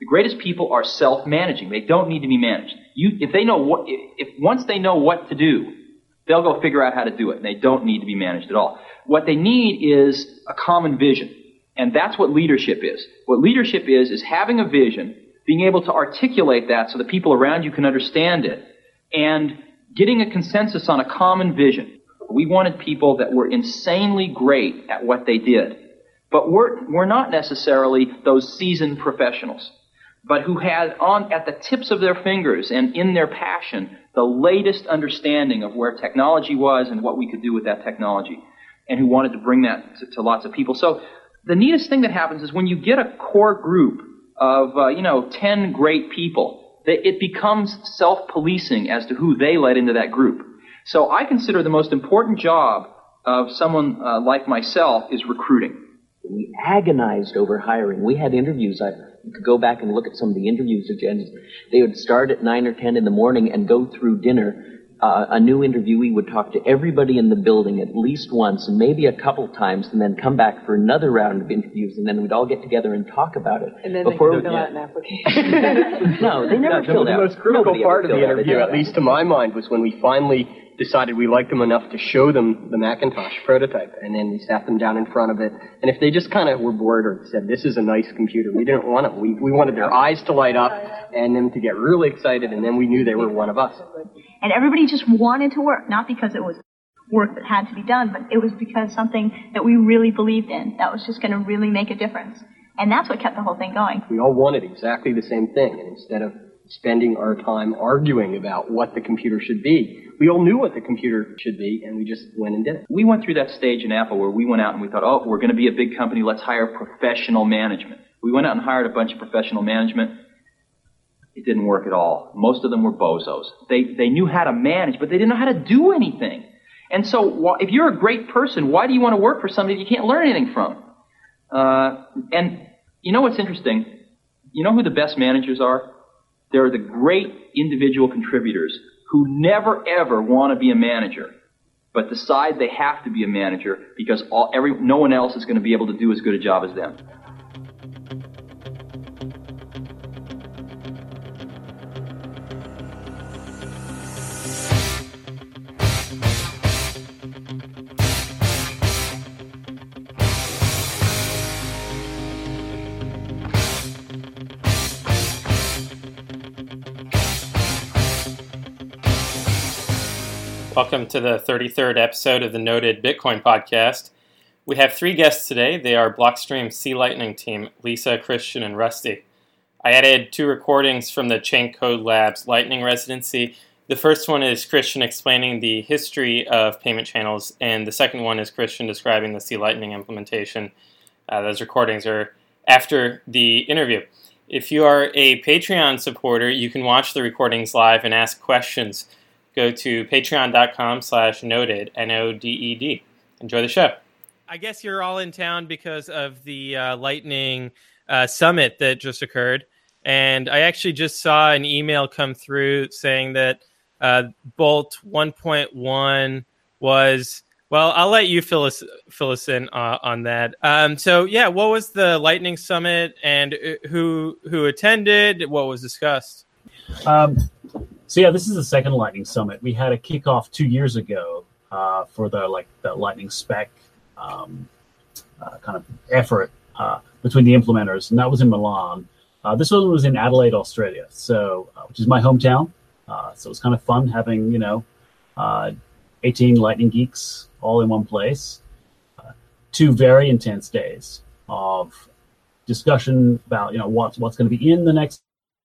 The greatest people are self-managing. They don't need to be managed. You, if they know what, if once they know what to do, they'll go figure out how to do it, and they don't need to be managed at all. What they need is a common vision, and that's what leadership is. What leadership is is having a vision, being able to articulate that so the people around you can understand it, and getting a consensus on a common vision. We wanted people that were insanely great at what they did, but we're, we're not necessarily those seasoned professionals but who had on at the tips of their fingers and in their passion the latest understanding of where technology was and what we could do with that technology, and who wanted to bring that to, to lots of people. So the neatest thing that happens is when you get a core group of uh, you know ten great people, that it becomes self-policing as to who they let into that group. So I consider the most important job of someone uh, like myself is recruiting. We agonized over hiring. We had interviews. I could go back and look at some of the interviews agendas. They would start at 9 or 10 in the morning and go through dinner. Uh, a new interviewee would talk to everybody in the building at least once and maybe a couple times and then come back for another round of interviews and then we'd all get together and talk about it. And then before they could fill yeah. out an application. no, they never yeah, filled the, out. The most critical part of the interview, at least to my mind, was when we finally decided we liked them enough to show them the Macintosh prototype, and then we sat them down in front of it. And if they just kind of were bored or said, "This is a nice computer," we didn't want it. We we wanted their eyes to light up and them to get really excited, and then we knew they were one of us. And everybody just wanted to work, not because it was work that had to be done, but it was because something that we really believed in that was just going to really make a difference. And that's what kept the whole thing going. We all wanted exactly the same thing, and instead of spending our time arguing about what the computer should be. We all knew what the computer should be, and we just went and did it. We went through that stage in Apple where we went out and we thought, oh, we're going to be a big company, let's hire professional management. We went out and hired a bunch of professional management. It didn't work at all. Most of them were bozos. They, they knew how to manage, but they didn't know how to do anything. And so, if you're a great person, why do you want to work for somebody you can't learn anything from? Uh, and you know what's interesting? You know who the best managers are? They're the great individual contributors who never ever want to be a manager, but decide they have to be a manager because all, every, no one else is going to be able to do as good a job as them. Welcome to the 33rd episode of the Noded Bitcoin Podcast. We have three guests today. They are Blockstream C Lightning team, Lisa, Christian, and Rusty. I added two recordings from the Chaincode Labs Lightning residency. The first one is Christian explaining the history of payment channels, and the second one is Christian describing the C Lightning implementation. Uh, those recordings are after the interview. If you are a Patreon supporter, you can watch the recordings live and ask questions go to patreon.com slash noded, N-O-D-E-D. Enjoy the show. I guess you're all in town because of the uh, Lightning uh, Summit that just occurred. And I actually just saw an email come through saying that uh, Bolt 1.1 was well. I'll let you fill us fill us in uh, on that. Um, so yeah, what was the Lightning Summit and uh, who who attended? What was discussed? Um, so yeah, this is the second Lightning Summit. We had a kickoff two years ago uh, for the like the Lightning spec um, uh, kind of effort uh, between the implementers, and that was in Milan. Uh, this one was in Adelaide, Australia, so uh, which is my hometown. Uh, so it was kind of fun having you know 18 Lightning geeks all in one place. two very intense days of discussion about you know what's what's going to be in the next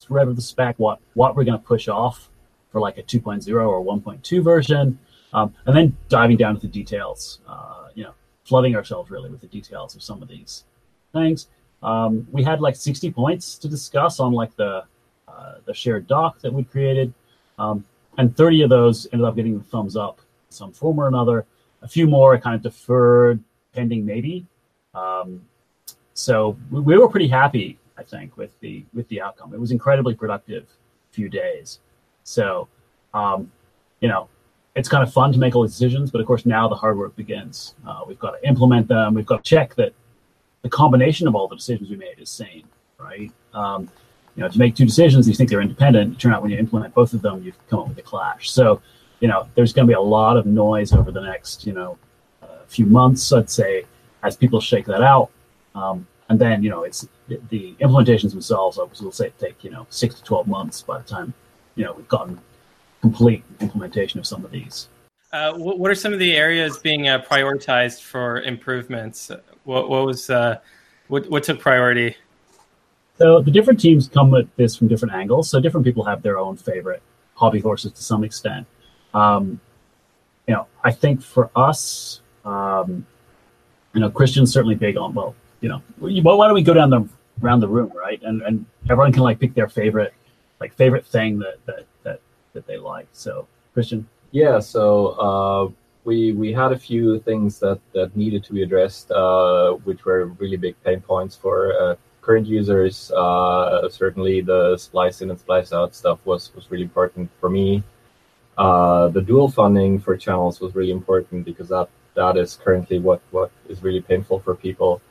rev of the spec, what what we're going to push off for like a 2.0 or 1.2 version, um, and then diving down to the details. Uh, you know, flooding ourselves really with the details of some of these things. Um, we had like 60 points to discuss on like the uh, the shared doc that we created, um, and 30 of those ended up getting the thumbs up in some form or another. A few more I kind of deferred pending maybe. Um, so we, we were pretty happy, I think, with the with the outcome. It was incredibly productive few days. So, um, you know, it's kind of fun to make all these decisions, but of course now the hard work begins. Uh, we've got to implement them. We've got to check that the combination of all the decisions we made is sane, right? Um, you know, to make two decisions, you think they're independent. Turn out when you implement both of them, you come up with a clash. So, you know, there's going to be a lot of noise over the next, you know, uh, few months, I'd say, as people shake that out. Um, and then, you know, it's the, the implementations themselves, obviously, will say take, you know, six to 12 months by the time, you know, we've gotten complete implementation of some of these. Uh, what, are some of the areas being uh, prioritized for improvements? What, what was uh, what, what took priority? So the different teams come at this from different angles. So different people have their own favorite hobby horses to some extent. Um, you know, I think for us, um, you know, Christian's certainly big on well, you know, well, why don't we go down the around the room, right? And and everyone can like pick their favorite, like favorite thing that that that that they like. So Christian. Yeah. So uh, we we had a few things that that needed to be addressed, uh, which were really big pain points for uh, current users. Uh, certainly, the splice in and splice out stuff was was really important for me. Uh, the dual funding for channels was really important because that that is currently what what is really painful for people.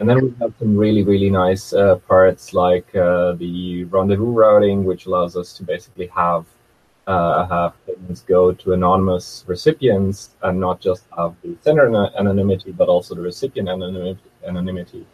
And then we have some really really nice uh, parts like the rendezvous routing, which allows us to basically have uh, have payments go to anonymous recipients and not just have the sender anonymity, but also the recipient anonymity.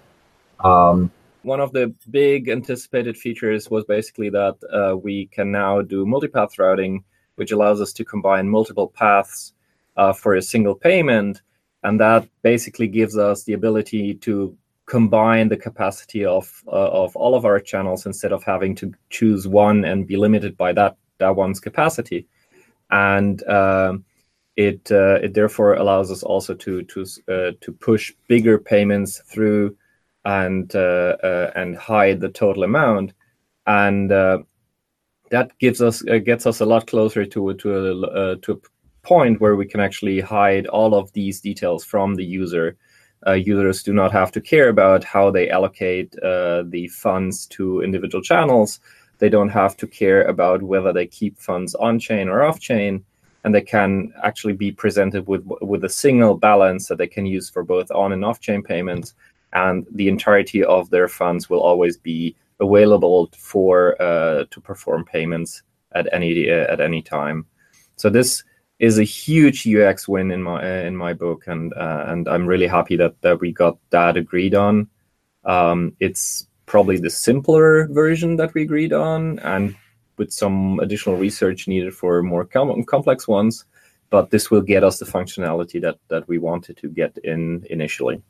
Um, one of the big anticipated features was basically that uh, we can now do multipath routing, which allows us to combine multiple paths uh, for a single payment. And that basically gives us the ability to combine the capacity of uh, of all of our channels instead of having to choose one and be limited by that that one's capacity, and uh, it uh, it therefore allows us also to to uh, to push bigger payments through and uh, uh, and hide the total amount, and that gives us gets us a lot closer to to a to a point where we can actually hide all of these details from the user. Uh, users do not have to care about how they allocate uh, the funds to individual channels. They don't have to care about whether they keep funds on chain or off chain, and they can actually be presented with with a single balance that they can use for both on and off chain payments, and the entirety of their funds will always be available for uh, to perform payments at any uh, at any time. So this is a huge UX win in my uh, in my book, and uh, and I'm really happy that that we got that agreed on. Um, it's probably the simpler version that we agreed on, and with some additional research needed for more com- complex ones. But this will get us the functionality that that we wanted to get in initially.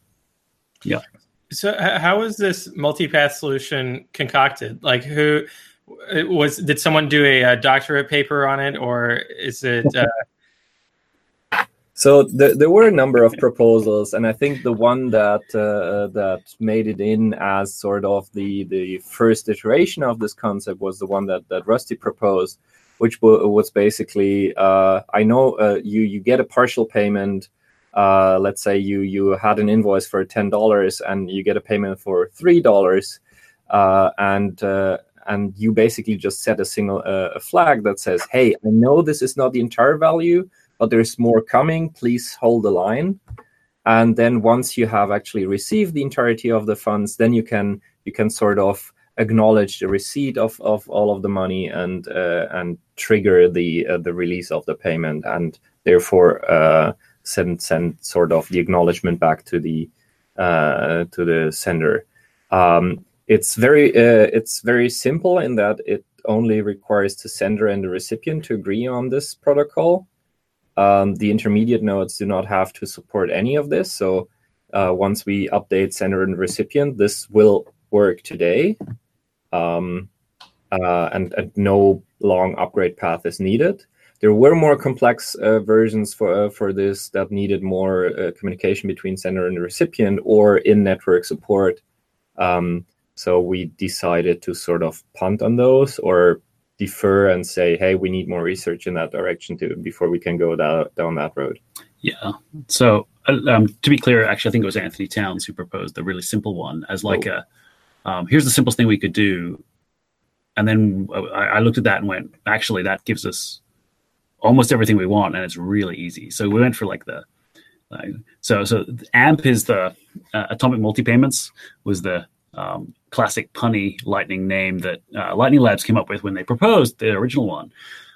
Yeah. So, how was this multipath solution concocted? Like, who was? Did someone do a, a doctorate paper on it, or is it? Uh, so the, there were a number of proposals, and I think the one that uh, that made it in as sort of the the first iteration of this concept was the one that that Rusty proposed, which was basically uh, I know uh, you you get a partial payment. Uh, let's say you you had an invoice for ten dollars and you get a payment for three dollars, uh, and uh, and you basically just set a single a flag that says, "Hey, I know this is not the entire value." But there's more coming. Please hold the line. And then once you have actually received the entirety of the funds, then you can you can sort of acknowledge the receipt of, of all of the money and uh, and trigger the uh, the release of the payment and therefore uh, send send sort of the acknowledgement back to the uh, to the sender. Um, it's very uh, it's very simple in that it only requires the sender and the recipient to agree on this protocol. Um, the intermediate nodes do not have to support any of this. So uh, once we update sender and recipient, this will work today. Um, uh, and, and, no long upgrade path is needed. There were more complex uh, versions for uh, for this that needed more uh, communication between sender and recipient or in network support. Um, so we decided to sort of punt on those or defer and say, hey, we need more research in that direction too before we can go that, down that road. Yeah. So uh, um, to be clear, actually, I think it was Anthony Towns who proposed the really simple one as like oh. a um, here's the simplest thing we could do. And then uh, I, I looked at that and went, actually, that gives us almost everything we want, and it's really easy. So we went for like the uh, so so AMP is the uh, atomic multi payments was the um, classic punny Lightning name that uh, Lightning Labs came up with when they proposed the original one.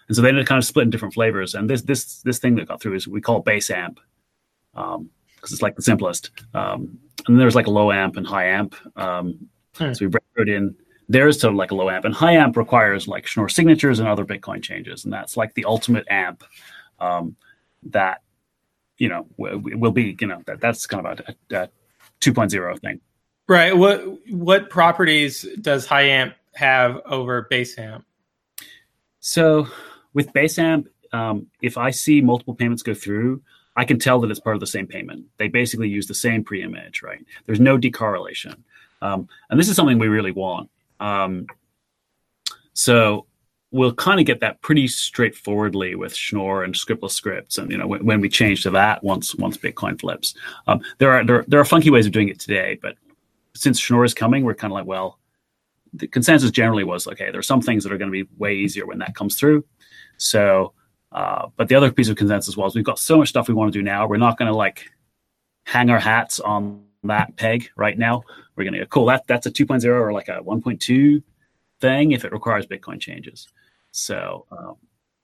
And so they ended up kind of split in different flavors. And this this this thing that got through is we call base amp because um, it's like the simplest. Um, and there's like a low amp and high amp. Um, hmm. So we wrote in there's to like a low amp, and high amp requires like Schnorr signatures and other Bitcoin changes, and that's like the ultimate amp um, that you know will be you know that, that's kind of a, a, a 2.0 thing. Right. What what properties does high amp have over base amp? So with base amp, um, if I see multiple payments go through, I can tell that it's part of the same payment. They basically use the same pre-image, right? There's no decorrelation, um, and this is something we really want. Um, so we'll kind of get that pretty straightforwardly with Schnorr and scriptless scripts, and you know when, when we change to that once once Bitcoin flips. Um, there are there, there are funky ways of doing it today, but since Schnorr is coming, we're kind of like, well, the consensus generally was okay. There are some things that are going to be way easier when that comes through. So, uh, but the other piece of consensus was we've got so much stuff we want to do now. We're not going to like hang our hats on that peg right now. We're going to go, cool. That that's a 2.0 or like a 1.2 thing if it requires Bitcoin changes. So um,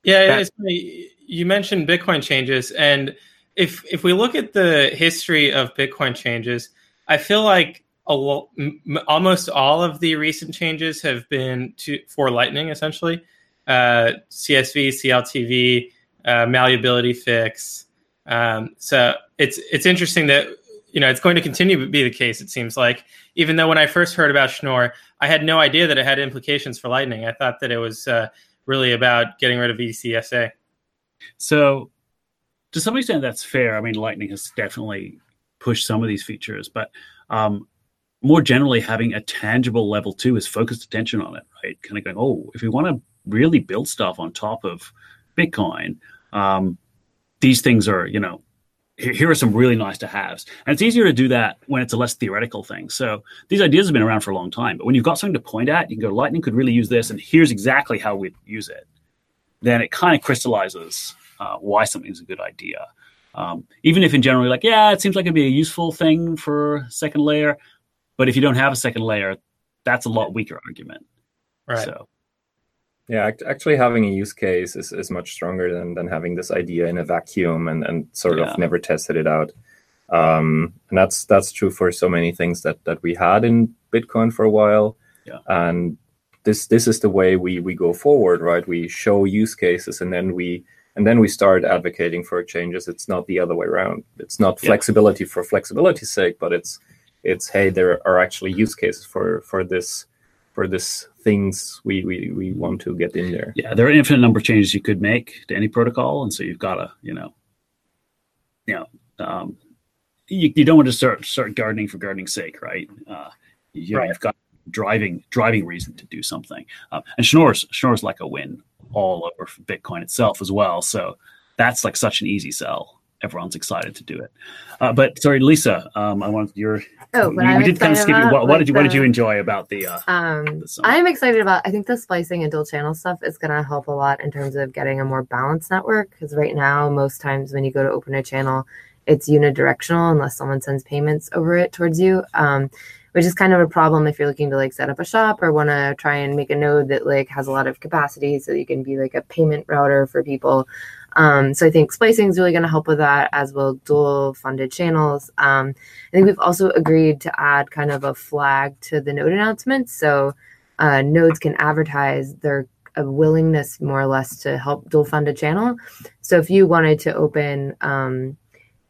yeah, you mentioned Bitcoin changes, and if if we look at the history of Bitcoin changes, I feel like a lo- m- almost all of the recent changes have been to for Lightning, essentially. Uh, CSV, CLTV, uh, malleability fix. Um, so it's it's interesting that you know it's going to continue to be the case. It seems like, even though when I first heard about Schnorr, I had no idea that it had implications for Lightning. I thought that it was uh, really about getting rid of ECDSA. So, to some extent, that's fair. I mean, Lightning has definitely pushed some of these features, but um, more generally, having a tangible level two is focused attention on it, right? Kind of going, oh, if we want to really build stuff on top of Bitcoin, um, these things are, you know, here are some really nice to haves. And it's easier to do that when it's a less theoretical thing. So these ideas have been around for a long time, but when you've got something to point at, you can go, Lightning could really use this, and here's exactly how we'd use it. Then it kind of crystallizes uh, why something's a good idea. Um, even if in general, you're like, yeah, it seems like it'd be a useful thing for second layer, but if you don't have a second layer, that's a lot weaker argument. Right. So yeah, actually having a use case is, is much stronger than, than having this idea in a vacuum and, and sort yeah. of never tested it out. Um, and that's that's true for so many things that, that we had in Bitcoin for a while. Yeah. And this this is the way we, we go forward, right? We show use cases and then we and then we start advocating for changes. It's not the other way around. It's not flexibility yeah. for flexibility's sake, but it's it's hey, there are actually use cases for for this for this things we, we, we want to get in there. Yeah, there are an infinite number of changes you could make to any protocol, and so you've got to, you know, you know, um, you, you don't want to start start gardening for gardening's sake, right? Uh, you, right. You've got driving driving reason to do something, uh, and Schnorr's Schnorr's like a win all over Bitcoin itself as well. So that's like such an easy sell everyone's excited to do it. Uh, but sorry, Lisa, um, I wanted your. Oh, we, we did kind of skip you. What, what did you What did you enjoy about the? Uh, um, the I'm excited about. I think the splicing and dual channel stuff is going to help a lot in terms of getting a more balanced network. Because right now, most times when you go to open a channel, it's unidirectional unless someone sends payments over it towards you. Um, which is kind of a problem if you're looking to like set up a shop or want to try and make a node that like has a lot of capacity so you can be like a payment router for people um, so I think splicing is really going to help with that, as will dual funded channels. Um, I think we've also agreed to add kind of a flag to the node announcements, so uh, nodes can advertise their willingness more or less to help dual fund a channel. So if you wanted to open, um,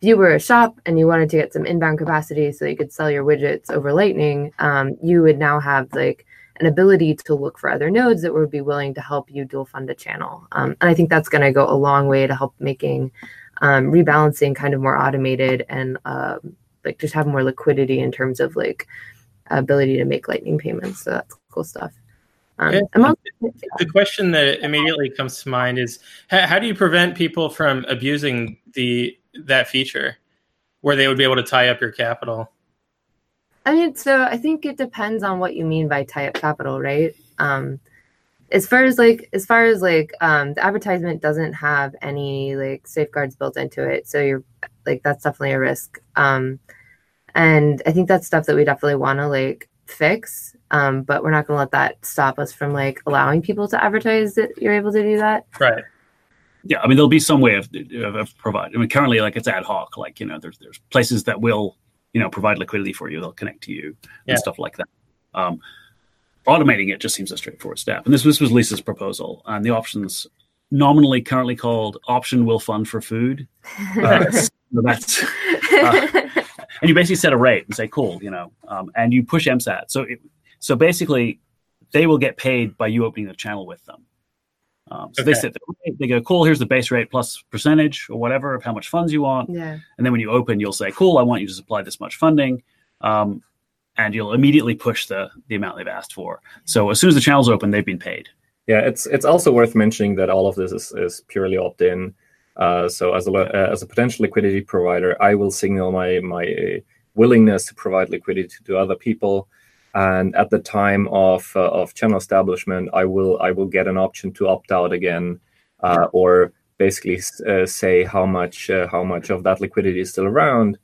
if you were a shop and you wanted to get some inbound capacity so you could sell your widgets over Lightning, um, you would now have like an ability to look for other nodes that would be willing to help you dual fund a channel. Um, and I think that's going to go a long way to help making um, rebalancing kind of more automated and uh, like just have more liquidity in terms of like ability to make lightning payments. So that's cool stuff. Um, yeah. the question that immediately comes to mind is how, how do you prevent people from abusing the that feature where they would be able to tie up your capital? I mean, so I think it depends on what you mean by tie up capital, right? Um, as far as like as far as like um, the advertisement doesn't have any like safeguards built into it, so you're like that's definitely a risk. Um, and I think that's stuff that we definitely want to like fix. Um, but we're not going to let that stop us from like allowing people to advertise that you're able to do that. Right. Yeah, I mean, there'll be some way of, of, of providing. I mean, currently, like it's ad hoc. Like you know, there's there's places that will you know provide liquidity for you. They'll connect to you Yeah. and stuff like that. Um, automating it just seems a straightforward step. And this this was Lisa's proposal, and the options nominally currently called option will fund for food. Uh, so that's uh, and you basically set a rate and say cool, you know, um, and you push MSAT. So it, so basically, they will get paid by you opening the channel with them. Um, so they set the rate, they go cool. Here's the base rate plus percentage or whatever of how much funds you want. yeah. And then when you open, you'll say, "Cool, I want you to supply this much funding," um, and you'll immediately push the the amount they've asked for. So as soon as the channel's open, they've been paid. Yeah, it's it's also worth mentioning that all of this is, is purely opt-in. Uh, so as a uh, as a potential liquidity provider, I will signal my my uh, willingness to provide liquidity to other people, and at the time of uh, of channel establishment, I will I will get an option to opt out again, uh, or basically uh, say how much uh, how much of that liquidity is still around,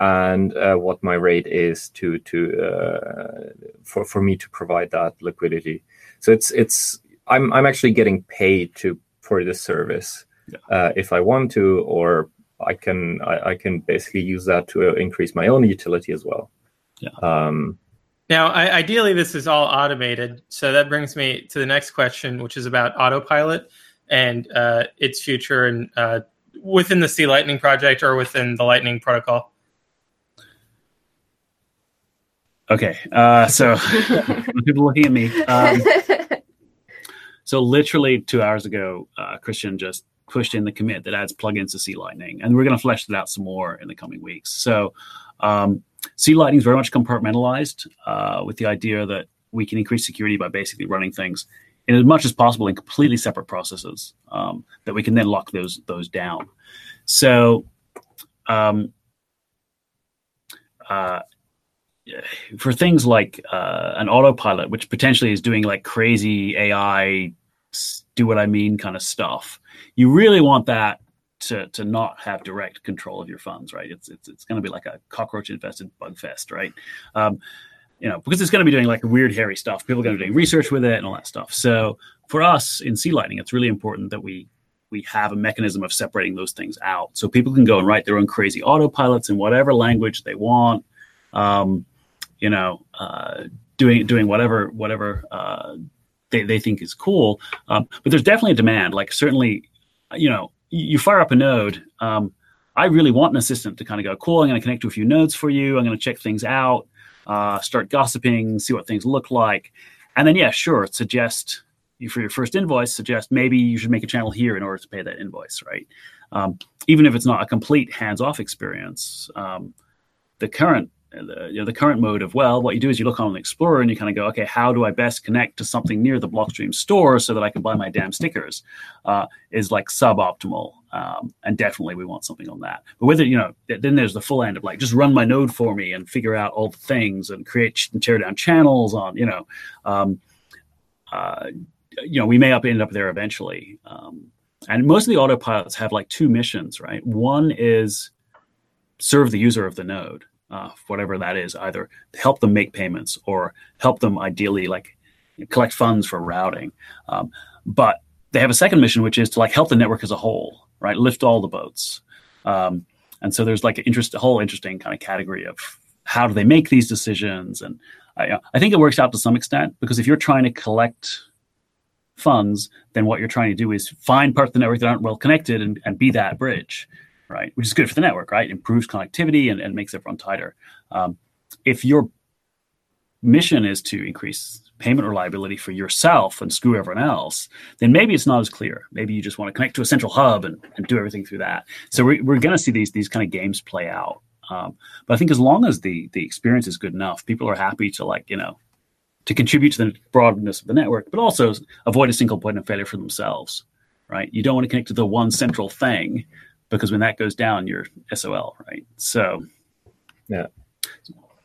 and uh, what my rate is to to uh, for for me to provide that liquidity. So it's it's I'm I'm actually getting paid to for this service uh, if I want to, or I can I, I can basically use that to increase my own utility as well. Yeah. Um, Now, I, ideally, this is all automated. So that brings me to the next question, which is about autopilot and uh, its future and uh, within the C Lightning project or within the Lightning protocol. Okay, uh, so people looking at me. Um, So literally two hours ago, uh, Christian just pushed in the commit that adds plugins to C Lightning, and we're going to flesh that out some more in the coming weeks. So um, C Lightning is very much compartmentalized uh, with the idea that we can increase security by basically running things in as much as possible in completely separate processes um, that we can then lock those those down. So um, uh, for things like uh, an autopilot, which potentially is doing like crazy AI, do what I mean kind of stuff, you really want that to, to not have direct control of your funds, right? It's it's, it's going to be like a cockroach infested bug fest, right? Um, you know, because it's going to be doing like weird, hairy stuff. People are going to be doing research with it and all that stuff. So for us in C Lightning, it's really important that we we have a mechanism of separating those things out, so people can go and write their own crazy autopilots in whatever language they want. Um, you know, uh, doing doing whatever whatever uh, they they think is cool. Um, but there's definitely a demand. Like certainly, you know, you, fire up a node. Um, I really want an assistant to kind of go, cool. I'm going to connect to a few nodes for you. I'm going to check things out, uh, start gossiping, see what things look like, and then yeah, sure, suggest for your first invoice. Suggest maybe you should make a channel here in order to pay that invoice, right? Um, even if it's not a complete hands-off experience, um, the current the, you know, the current mode of well, what you do is you look on an Explorer and you kind of go, okay, how do I best connect to something near the Blockstream store so that I can buy my damn stickers? Uh, is like suboptimal, um, and definitely we want something on that. But it, you know, then there's the full end of like just run my node for me and figure out all the things and create and tear down channels on, you know, um, uh, you know, we may up end up there eventually. Um, and most of the autopilots have like two missions, right? One is serve the user of the node uh, whatever that is, either help them make payments or help them ideally like collect funds for routing. Um, but they have a second mission, which is to like help the network as a whole, right? Lift all the boats. Um, and so there's like an interest, a whole interesting kind of category of how do they make these decisions? And I, I think it works out to some extent because if you're trying to collect funds, then what you're trying to do is find parts of the network that aren't well connected and, and be that bridge right? Which is good for the network, right? Improves connectivity and, and makes everyone tighter. Um, if your mission is to increase payment reliability for yourself and screw everyone else, then maybe it's not as clear. Maybe you just want to connect to a central hub and, and do everything through that. So we're, we're going to see these these kind of games play out. Um, but I think as long as the the experience is good enough, people are happy to like you know to contribute to the broadness of the network, but also avoid a single point of failure for themselves. Right? You don't want to connect to the one central thing because when that goes down, you're SOL, right? So, yeah.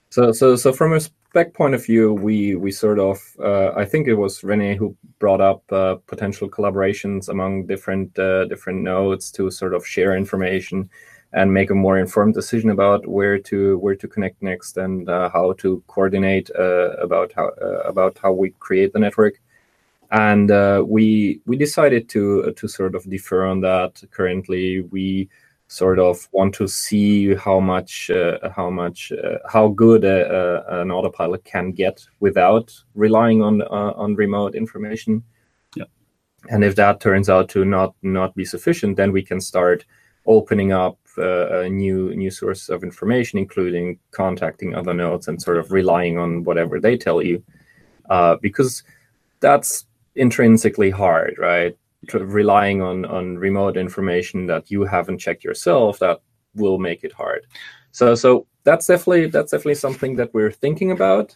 So, so, so from a spec point of view, we we sort of, uh, I think it was Rene who brought up uh, potential collaborations among different uh, different nodes to sort of share information and make a more informed decision about where to where to connect next and uh, how to coordinate uh, about how uh, about how we create the network. And uh, we we decided to to sort of defer on that. Currently, we sort of want to see how much uh, how much uh, how good a, a, an autopilot can get without relying on uh, on remote information. Yeah. And if that turns out to not not be sufficient, then we can start opening up uh, a new new source of information, including contacting other nodes and sort of relying on whatever they tell you, uh, because that's intrinsically hard, right? relying on on remote information that you haven't checked yourself that will make it hard so so that's definitely that's definitely something that we're thinking about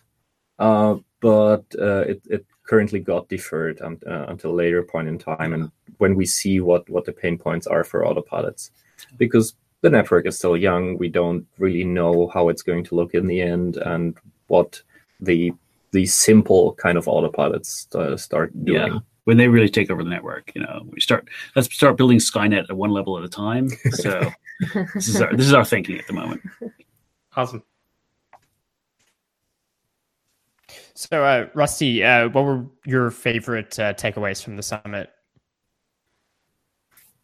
uh, but uh, it, it currently got deferred um, uh, until later point in time and when we see what what the pain points are for autopilots because the network is still young we don't really know how it's going to look in the end and what the the simple kind of autopilots uh, start doing yeah when they really take over the network. You know, we start let's start building Skynet at one level at a time. So this is our this is our thinking at the moment. Awesome. So, uh, Rusty, uh, what were your favorite uh, takeaways from the summit?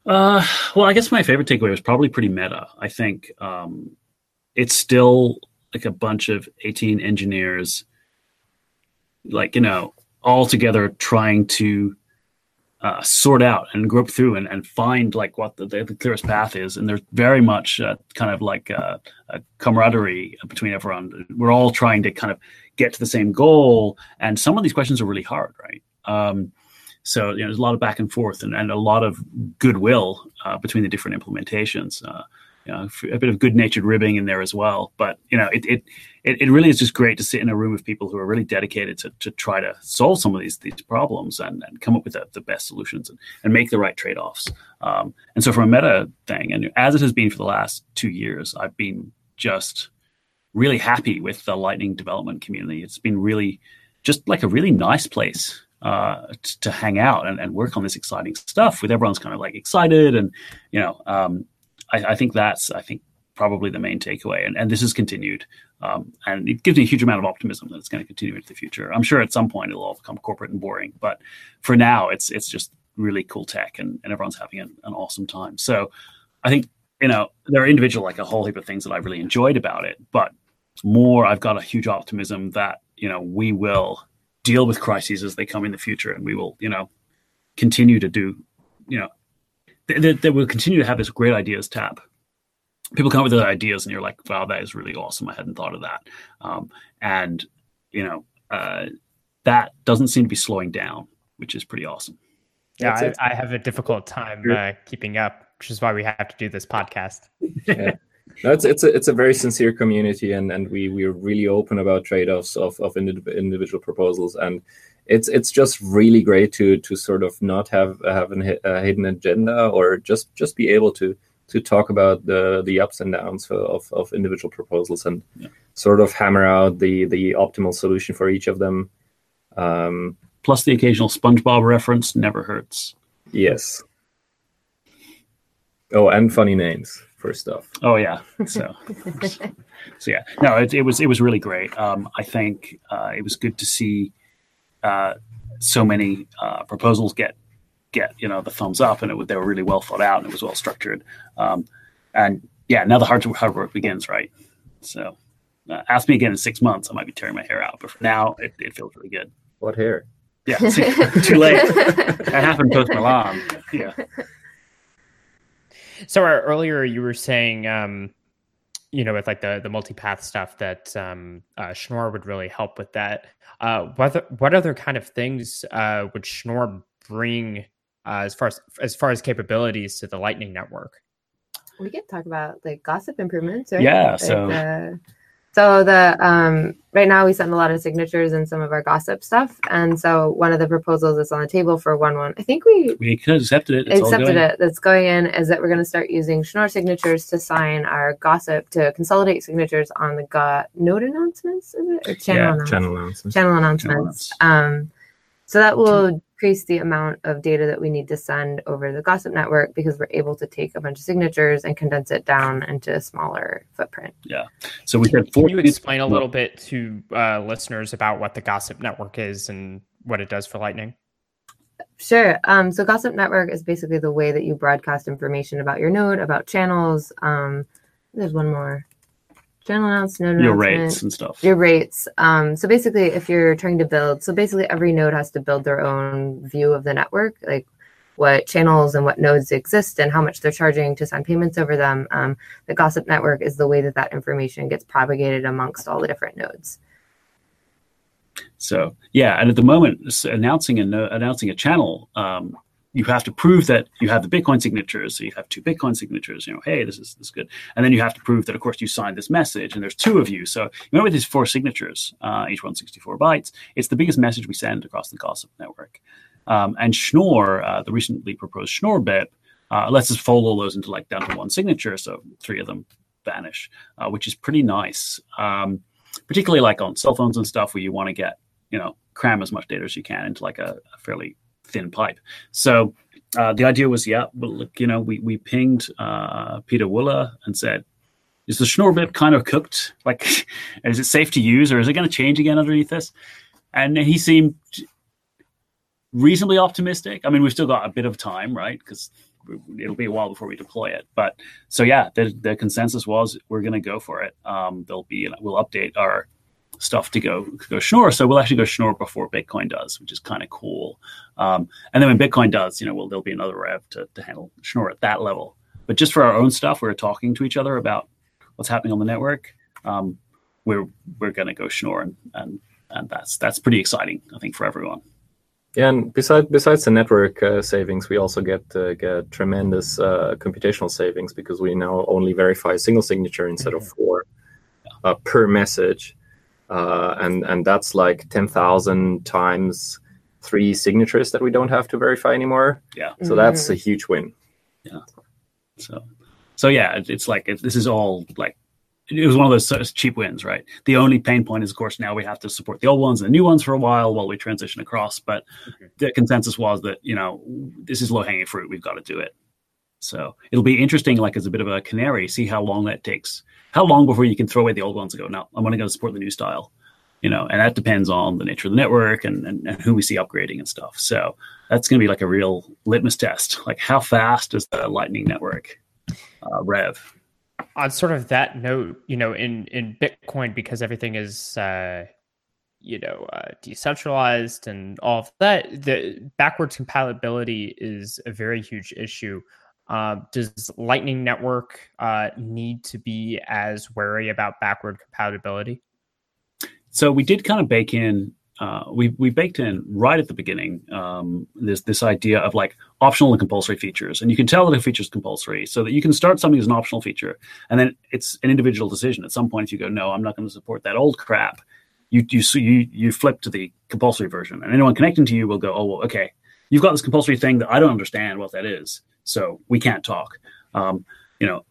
Uh, well, I guess my favorite takeaway was probably pretty meta. I think um, it's still like a bunch of 18 engineers, like, you know, all together trying to uh, sort out and grope through and, and find like what the, the clearest path is. And there's very much uh, kind of like a, a, camaraderie between everyone. We're all trying to kind of get to the same goal. And some of these questions are really hard, right? Um, so you know, there's a lot of back and forth and, and a lot of goodwill uh, between the different implementations. Uh, you know, a bit of good-natured ribbing in there as well. But you know, it, it it it really is just great to sit in a room of people who are really dedicated to, to try to solve some of these these problems and, and come up with the, the best solutions and, and make the right trade-offs. Um, and so, from a meta thing, and as it has been for the last two years, I've been just really happy with the Lightning development community. It's been really just like a really nice place uh, to, to hang out and, and work on this exciting stuff with everyone's kind of like excited and you know um, I, I, think that's I think probably the main takeaway, and, and this has continued, um, and it gives me a huge amount of optimism that it's going to continue into the future. I'm sure at some point it'll all become corporate and boring, but for now, it's it's just really cool tech, and, and everyone's having an, an awesome time. So I think you know there are individual like a whole heap of things that I really enjoyed about it, but more I've got a huge optimism that you know we will deal with crises as they come in the future, and we will you know continue to do you know that, will continue to have this great ideas tab. People come up with their ideas, and you're like, "Wow, that is really awesome! I hadn't thought of that." Um, and you know, uh, that doesn't seem to be slowing down, which is pretty awesome. Yeah, I, I, have a difficult time uh, keeping up, which is why we have to do this podcast. yeah. No, it's it's a it's a very sincere community, and and we we're really open about trade offs of of individual proposals, and it's it's just really great to to sort of not have have an, a hidden agenda or just just be able to to talk about the the ups and downs of of individual proposals and yeah. sort of hammer out the the optimal solution for each of them. Um, Plus, the occasional SpongeBob reference never hurts. Yes. Oh, and funny names for stuff. Oh yeah. So, so yeah. No, it, it was it was really great. Um, I think uh, it was good to see uh, so many uh, proposals get get you know the thumbs up, and it, they were really well thought out and it was well structured. Um, and yeah, now the hard hard work begins, right? So uh, ask me again in six months, I might be tearing my hair out, but for now, it, it feels really good. What hair? Yeah, too late. that happened post Milan. Yeah. So uh, earlier you were saying, um, you know, with like the the multi path stuff, that um, uh, Schnorr would really help with that. Uh, what what other kind of things uh, would Schnorr bring uh, as far as as far as capabilities to the Lightning Network? We could talk about like gossip improvements, right? Yeah. Like, so. Uh, so the um, right now we send a lot of signatures and some of our gossip stuff, and so one of the proposals that's on the table for one one, I think we we accepted it. It's accepted it. That's going in is that we're going to start using Schnorr signatures to sign our gossip to consolidate signatures on the go- node announcements, is it or channel yeah, announcements? Channel announcements. Channel announcements. Um, so that will decrease the amount of data that we need to send over the gossip network because we're able to take a bunch of signatures and condense it down into a smaller footprint. Yeah. So we said four. Can you explain a little bit to uh, listeners about what the gossip network is and what it does for Lightning? Sure. Um, so Gossip Network is basically the way that you broadcast information about your node, about channels. Um, there's one more channel announcement, your rates and stuff. Your rates. Um, so basically, if you're trying to build, so basically every node has to build their own view of the network, like what channels and what nodes exist and how much they're charging to send payments over them. Um, the Gossip Network is the way that that information gets propagated amongst all the different nodes. So yeah, and at the moment, announcing a announcing a channel, um, you have to prove that you have the Bitcoin signatures. So you have two Bitcoin signatures. You know, hey, this is this is good, and then you have to prove that, of course, you signed this message. And there's two of you. So you know, with these four signatures, uh, each one 64 bytes, it's the biggest message we send across the Gossip network. Um, and Schnorr, uh, the recently proposed Schnorr BIP, uh, lets us fold all those into like down to one signature. So three of them vanish, uh, which is pretty nice. Um, particularly like on cell phones and stuff where you want to get you know cram as much data as you can into like a, a fairly thin pipe. So uh, the idea was, yeah, well, look, you know, we we pinged uh, Pieter Wuille and said, is the Schnorr BIP kind of cooked? Like, is it safe to use, or is it going to change again underneath this? And he seemed reasonably optimistic. I mean, we've still got a bit of time, right? Because it'll be a while before we deploy it. But so yeah, the, the consensus was we're going to go for it. Um, there'll be we'll update our stuff to go go Schnorr. So we'll actually go Schnorr before Bitcoin does, which is kind of cool. Um, and then when Bitcoin does, you know, well, there'll be another rev to, to handle Schnorr at that level. But just for our own stuff, we're talking to each other about what's happening on the network. Um, we're we're going to go Schnorr, and, and and that's that's pretty exciting, I think, for everyone. Yeah, and besides besides the network uh, savings, we also get uh, get tremendous uh, computational savings because we now only verify a single signature instead of four uh, per message, uh, and and that's like ten thousand times three signatures that we don't have to verify anymore. Yeah, so mm-hmm. that's a huge win. Yeah, so so yeah, it's like it, this is all like it was one of those cheap wins, right? The only pain point is, of course, now we have to support the old ones and the new ones for a while while we transition across. But okay. the consensus was that you know this is low hanging fruit. We've got to do it. So it'll be interesting, like as a bit of a canary, see how long that takes. How long before you can throw away the old ones and go, no, I'm going to go support the new style. You know, and that depends on the nature of the network and, and, and who we see upgrading and stuff. So that's going to be like a real litmus test. Like how fast does the Lightning network uh, rev? on sort of that note, you know, in in Bitcoin because everything is uh, you know uh, decentralized and all of that, the backwards compatibility is a very huge issue. Uh, does Lightning Network uh, need to be as wary about backward compatibility? So we did kind of bake in uh, we we baked in right at the beginning um, this this idea of like optional and compulsory features, and you can tell that a feature is compulsory, so that you can start something as an optional feature, and then it's an individual decision. At some point, if you go, no, I'm not going to support that old crap, you you you you flip to the compulsory version, and anyone connecting to you will go, oh well, okay, you've got this compulsory thing that I don't understand what that is, so we can't talk. Um, you know,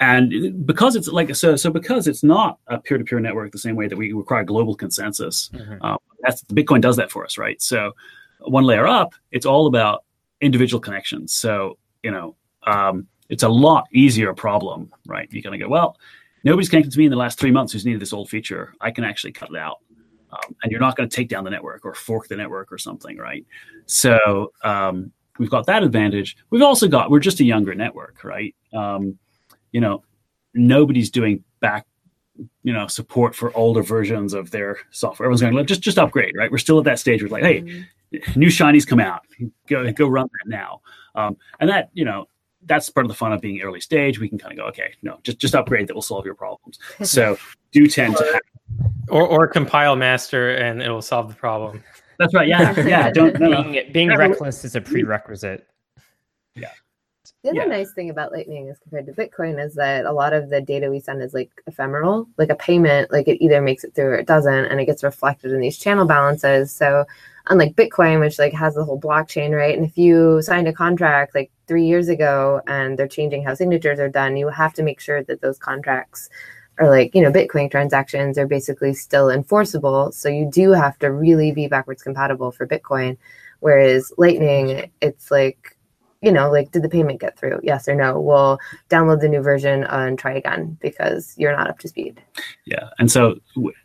and because it's like so so because it's not a peer-to-peer network the same way that we require global consensus mm-hmm. um, that's bitcoin does that for us right? So one layer up it's all about individual connections. So you know um, it's a lot easier problem right? You're going to go well nobody's connected to me in the last three months who's needed this old feature. I can actually cut it out. Um, and you're not going to take down the network or fork the network or something right? So um, we've got that advantage we've also got we're just a younger network right um, you know, nobody's doing back, you know, support for older versions of their software. Everyone's going, just just upgrade, right? We're still at that stage where it's like, hey, mm-hmm. new shinies come out, go go run that now, um, and that you know that's part of the fun of being early stage. We can kind of go, okay, no, just just upgrade that will solve your problems. So do tend to, have, or or compile master and it will solve the problem. That's right. Yeah, yeah. Don't no, being, being reckless is a prerequisite. Yeah. The other yeah. nice thing about Lightning as compared to Bitcoin is that a lot of the data we send is like ephemeral, like a payment, like it either makes it through or it doesn't, and it gets reflected in these channel balances. So unlike Bitcoin, which like has the whole blockchain, right? And if you signed a contract like three years ago and they're changing how signatures are done, you have to make sure that those contracts are like, you know, Bitcoin transactions are basically still enforceable. So you do have to really be backwards compatible for Bitcoin Whereas Lightning, it's like, you know, like, did the payment get through? Yes or no? We'll download the new version and try again because you're not up to speed. Yeah, and so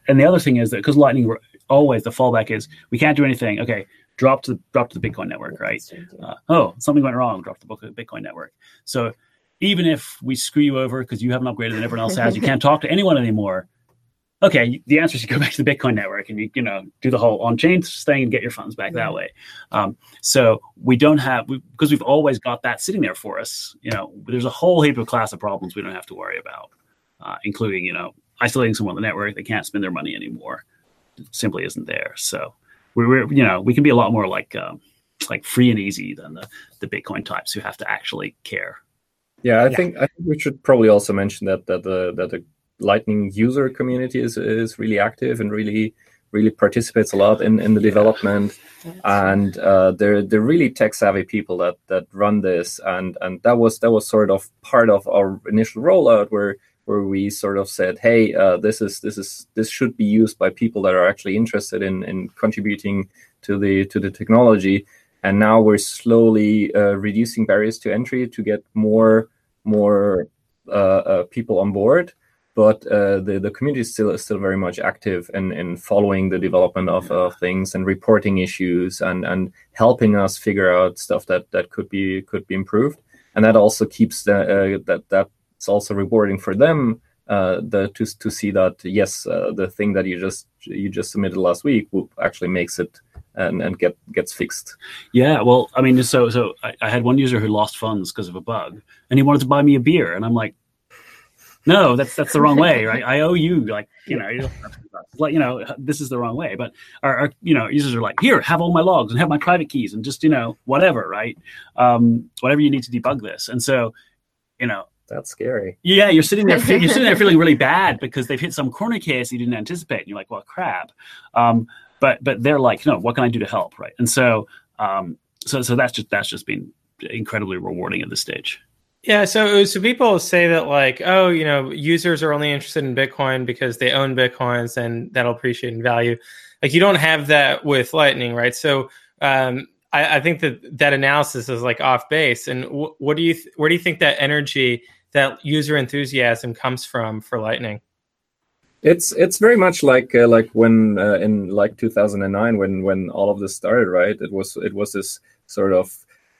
and the other thing is that because Lightning always the fallback is we can't do anything. Okay, drop to the, drop to the Bitcoin network, right? Uh, oh, something went wrong. Drop to the Bitcoin network. So even if we screw you over because you haven't upgraded and everyone else has, you can't talk to anyone anymore. Okay, the answer is you go back to the Bitcoin network and you you know do the whole on chain thing and get your funds back that way. Um, so we don't have we, because we've always got that sitting there for us. You know, there's a whole heap of class of problems we don't have to worry about, uh, including you know isolating someone on the network they can't spend their money anymore. It simply isn't there. So we're, you know we can be a lot more like um, like free and easy than the the Bitcoin types who have to actually care. Yeah, I yeah. think I think we should probably also mention that that the that the Lightning user community is is really active and really really participates a lot in, in the development. And uh, they're they're really tech savvy people that that run this. And and that was that was sort of part of our initial rollout where where we sort of said hey uh, this is this is this should be used by people that are actually interested in in contributing to the to the technology and now we're slowly uh, reducing barriers to entry to get more more uh, uh, people on board. But uh, the the community is still still very much active in, in following the development of, of things and reporting issues and, and helping us figure out stuff that, that could be could be improved. And that also keeps the, uh, that that's also rewarding for them uh, the to to see that yes uh, the thing that you just you just submitted last week actually makes it and, and get gets fixed. Yeah, well, I mean, so so I, I had one user who lost funds because of a bug, and he wanted to buy me a beer, and I'm like, no, that's that's the wrong way, right? I owe you like you know, like you know, this is the wrong way. But our, our, you know users are like, here, have all my logs and have my private keys and just you know whatever, right? Um, whatever you need to debug this. And so, you know, that's scary. Yeah, you're sitting there, you're sitting there feeling really bad because they've hit some corner case you didn't anticipate, and you're like, well, crap. Um, but but they're like, no, what can I do to help, right? And so um, so so that's just that's just been incredibly rewarding at this stage. Yeah, so so people say that like, oh, you know, users are only interested in Bitcoin because they own Bitcoins and that'll appreciate in value. Like you don't have that with Lightning, right? So um, I, I, think that that analysis is like off base. And w- what do you th- where do you think that energy, that user enthusiasm comes from for Lightning? It's it's very much like uh, like when uh, in like 2009 when when all of this started, right? It was it was this sort of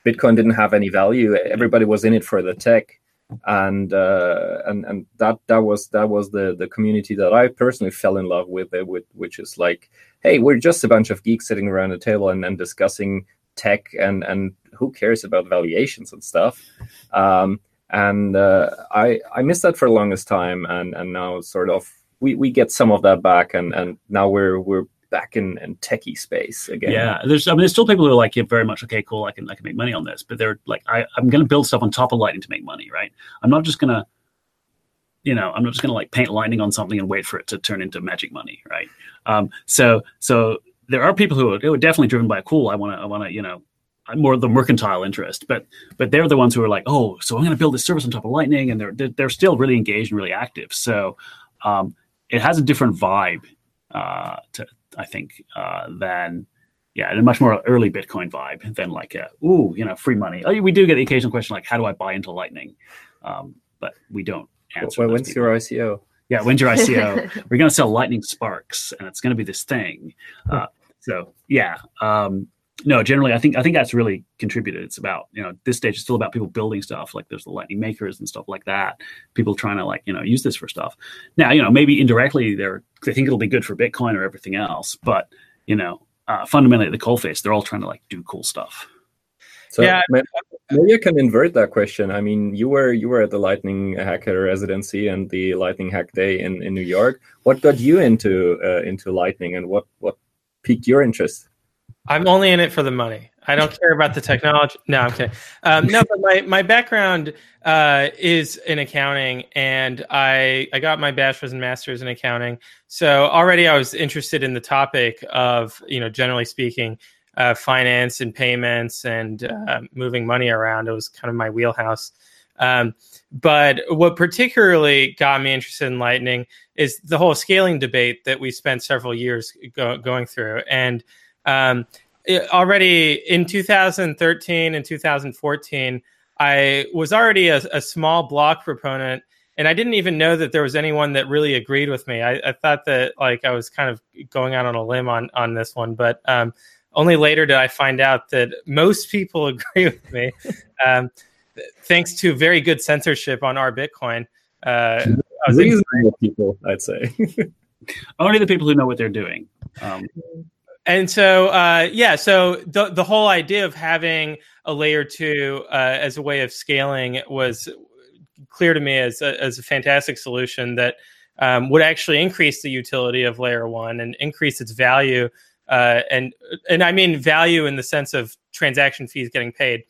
Bitcoin didn't have any value. Everybody was in it for the tech, and uh, and and that that was that was the the community that I personally fell in love with. Uh, with which is like, hey, we're just a bunch of geeks sitting around a table and, and discussing tech, and and who cares about valuations and stuff. Um, and uh, I I missed that for the longest time, and and now sort of we, we get some of that back, and and now we're we're back in, in techie space again. Yeah, there's I mean there's still people who are like yeah, very much okay, cool, I can I can make money on this, but they're like I I'm going to build stuff on top of Lightning to make money, right? I'm not just gonna you know I'm not just gonna like paint lightning on something and wait for it to turn into magic money, right? Um, so so there are people who are, who are definitely driven by a cool. I want to I want to you know more the mercantile interest, but but they're the ones who are like, oh, so I'm going to build this service on top of Lightning, and they're they're still really engaged and really active. So um, it has a different vibe uh, to, I think, uh, than yeah, a much more early Bitcoin vibe than like a ooh, you know, free money. Oh, we do get the occasional question like, how do I buy into Lightning? Um, but we don't answer. Well, when's people. your ICO? Yeah, when's your ICO? We're going to sell Lightning Sparks, and it's going to be this thing. Uh, so yeah, um, no, generally, I think I think that's really contributed. It's about you know this stage is still about people building stuff. Like there's the Lightning makers and stuff like that. People trying to like you know use this for stuff. Now you know maybe indirectly they're they think it'll be good for Bitcoin or everything else, but you know uh, fundamentally at the coalface they're all trying to like do cool stuff. So yeah. maybe I can invert that question. I mean, you were you were at the Lightning Hacker residency and the Lightning Hack Day in, in New York. What got you into uh, into Lightning, and what what piqued your interest? I'm only in it for the money. I don't care about the technology. No, I'm kidding. Um, no, but my, my background uh, is in accounting, and I I got my bachelor's and master's in accounting. So already I was interested in the topic of you know generally speaking, uh, finance and payments and uh, moving money around. It was kind of my wheelhouse. Um, but what particularly got me interested in Lightning is the whole scaling debate that we spent several years go- going through, and um, already in 2013 and 2014, I was already a, a, small block proponent, and I didn't even know that there was anyone that really agreed with me. I, I thought that like I was kind of going out on a limb on on this one, but um, only later did I find out that most people agree with me, um, thanks to very good censorship on r/Bitcoin. Uh, Reasonable people, I'd say. Only the people who know what they're doing. Um, and so, uh, yeah, so the the whole idea of having a layer two uh, as a way of scaling was clear to me as a, as a fantastic solution that um, would actually increase the utility of layer one and increase its value. Uh, and and I mean value in the sense of transaction fees getting paid,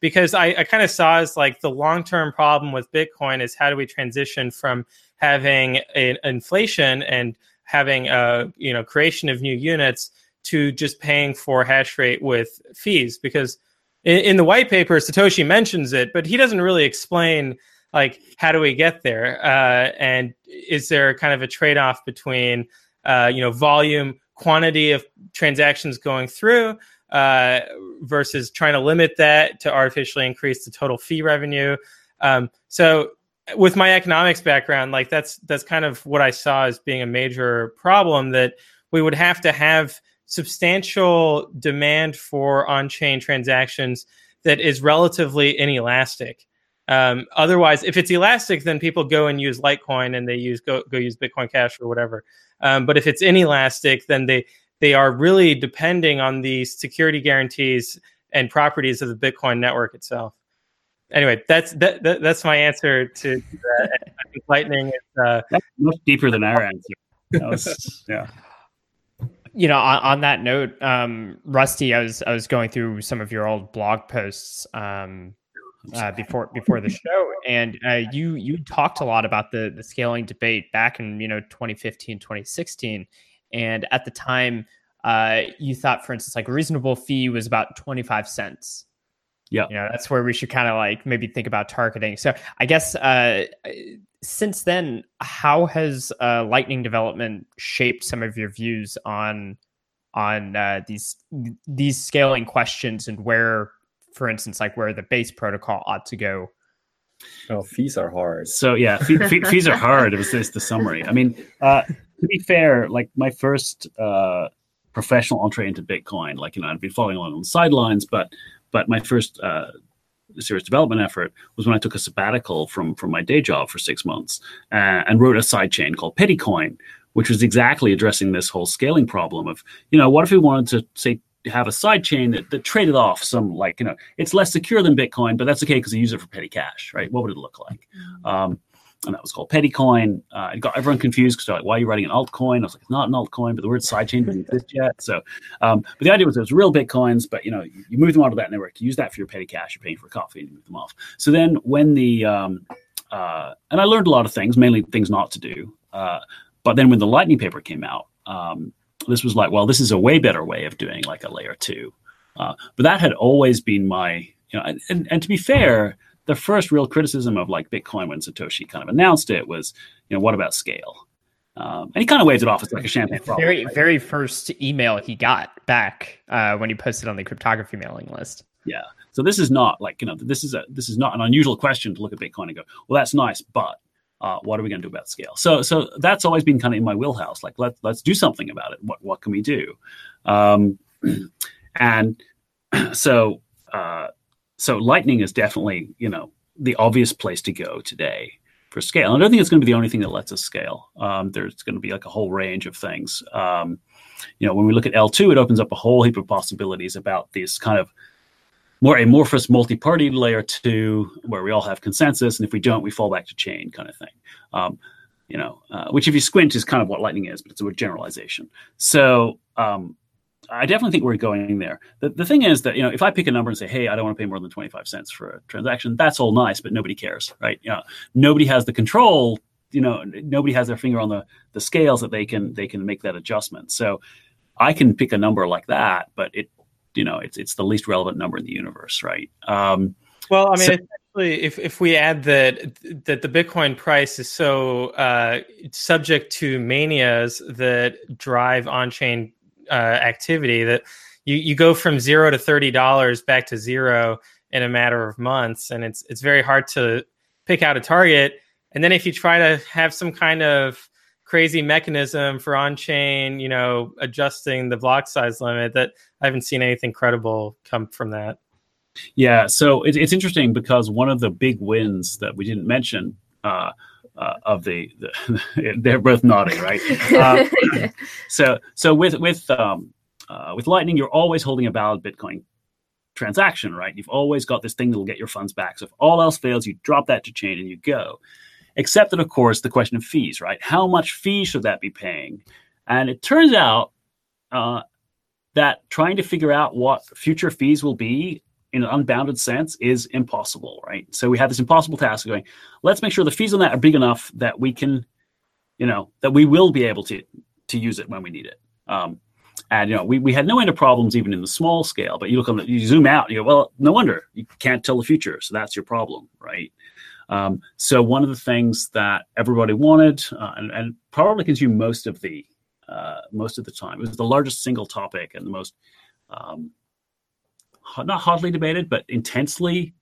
because I, I kind of saw as like the long term problem with Bitcoin is how do we transition from having an inflation and having a you know creation of new units to just paying for hash rate with fees because in, in, the white paper satoshi mentions it but he doesn't really explain like how do we get there? Uh, and is there kind of a trade-off between uh, you know volume quantity of transactions going through uh, versus trying to limit that to artificially increase the total fee revenue? Um, so with my economics background, like that's that's kind of what I saw as being a major problem that we would have to have substantial demand for on-chain transactions that is relatively inelastic. Um, otherwise, if it's elastic, then people go and use Litecoin and they use go go use Bitcoin Cash or whatever. Um, but if it's inelastic, then they they are really depending on the security guarantees and properties of the Bitcoin network itself anyway, that's that, that, that's my answer to, that. I think Lightning is uh, much deeper than our answer. Was, yeah. You know, on, on that note, um, Rusty, I was I was going through some of your old blog posts um, uh, before before the show, and uh, you you talked a lot about the the scaling debate back in you know 2015, 2016, and at the time, uh, you thought, for instance, like a reasonable fee was about 25 cents yeah. You know, that's where we should kind of like maybe think about targeting. So I guess uh, since then, how has uh, Lightning development shaped some of your views on on uh, these these scaling questions and where, for instance, like where the base protocol ought to go? Oh, fees are hard. So yeah, fee, fee, fees are hard. It was this the summary. I mean, uh, to be fair, like my first uh, professional entree into Bitcoin, like you know, I'd been following along on the sidelines, but but my first uh, serious development effort was when I took a sabbatical from from my day job for six months uh, and wrote a sidechain called Pettycoin, which was exactly addressing this whole scaling problem of you know what if we wanted to say have a sidechain that, that traded off some like you know it's less secure than Bitcoin, but that's okay because I use it for petty cash, right? What would it look like? Mm-hmm. Um, and that was called Pettycoin. Uh, it got everyone confused because they're like, "Why are you writing an altcoin?" I was like, "It's not an altcoin, but the word sidechain didn't exist yet." So, um, but the idea was it was real bitcoins, but you know, you, you move them onto that network, you use that for your petty cash, you're paying for coffee, and you move them off. So then, when the um, uh, and I learned a lot of things, mainly things not to do. Uh, but then when the Lightning paper came out, um, this was like, well, this is a way better way of doing like a layer two. Uh, but that had always been my, you know, and, and, and to be fair the first real criticism of like Bitcoin when Satoshi kind of announced it was, you know, what about scale? Um, and he kind of waved it off as like a champagne problem. Very, right? very first email he got back uh, when he posted on the cryptography mailing list. Yeah. So this is not like you know this is a this is not an unusual question to look at Bitcoin and go, well, that's nice, but uh, what are we going to do about scale? So so that's always been kind of in my wheelhouse. Like let let's do something about it. What what can we do? Um, and so uh, so Lightning is definitely, you know, the obvious place to go today for scale. And I don't think it's going to be the only thing that lets us scale. Um, there's going to be like a whole range of things. Um, you know, when we look at L2, it opens up a whole heap of possibilities about these kind of more amorphous multi-party layer two, where we all have consensus, and if we don't, we fall back to chain kind of thing. Um, you know, uh, which if you squint is kind of what Lightning is, but it's a generalization. So um, I definitely think we're going there. The, the thing is that, you know, if I pick a number and say, hey, I don't want to pay more than 25 cents for a transaction, that's all nice, but nobody cares, right? You know, nobody has the control, you know, nobody has their finger on the, the scales that they can, they can make that adjustment. So I can pick a number like that, but it, you know, it's, it's the least relevant number in the universe, right? Um, well, I mean, so, if, if we add that that the Bitcoin price is so uh, subject to manias that drive on-chain uh, activity that you you go from zero to thirty dollars back to zero in a matter of months, and it's it's very hard to pick out a target. And then if you try to have some kind of crazy mechanism for on-chain, you know, adjusting the block size limit, that I haven't seen anything credible come from that. Yeah, so it, it's interesting because one of the big wins that we didn't mention uh, uh, of the, the they're both nodding, right? Uh, so so with with um, uh, with Lightning, you're always holding a valid Bitcoin transaction, right? You've always got this thing that will get your funds back. So if all else fails, you drop that to chain and you go. Except that, of course, the question of fees, right? How much fee should that be paying? And it turns out uh, that trying to figure out what future fees will be in an unbounded sense is impossible, right? So we have this impossible task going, let's make sure the fees on that are big enough that we can, you know, that we will be able to to use it when we need it. Um, and you know, we, we had no end of problems even in the small scale. But you look on the, you zoom out, you go, well, no wonder you can't tell the future, so that's your problem, right? Um, so one of the things that everybody wanted uh, and, and, probably consumed most of the uh, most of the time it was the largest single topic and the most um, not hotly debated, but intensely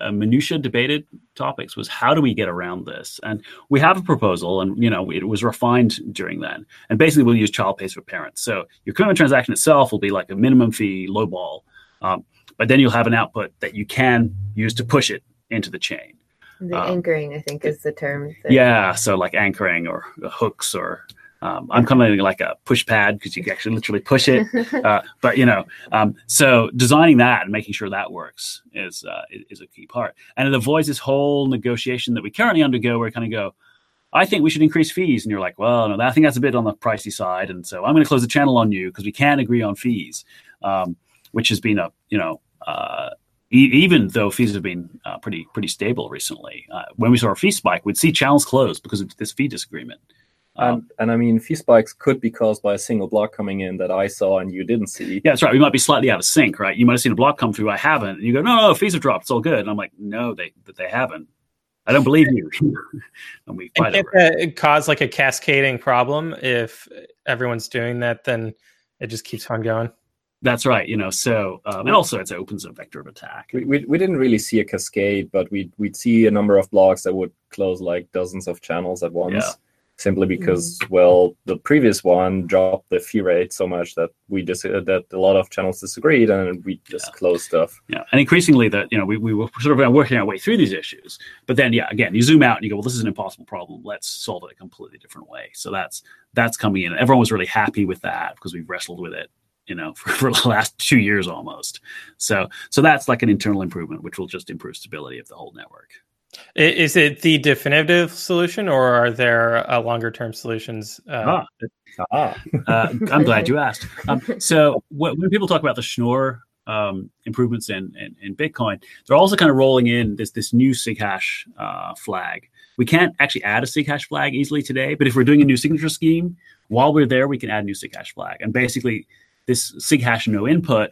uh, minutia debated topics was how do we get around this? And we have a proposal and you know it was refined during then and basically we'll use child pays for parents. So your current transaction itself will be like a minimum fee low ball um, but then you'll have an output that you can use to push it into the chain. The um, anchoring i think is the term that... yeah so like anchoring or hooks or um, I'm kind of like a push pad because you can actually literally push it. Uh, but you know, um, so designing that and making sure that works is uh, is a key part. And it avoids this whole negotiation that we currently undergo, where we kind of go, I think we should increase fees, and you're like, well, no, I think that's a bit on the pricey side, and so I'm going to close the channel on you because we can't agree on fees, um, which has been a you know. Uh, even though fees have been uh, pretty pretty stable recently, uh, when we saw a fee spike, we'd see channels close because of this fee disagreement. And, and I mean, fee spikes could be caused by a single block coming in that I saw and you didn't see. Yeah, that's right. We might be slightly out of sync, right? You might have seen a block come through, I haven't. And you go, no, no, fees have dropped. It's all good. And I'm like, no, they that they haven't. I don't believe you. and we fight and it cause like a cascading problem if everyone's doing that, then it just keeps on going. That's right. You know, so um, and also it opens a vector of attack. We, we, we didn't really see a cascade, but we we'd see a number of blocks that would close like dozens of channels at once. Yeah simply because mm-hmm. well the previous one dropped the fee rate so much that we just uh, that a lot of channels disagreed and we just yeah. closed stuff. Yeah and increasingly that you know we, we were sort of working our way through these issues but then yeah again you zoom out and you go well this is an impossible problem. Let's solve it a completely different way. So that's that's coming in. Everyone was really happy with that because we've wrestled with it you know for, for the last two years almost. So so that's like an internal improvement which will just improve stability of the whole network is it the definitive solution, or are there uh, longer term solutions? Uh, ah. ah. uh, I'm glad you asked. Um, so when people talk about the Schnorr um, improvements in, in, in, Bitcoin, they're also kind of rolling in this this new SigHash uh, flag. We can't actually add a SigHash flag easily today, but if we're doing a new signature scheme, while we're there, we can add a new SigHash flag. And basically, this SigHash no input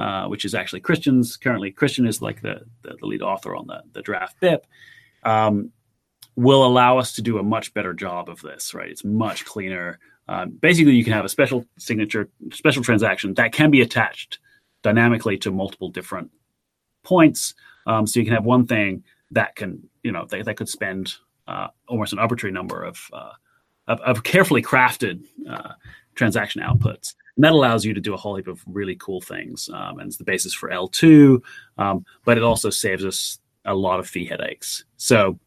uh, which is actually Christian's. Currently, Christian is like the, the, the lead author on the, the draft BIP, um, will allow us to do a much better job of this, right? It's much cleaner. Um, basically, you can have a special signature, special transaction that can be attached dynamically to multiple different points. Um, so you can have one thing that can, you know, that, that could spend uh, almost an arbitrary number of, uh, of, of, carefully crafted uh, transaction outputs. And that allows you to do a whole heap of really cool things. Um, and it's the basis for L2, um, but it also saves us a lot of fee headaches. So,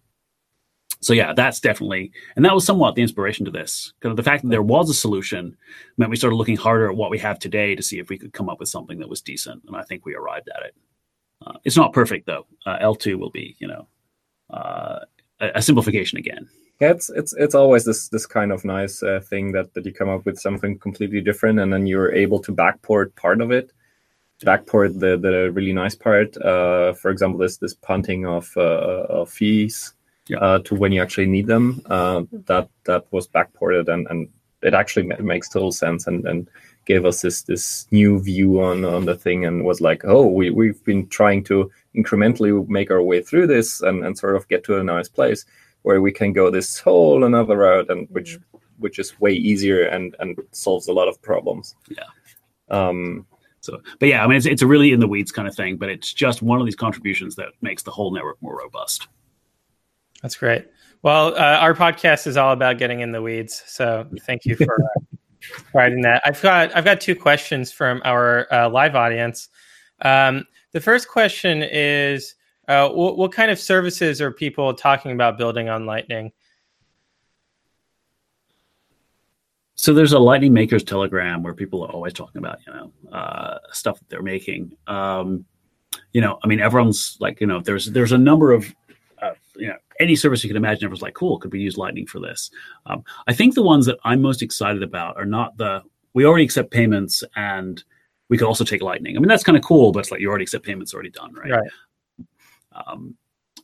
so yeah, that's definitely, and that was somewhat the inspiration to this. Because the fact that there was a solution meant we started looking harder at what we have today to see if we could come up with something that was decent. And I think we arrived at it. Uh, it's not perfect though. Uh, L2 will be, you know, uh, a, a simplification again yeah, it's it's it's always this this kind of nice uh, thing that that you come up with something completely different, and then you're able to backport part of it, backport the the really nice part. Uh, for example, this this punting of uh, of fees yeah. uh, to when you actually need them. Uh, that that was backported, and and it actually makes total sense, and and gave us this this new view on on the thing, and was like, oh, we we've been trying to incrementally make our way through this, and and sort of get to a nice place where we can go this whole another route and which mm-hmm. which is way easier and and solves a lot of problems yeah um So, but yeah, I mean, it's, it's a really in the weeds kind of thing, but it's just one of these contributions that makes the whole network more robust. That's great. Well, uh, our podcast is all about getting in the weeds. So thank you for uh, providing that. I've got I've got two questions from our uh, live audience. Um, the first question is, uh, what, what kind of services are people talking about building on Lightning? So there's a Lightning Makers Telegram where people are always talking about, you know, uh, stuff that they're making. Um, you know, I mean, everyone's like, you know, there's there's a number of, uh, you know, any service you can imagine. Everyone's like, cool, could we use Lightning for this? Um, I think the ones that I'm most excited about are not the we already accept payments and we could also take Lightning. I mean, that's kind of cool, but it's like you already accept payments already done, right? Right. Um,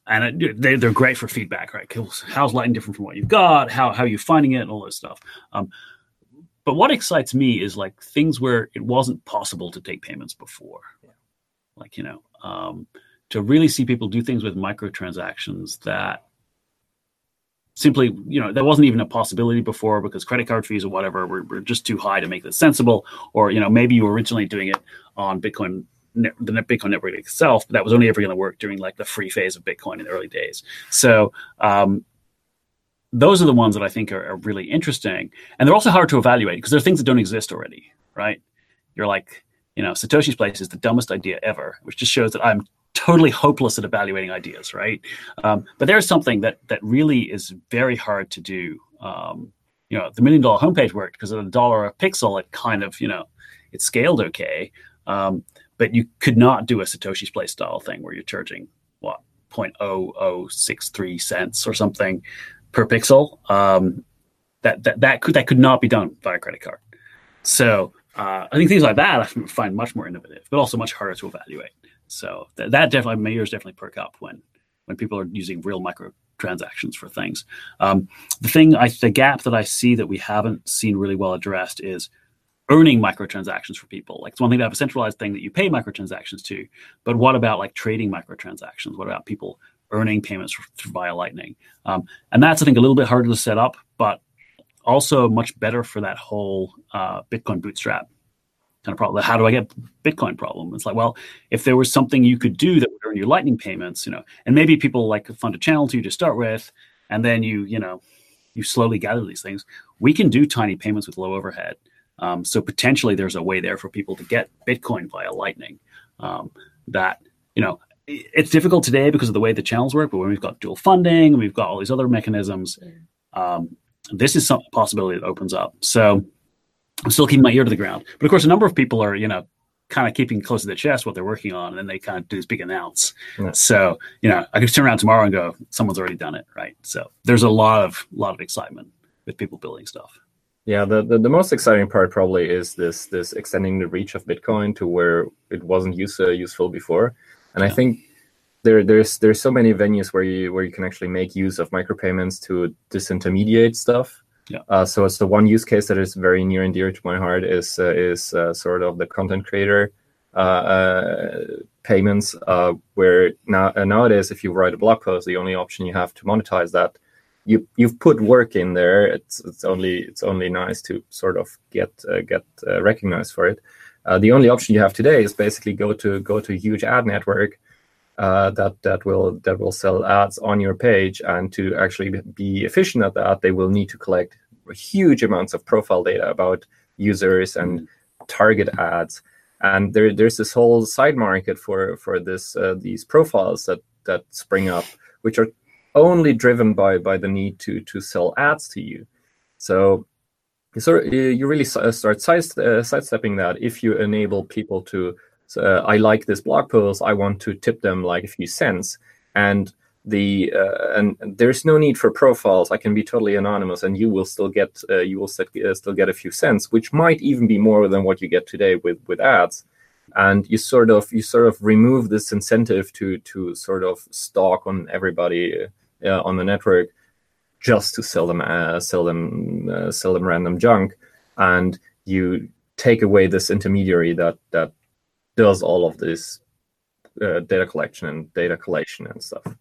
and it, they, they're great for feedback, right? How's Lightning different from what you've got? How how are you finding it, and all this stuff. Um, but what excites me is like things where it wasn't possible to take payments before. Yeah. Like, you know, um, to really see people do things with microtransactions that simply, you know, that wasn't even a possibility before because credit card fees or whatever were, were just too high to make this sensible. Or, you know, maybe you were originally doing it on Bitcoin the Bitcoin network itself, but that was only ever going to work during like the free phase of Bitcoin in the early days. So um, those are the ones that I think are, are really interesting. And they're also hard to evaluate because they're things that don't exist already, right? You're like, you know, Satoshi's place is the dumbest idea ever, which just shows that I'm totally hopeless at evaluating ideas, right? Um, but there's something that that really is very hard to do. Um, you know, the million dollar homepage worked because at a dollar a pixel, it kind of, you know, it scaled okay. Um, but you could not do a Satoshi's place style thing where you're charging what 0.0063 cents or something per pixel. Um, that that that could that could not be done via credit card. So uh, I think things like that I find much more innovative, but also much harder to evaluate. So th- that definitely my ears definitely perk up when when people are using real micro transactions for things. Um, the thing I the gap that I see that we haven't seen really well addressed is earning microtransactions for people. Like it's one thing to have a centralized thing that you pay microtransactions to, but what about like trading microtransactions? What about people earning payments via Lightning. Um, and that's, I think, a little bit harder to set up, but also much better for that whole uh, Bitcoin bootstrap kind of problem. How do I get Bitcoin problem? It's like, well, if there was something you could do that would earn you Lightning payments, you know, and maybe people like fund a channel to you to start with, and then you, you know, you slowly gather these things. We can do tiny payments with low overhead. Um, so potentially there's a way there for people to get Bitcoin via Lightning. Um, that you know it's difficult today because of the way the channels work, but when we've got dual funding and we've got all these other mechanisms, um, this is some possibility that opens up. So I'm still keeping my ear to the ground. But of course, a number of people are, you know, kind of keeping close to the chest what they're working on, and then they kind of do this big announce. Yeah. So, you know, I could turn around tomorrow and go, someone's already done it, right? So there's a lot of lot of excitement with people building stuff. Yeah, the, the, the, most exciting part probably is this this extending the reach of Bitcoin to where it wasn't use, uh, useful before. And yeah. I think there there's there's so many venues where you where you can actually make use of micropayments to disintermediate stuff. Yeah. Uh, so it's the one use case that is very near and dear to my heart is uh, is uh, sort of the content creator uh, uh, payments, uh, where now nowadays if you write a blog post, the only option you have to monetize that you you've put work in there. It's it's only it's only nice to sort of get get recognized for it. Uh, the only option you have today is basically go to go to a huge ad network uh, that that will that will sell ads on your page, and to actually be efficient at that, they will need to collect huge amounts of profile data about users and target ads. And there, there's this whole side market for for this uh, these profiles that that spring up, which are only driven by by the need to to sell ads to you. So you sort of, you really uh, start side, uh, sidestepping that if you enable people to uh, I like this blog post I want to tip them like a few cents and the uh, and there's no need for profiles I can be totally anonymous and you will still get uh, you will still, uh, still get a few cents which might even be more than what you get today with with ads and you sort of you sort of remove this incentive to to sort of stalk on everybody on the network just to sell them uh, sell them uh, sell them random junk and you take away this intermediary that that does all of this uh, data collection and data collation and stuff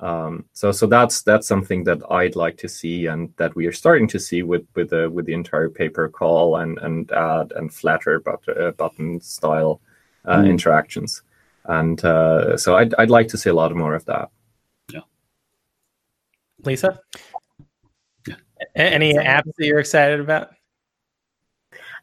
Um, so so that's that's something that I'd like to see, and that we are starting to see with with the with the entire paper call and and ad and Flattr but, uh, button style uh, Mm. interactions. And uh, so I'd I'd like to see a lot more of that. Lisa? A- Any apps that you're excited about?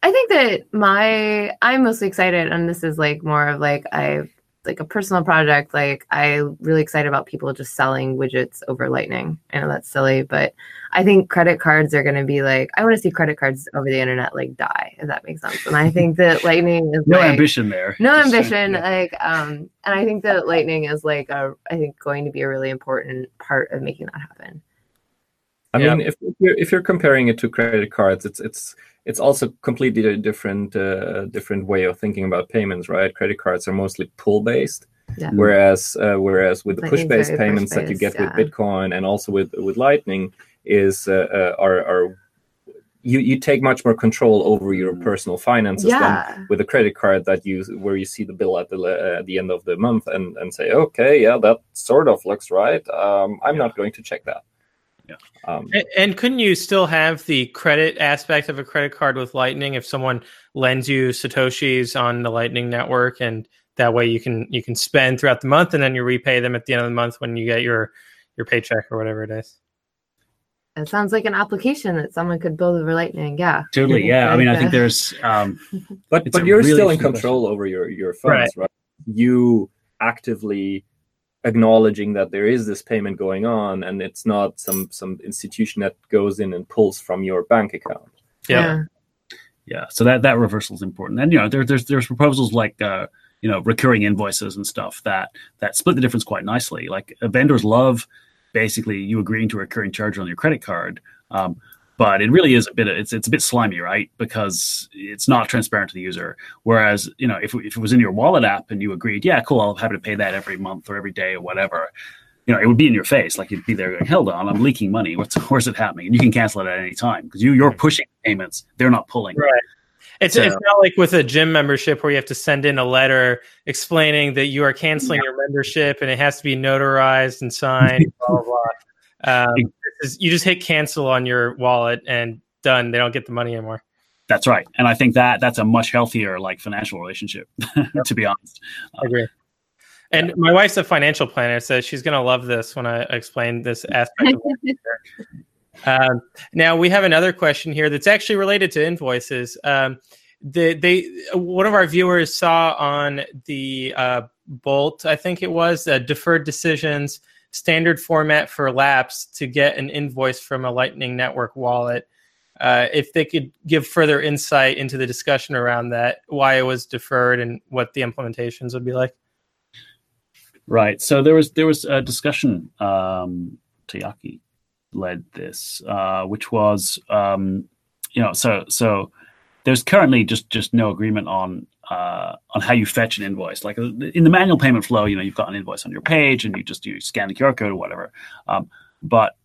I think that my I'm mostly excited, and this is like more of like I've like a personal project. Like I'm really excited about people just selling widgets over Lightning. I know that's silly, but I think credit cards are going to be like I want to see credit cards over the internet like die, if that makes sense. And I think that Lightning is No like, ambition there. no Just, ambition yeah. like um and i think that lightning is like a i think going to be a really important part of making that happen I Yeah. mean, if if you're, if you're comparing it to credit cards, it's it's it's also completely a different uh, different way of thinking about payments, right? Credit cards are mostly pull based, Yeah. whereas uh, whereas with the push Lightning's based very payments that you get yeah. with Bitcoin and also with with Lightning is uh, uh, are are you you take much more control over your personal finances than with a credit card that you where you see the bill at the uh, at the end of the month and and say okay yeah that sort of looks right um, I'm not going to check that. Yeah. Um, A- And couldn't you still have the credit aspect of a credit card with Lightning if someone lends you satoshis on the Lightning network, and that way you can you can spend throughout the month, and then you repay them at the end of the month when you get your your paycheck or whatever it is. it sounds like an application that someone could build over lightning yeah Totally, yeah. I mean, I think there's um, but but you're really still in interesting control over your your funds right. you actively acknowledging that there is this payment going on and it's not some some institution that goes in and pulls from your bank account Yeah. yeah. So that that reversal is important, and you know, there, there's there's proposals like uh, you know recurring invoices and stuff that that split the difference quite nicely. Like uh, vendors love basically you agreeing to a recurring charge on your credit card. Um, but it really is a bit it's it's a bit slimy right? Because it's not transparent to the user. Whereas you know if, if it was in your wallet app and you agreed yeah cool i'll have to pay that every month or every day or whatever you know it would be in your face like you'd be there going hold on i'm leaking money. What's where's it happening? And you can cancel it at any time because you you're pushing payments. They're not pulling. Right. It's So- it's not like with a gym membership where you have to send in a letter explaining that you are canceling your membership and it has to be notarized and signed. blah blah blah. Um, you just hit cancel on your wallet and done. They don't get the money anymore. that's right and i think that that's a much healthier like financial relationship to be honest I agree. And my wife's a financial planner, so she's going to love this when I explain this aspect. Of. Um, now we have another question here that's actually related to invoices. Um, the, they one of our viewers saw on the uh, Bolt, I think it was, uh, deferred decisions standard format for lapse to get an invoice from a Lightning Network wallet. Uh, if they could give further insight into the discussion around that, why it was deferred, and what the implementations would be like. Right. So there was there was a discussion. Um, Tayaki led this, uh, which was um, you know so so there's currently just just no agreement on uh, on how you fetch an invoice. Like in the manual payment flow, you know you've got an invoice on your page and you just you scan the QR code or whatever. Um, but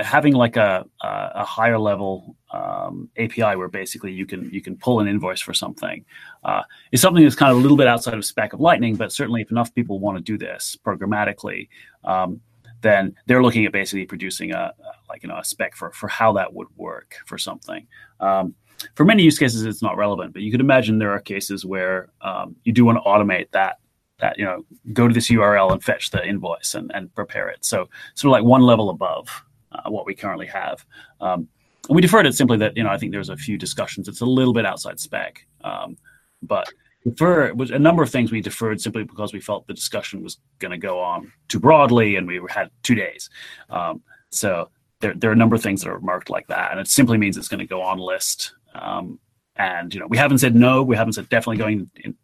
having like a a, a higher level um, API where basically you can you can pull an invoice for something uh, is something that's kind of a little bit outside of spec of Lightning. But certainly, if enough people want to do this programmatically, um, then they're looking at basically producing a, a like you know a spec for for how that would work for something. Um, for many use cases, it's not relevant, but you could imagine there are cases where um, you do want to automate that. That you know, go to this URL and fetch the invoice and, and prepare it. So sort of like one level above uh, what we currently have. Um, and we deferred it simply that you know I think there's a few discussions. It's a little bit outside spec, um, but defer was a number of things we deferred simply because we felt the discussion was going to go on too broadly, and we had two days. Um, so there, there are a number of things that are marked like that, and it simply means it's going to go on list. Um, and you know we haven't said no, we haven't said definitely going, in,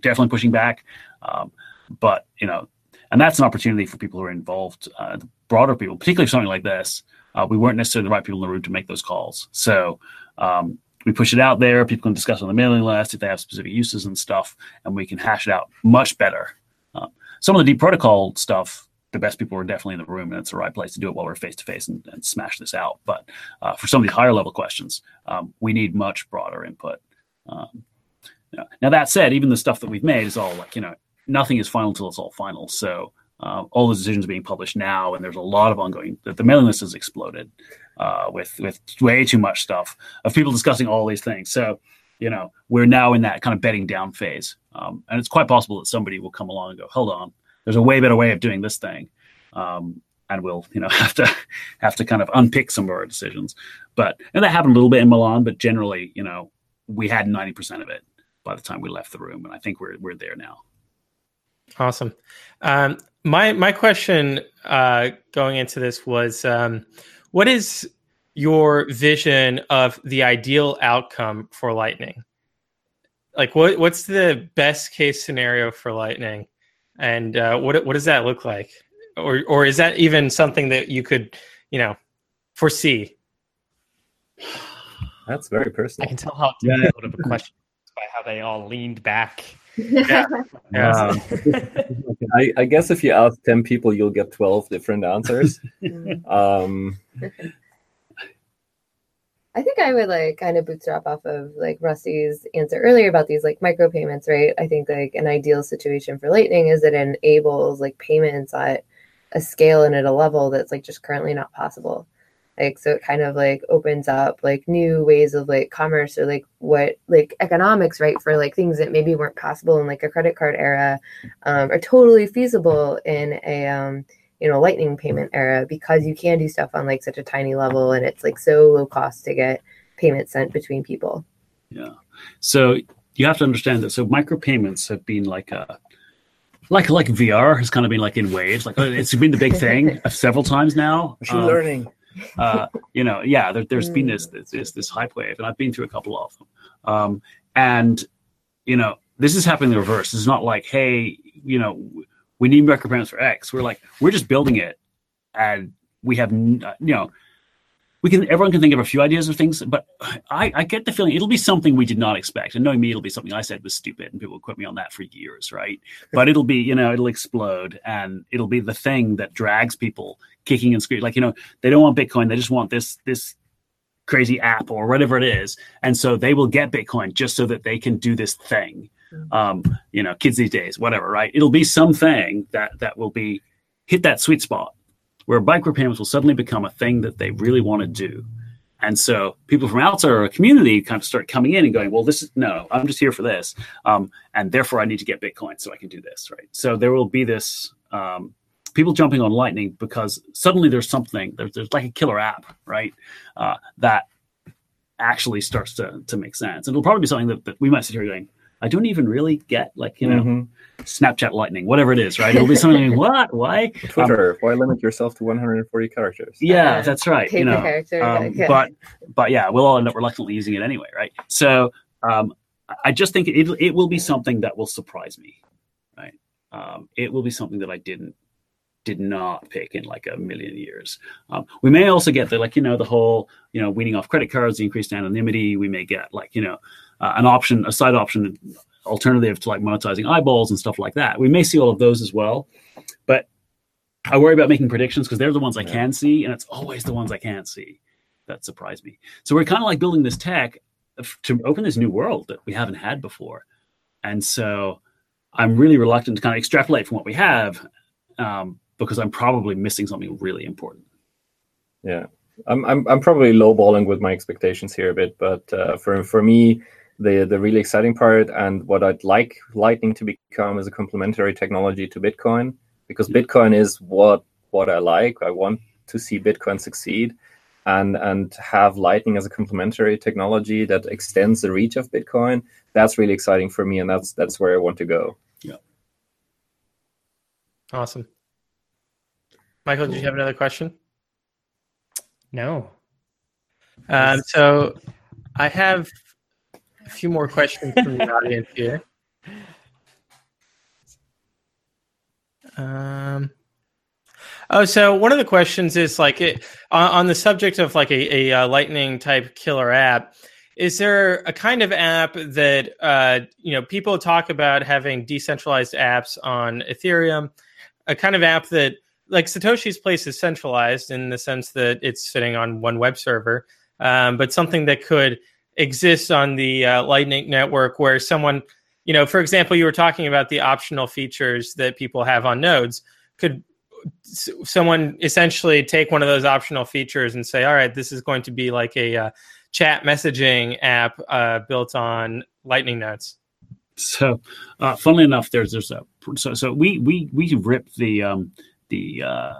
definitely pushing back, um, but you know, and that's an opportunity for people who are involved, uh, broader people, particularly something like this. Uh, we weren't necessarily the right people in the room to make those calls, so. Um, we push it out there. People can discuss on the mailing list if they have specific uses and stuff, and we can hash it out much better. Um, some of the deep protocol stuff, the best people are definitely in the room, and it's the right place to do it while we're face to face and smash this out. But uh, for some of these higher level questions, um, we need much broader input. Um, now that said, even the stuff that we've made is all like you know nothing is final until it's all final. So uh, all the decisions are being published now, and there's a lot of ongoing. The, the mailing list has exploded uh, with with way too much stuff of people discussing all these things. So you know we're now in that kind of bedding down phase, um, and it's quite possible that somebody will come along and go, "Hold on, there's a way better way of doing this thing." Um, and we'll you know have to have to kind of unpick some of our decisions. But and that happened a little bit in Milan, but generally, you know, we had ninety percent of it by the time we left the room, and I think we're we're there now. Awesome. Um, my my question uh, going into this was, um, what is your vision of the ideal outcome for Lightning? Like, what what's the best case scenario for Lightning, and uh, what what does that look like? Or or is that even something that you could, you know, foresee? That's very personal. I can tell how difficult of a question by how they all leaned back yeah. Um, I, I, guess if you ask 10 people, you'll get 12 different answers. um, I think I would like kind of bootstrap off of like Rusty's answer earlier about these like micropayments, right? I think like an ideal situation for Lightning is it enables like payments at a scale and at a level that's like just currently not possible like so it kind of like opens up like new ways of like commerce or like what like economics right for like things that maybe weren't possible in like a credit card era um, are totally feasible in a um, you know lightning payment era because you can do stuff on like such a tiny level and it's like so low cost to get payments sent between people yeah so you have to understand that so micropayments have been like a like like VR has kind of been like in waves. Like it's been the big thing several times now. Machine um, learning uh, you know, yeah, there, has been this, this, this this hype wave, and I've been through a couple of them. Um, and you know, this is happening in the reverse. It's not like, hey, you know, we need micropayments for X. We're like, we're just building it, and we have, uh, you know, we can everyone can think of a few ideas of things, but I, I, get the feeling it'll be something we did not expect. And knowing me, it'll be something I said was stupid, and people will quote me on that for years, right? but it'll be, you know, it'll explode, and it'll be the thing that drags people kicking and screaming. Like, you know, they don't want Bitcoin; they just want this this crazy app or whatever it is, and so they will get Bitcoin just so that they can do this thing. Mm. Um, you know, kids these days, whatever, right? It'll be something that that will be hit that sweet spot where micropayments will suddenly become a thing that they really want to do. And so people from outside our community kind of start coming in and going, well, this is no, I'm just here for this. Um, and therefore I need to get Bitcoin so I can do this. Right. So there will be this um, people jumping on Lightning because suddenly there's something, there's, there's like a killer app, right? Uh, that actually starts to, to make sense. And it'll probably be something that, that we might sit here going, I don't even really get like you know mm-hmm. Snapchat Lightning, whatever it is, right? It'll be something like, what? Why? Twitter? Um, why limit yourself to 140 characters? Yeah, that's right. you know, um, yeah. but but yeah, we'll all end up reluctantly using it anyway, right? So um, I just think it it will be something that will surprise me, right? Um, it will be something that I didn't did not pick in like a million years. Um, we may also get the like you know the whole you know weaning off credit cards, the increased anonymity. We may get like you know uh, an option, a side option alternative to like monetizing eyeballs and stuff like that. We may see all of those as well, but I worry about making predictions because they're the ones I can see, and it's always the ones I can't see that surprise me. So we're kind of like building this tech to open this new world that we haven't had before, and so I'm really reluctant to kind of extrapolate from what we have um, because I'm probably missing something really important. Yeah, I'm I'm, I'm probably lowballing with my expectations here a bit, but uh, for for me, the the really exciting part and what I'd like Lightning to become is a complementary technology to Bitcoin because Bitcoin is what what I like. I want to see Bitcoin succeed and and have Lightning as a complementary technology that extends the reach of Bitcoin. That's really exciting for me, and that's that's where I want to go. Yeah. Awesome. Michael, did you have another question? No. Um, so I have a few more questions from the audience here. Um, oh, so one of the questions is like it, on, on the subject of like a, a, a, uh, lightning type killer app. Is there a kind of app that uh, you know people talk about having decentralized apps on Ethereum? A kind of app that like Satoshi's place is centralized in the sense that it's sitting on one web server, um, but something that could exist on the uh, Lightning Network where someone, you know, for example, you were talking about the optional features that people have on nodes. could someone essentially take one of those optional features and say, all right, this is going to be like a uh, chat messaging app uh, built on Lightning nodes. So, uh, funnily enough, there's there's a so so we we we ripped the um, the uh,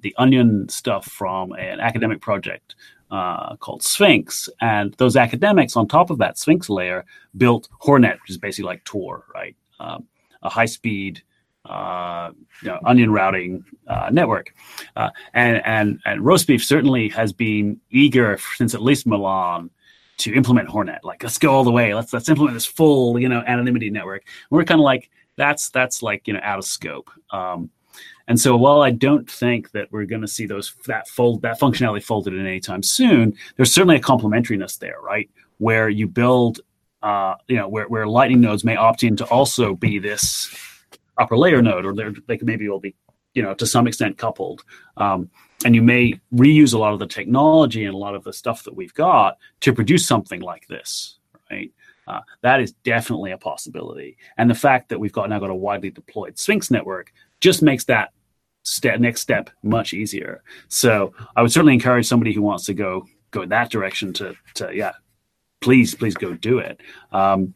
the onion stuff from an academic project uh, called Sphinx, and those academics on top of that Sphinx layer built Hornet, which is basically like Tor, right? Um, a high speed uh, you know, onion routing uh, network. Uh, and, and, and roasbeef certainly has been eager since at least Milan to implement Hornet. Like, let's go all the way. Let's let's implement this full, you know, anonymity network. And we're kind of like, that's that's like you know out of scope. Um, and so while I don't think that we're going to see those that fold that functionality folded in anytime soon, there's certainly a complementariness there, right? Where you build, uh, you know, where where Lightning nodes may opt in to also be this upper layer node, or they could maybe will be, you know, to some extent coupled. Um, and you may reuse a lot of the technology and a lot of the stuff that we've got to produce something like this, right? Uh, that is definitely a possibility. And the fact that we've got now got a widely deployed Sphinx network just makes that step next step much easier. So I would certainly encourage somebody who wants to go go that direction to to yeah, please please go do it. Um,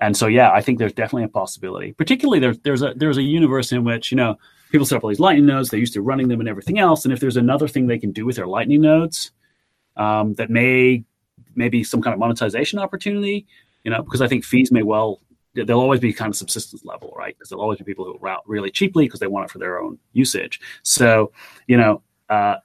and so yeah, I think there's definitely a possibility. Particularly there's there's a there's a universe in which you know people set up all these lightning nodes, they're used to running them and everything else. And if there's another thing they can do with their lightning nodes um, that may maybe some kind of monetization opportunity, you know, because I think fees may well there'll always be kind of subsistence level, right? Because there'll always be people who route really cheaply because they want it for their own usage. So you know. Uh,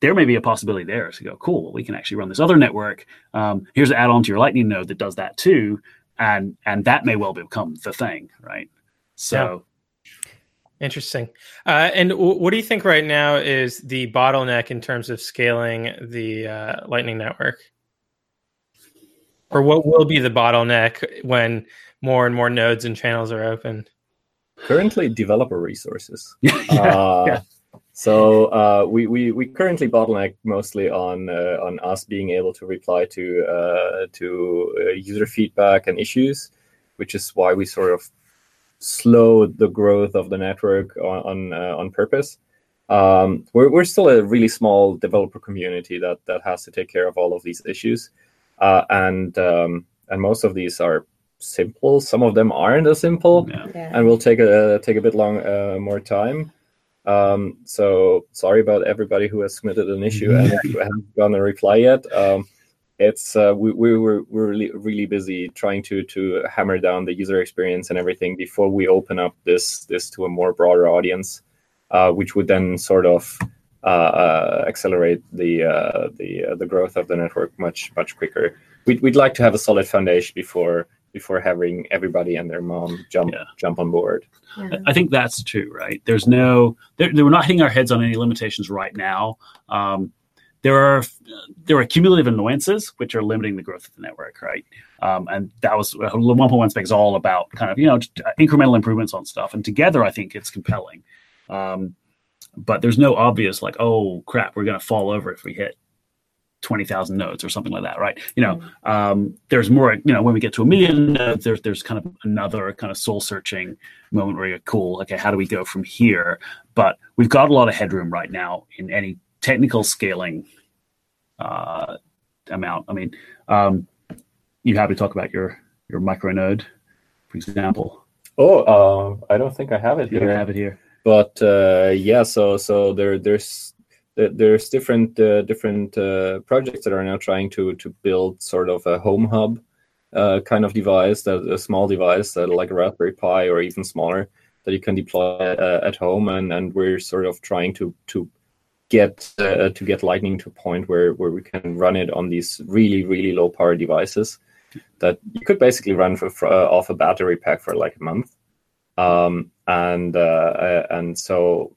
there may be a possibility there to go, cool, well, we can actually run this other network. Um, here's an add-on to your Lightning node that does that too and and that may well become the thing, right? So. Yeah. Interesting. Uh, and w- what do you think right now is the bottleneck in terms of scaling the uh, Lightning Network? Or what will be the bottleneck when more and more nodes and channels are open? Currently, developer resources. yeah, uh, yeah. So uh, we, we we currently bottleneck mostly on uh, on us being able to reply to uh, to uh, user feedback and issues, which is why we sort of slowed the growth of the network on on, uh, on purpose. Um, we're we're still a really small developer community that that has to take care of all of these issues, uh, and um, and most of these are simple. Some of them aren't as simple, yeah. Yeah. and will take a take a bit long more time. Um, so sorry about everybody who has submitted an issue and haven't gotten a reply yet. Um, it's uh, we, we were we're really really busy trying to to hammer down the user experience and everything before we open up this this to a more broader audience, uh, which would then sort of uh, uh accelerate the uh, the uh, the growth of the network much much quicker. We'd, we'd like to have a solid foundation before before having everybody and their mom jump yeah. jump on board. Yeah. I think that's true, right? There's no, there, we're not hitting our heads on any limitations right now. Um, there are there are cumulative annoyances which are limiting the growth of the network, right? Um, and that was uh, 1.1 spec is all about kind of you know incremental improvements on stuff, and together I think it's compelling. Um, but there's no obvious like, oh crap, we're going to fall over if we hit 20,000 nodes or something like that, right? You know, mm-hmm. um, there's more, you know, when we get to a million nodes, there's, there's kind of another kind of soul searching moment where you're cool. Okay, how do we go from here? But we've got a lot of headroom right now in any technical scaling uh, amount. I mean, um, you happy to talk about your, your micro node, for example? Oh, uh, I don't think I have it you here. have it here. But uh, yeah, so so there there's there's different uh, different uh, projects that are now trying to to build sort of a home hub uh, kind of device, that a small device that like a Raspberry Pi or even smaller that you can deploy uh, at home, and and we're sort of trying to to get uh, to get Lightning to a point where where we can run it on these really really low power devices that you could basically run for, for uh, off a battery pack for like a month. Um, and and so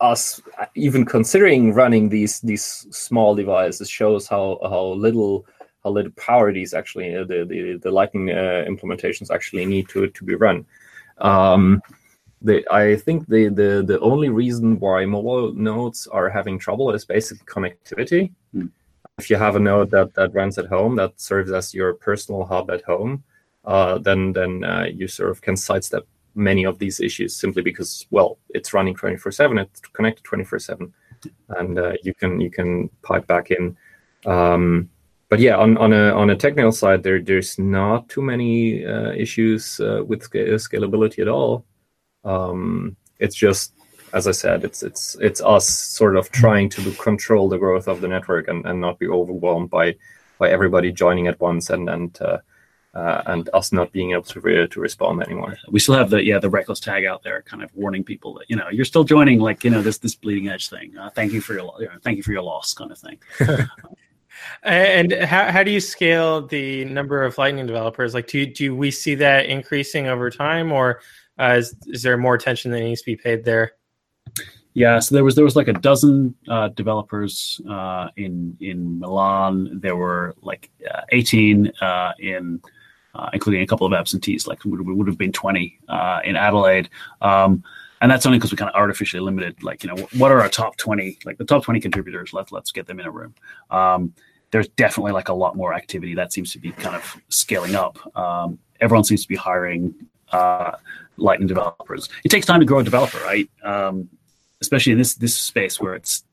us even considering running these these small devices shows how how little how little power these actually uh, the the, the lightning uh, implementations actually need to to be run um, the, I think the, the the only reason why mobile nodes are having trouble is basically connectivity. Mm. If you have a node that, that runs at home that serves as your personal hub at home, uh, then then uh, you sort of can sidestep many of these issues simply because well it's running 24 7 it's connected 24 7 and uh, you can you can pipe back in. Um, but yeah on, on a on a technical side there there's not too many uh, issues uh, with scalability at all. Um, it's just as i said it's it's it's us sort of trying to control the growth of the network and, and not be overwhelmed by by everybody joining at once and and uh, and us not being able to re- to respond anymore. We still have the yeah the reckless tag out there, kind of warning people that you know you're still joining like you know this this bleeding edge thing. Uh, thank you for your you know, thank you for your loss kind of thing. and how, how do you scale the number of Lightning developers? Like, do do we see that increasing over time, or uh, is is there more attention that needs to be paid there? Yeah, so there was there was like a dozen uh, developers uh, in in Milan. There were like uh, eighteen uh, in uh, including a couple of absentees, like would, would have been 20 uh, in Adelaide. Um, and that's only because we kind of artificially limited, like, you know, what are our top 20, like the top 20 contributors, let's, let's get them in a room. Um, there's definitely like a lot more activity that seems to be kind of scaling up. Um, everyone seems to be hiring uh, Lightning developers. It takes time to grow a developer, right? Um, especially in this this space where it's,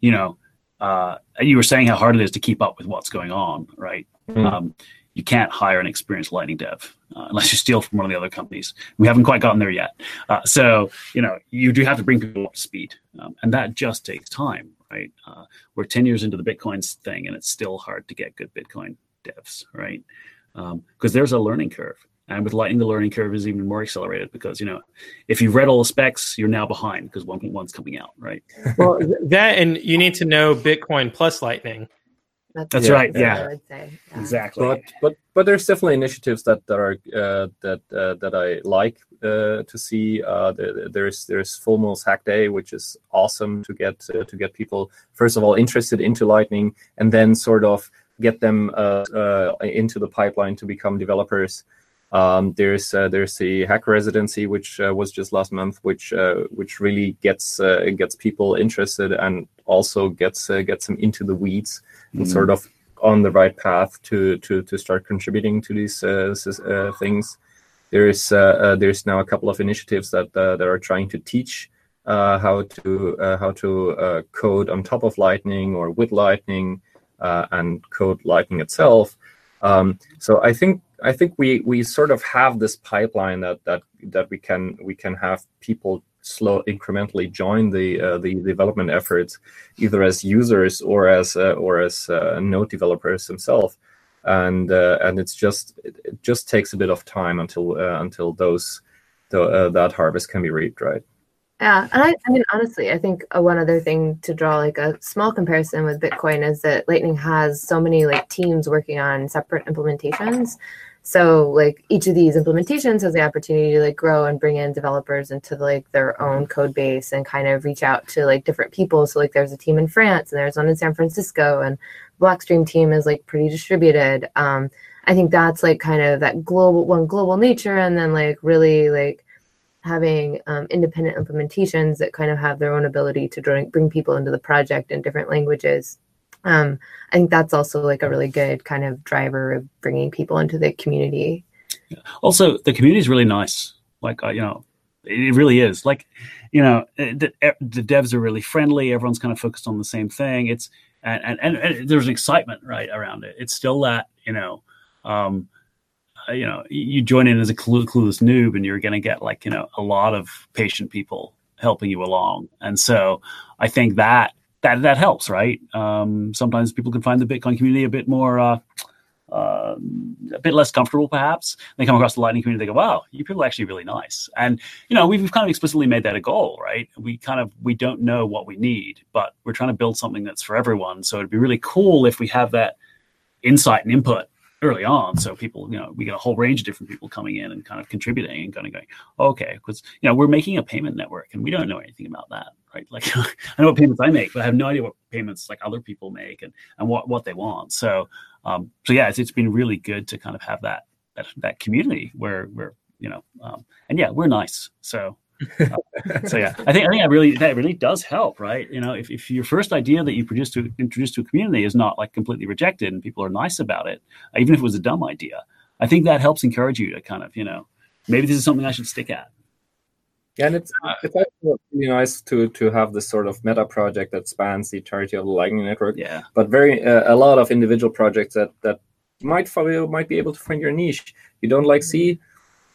you know, uh, you were saying how hard it is to keep up with what's going on, right? Mm. You can't hire an experienced Lightning dev uh, unless you steal from one of the other companies. We haven't quite gotten there yet. Uh, so, you know, you do have to bring people up to speed. Um, and that just takes time, right? Uh, we're 10 years into the Bitcoin thing and it's still hard to get good Bitcoin devs, right? Because um, there's a learning curve. And with Lightning, the learning curve is even more accelerated because, you know, if you've read all the specs, you're now behind because 1.1's coming out, right? Well, that and you need to know Bitcoin plus Lightning that's, That's right. Yeah. yeah. Exactly. But but but there's definitely initiatives that that are uh, that uh, that I like uh, to see. Uh, there's there's Full Hack Day, which is awesome to get uh, to get people first of all interested into Lightning, and then sort of get them uh, into the pipeline to become developers. Um, there's uh, there's the hack residency, which uh, was just last month, which uh, which really gets gets people interested and also gets gets them into the weeds and sort of on the right path to to to start contributing to these uh, uh, things. There is uh, there's now a couple of initiatives that that are trying to teach how to how to code on top of Lightning or with Lightning and code Lightning itself. Um, so I think I think we we sort of have this pipeline that that that we can we can have people slow incrementally join the uh, the development efforts, either as users or as uh, or as uh, node developers themselves. And uh, and it's just it, just takes a bit of time until uh, until those the, uh, that harvest can be reaped, right? Yeah, and I, I mean honestly, I think one other thing to draw like a small comparison with Bitcoin is that Lightning has so many like teams working on separate implementations so like each of these implementations has the opportunity to like grow and bring in developers into like their own code base and kind of reach out to like different people. So like there's a team in France and there's one in San Francisco and Blockstream team is like pretty distributed. Um, I think that's like kind of that global one global nature and then like really like having um, independent implementations that kind of have their own ability to bring, bring people into the project in different languages um, I think that's also like a really good kind of driver of bringing people into the community. Also, the community is really nice. Like, uh, you know, it really is. Like, you know, eh, the, eh, the, devs are really friendly. Everyone's kind of focused on the same thing. It's and and, and there's an excitement right around it. It's still that you know, um, uh, you know, you join in as a clue, clueless noob, and you're going to get like you know a lot of patient people helping you along. And so I think that that that helps, right? Um, sometimes people can find the Bitcoin community a bit more, uh, uh, a bit less comfortable, perhaps. They come across the Lightning community, they go, "Wow, you people are actually really nice." And you know, we've we've kind of explicitly made that a goal, right? We kind of we don't know what we need, but we're trying to build something that's for everyone. So it'd be really cool if we have that insight and input early on. So people, you know, we get a whole range of different people coming in and kind of contributing and kind of going, okay, because you know we're making a payment network and we don't know anything about that, right? Like I know what payments I make, but I have no idea what payments like other people make and and what what they want. So um, so yeah, it's it's been really good to kind of have that that that community where where you know um, and yeah, we're nice. So so yeah, I think I think that really that really does help, right? You know, if, if your first idea that you produce to introduce to a community is not like completely rejected and people are nice about it, even if it was a dumb idea, I think that helps encourage you to kind of you know maybe this is something I should stick at. Yeah, and it's it's actually really nice to to have this sort of meta project that spans the entirety of the Lightning Network. Yeah. But very uh, a lot of individual projects that that might follow, might be able to find your niche. You don't like C,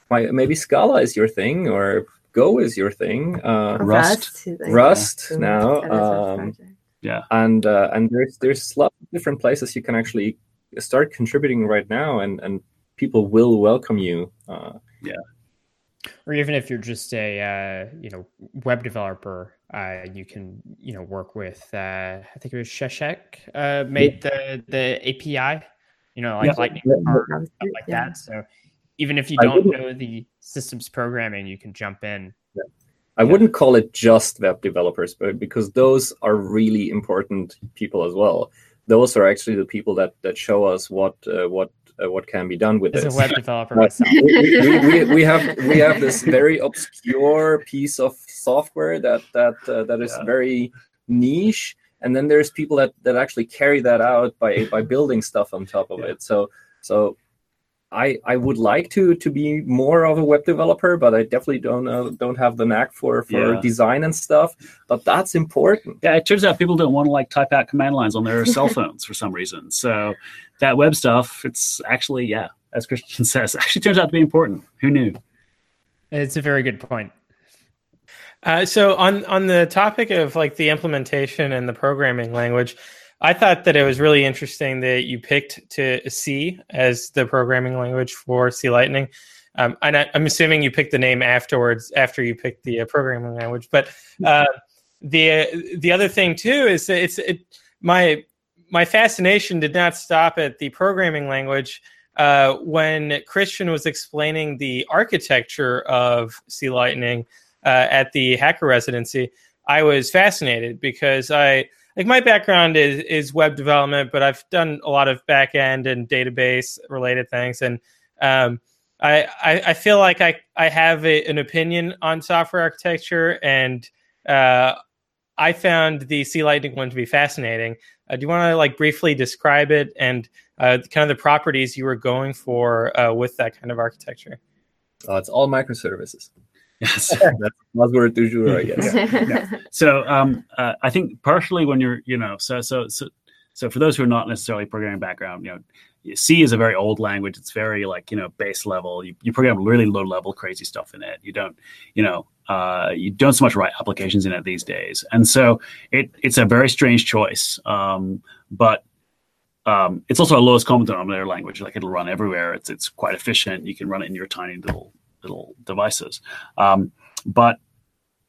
might, maybe Scala is your thing, or Go is your thing. Uh, Rust. Rust, like- Rust Yeah. now. That is a Um. Yeah. and uh, and there's there's lots of different places you can actually start contributing right now, and and people will welcome you. Uh, or even if you're just a uh, you know web developer, uh, you can you know work with uh, I think it was Shesek uh, made the the API, you know like Yeah. Lightning Yeah. Stuff like Yeah. that. So even if you don't know the systems programming, you can jump in. I wouldn't call it just web developers, but because those are really important people as well. Those are actually the people that that show us what uh, what uh, what can be done with As this. a web developer myself, we, we, we, we have we have this very obscure piece of software that that uh, that is Yeah. very niche, and then there's people that that actually carry that out by by building stuff on top of Yeah. it. So so. I, I would like to to be more of a web developer, but I definitely don't uh, don't have the knack for for Yeah. design and stuff. But that's important. Yeah, it turns out people don't want to like type out command lines on their cell phones for some reason. So that web stuff, it's actually, yeah, as Christian says, actually turns out to be important. Who knew? it's a very good point. Uh, so on on the topic of like the implementation and the programming language, I thought that it was really interesting that you picked to C as the programming language for C Lightning. Um, and I, I'm assuming you picked the name afterwards after you picked the uh, programming language. But uh, the the other thing too is that it's it, my my fascination did not stop at the programming language. Uh, when Christian was explaining the architecture of C Lightning uh, at the hacker residency, I was fascinated because I like my background is is web development, but I've done a lot of back end and database related things, and um, I, I I feel like I I have a, an opinion on software architecture, and uh, I found the C Lightning one to be fascinating. Uh, do you want to like briefly describe it and uh, kind of the properties you were going for uh, with that kind of architecture? Uh, it's all microservices. Yes. That's buzzword du jour, I guess. so um, uh, I think partially when you're, you know, so so so so for those who are not necessarily programming background, you know, C is a very old language. It's very like you know base level. You, you program really low level crazy stuff in it. You don't, you know, uh, you don't so much write applications in it these days. And so it it's a very strange choice. Um, but um, it's also a lowest common denominator language. Like it'll run everywhere. It's it's quite efficient. You can run it in your tiny little little devices. Um, but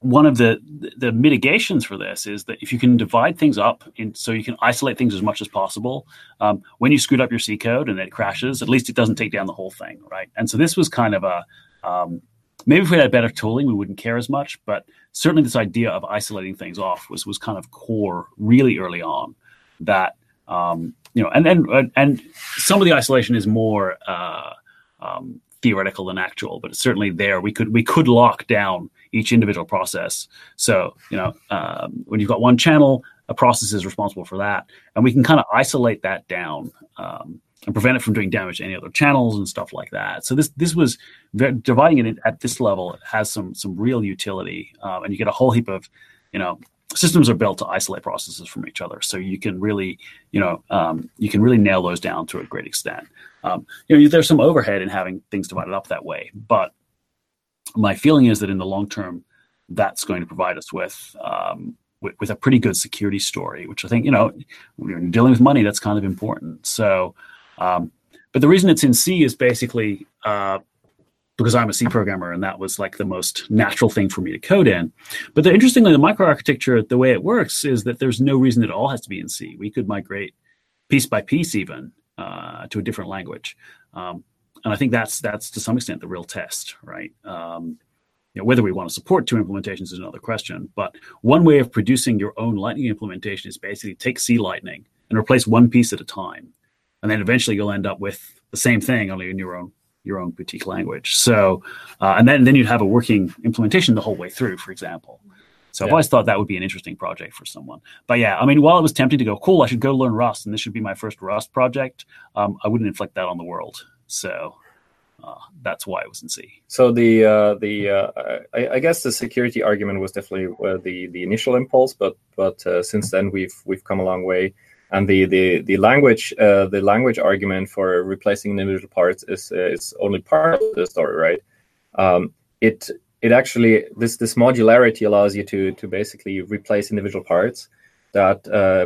one of the the mitigations for this is that if you can divide things up in so you can isolate things as much as possible um, when you screwed up your c code and it crashes at least it doesn't take down the whole thing right and so this was kind of a um, maybe if we had better tooling we wouldn't care as much but certainly this idea of isolating things off was was kind of core really early on that um, you know and and and some of the isolation is more uh, um, theoretical than actual but it's certainly there we could we could lock down each individual process. So, you know, um, when you've got one channel, a process is responsible for that, and we can kind of isolate that down um, and prevent it from doing damage to any other channels and stuff like that. So this this was dividing it at this level has some some real utility, um, and you get a whole heap of, you know. Systems are built to isolate processes from each other, so you can really, you know, um, you can really nail those down to a great extent. Um, you know, there's some overhead in having things divided up that way, but my feeling is that in the long term, that's going to provide us with, um, with with, a pretty good security story, which I think you know, when you're dealing with money, that's kind of important. So, um, but the reason it's in C is basically uh, because I'm a C programmer, and that was like the most natural thing for me to code in. But the, interestingly, the microarchitecture, the way it works, is that there's no reason it all has to be in C. We could migrate piece by piece, even uh, to a different language. Um, and I think that's that's to some extent the real test, right? Um, you know, whether we want to support two implementations is another question. But one way of producing your own Lightning implementation is basically take C Lightning and replace one piece at a time, and then eventually you'll end up with the same thing only in your own your own boutique language. So, uh, and then then you'd have a working implementation the whole way through, for example. So I've always thought that would be an interesting project for someone. But yeah, I mean, while it was tempting to go, cool, I should go learn Rust, and this should be my first Rust project, um, I wouldn't inflict that on the world. So uh, that's why it was in C. So the uh, the uh, I, I, guess the security argument was definitely uh, the the initial impulse, but but uh, since then we've we've come a long way, and the the the language uh, the language argument for replacing individual parts is is only part of the story, right? Um, it it actually this this modularity allows you to to basically replace individual parts that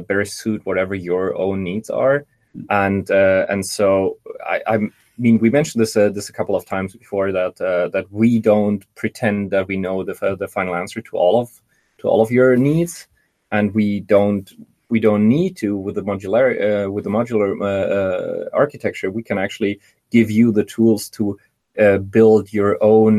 better suit whatever your own needs are and uh, and so I, I'm I mean, we mentioned this uh, this a couple of times before that uh, that we don't pretend that we know the the final answer to all of to all of your needs, and we don't we don't need to with the modular uh, with the modular uh, uh, architecture. We can actually give you the tools to uh, build your own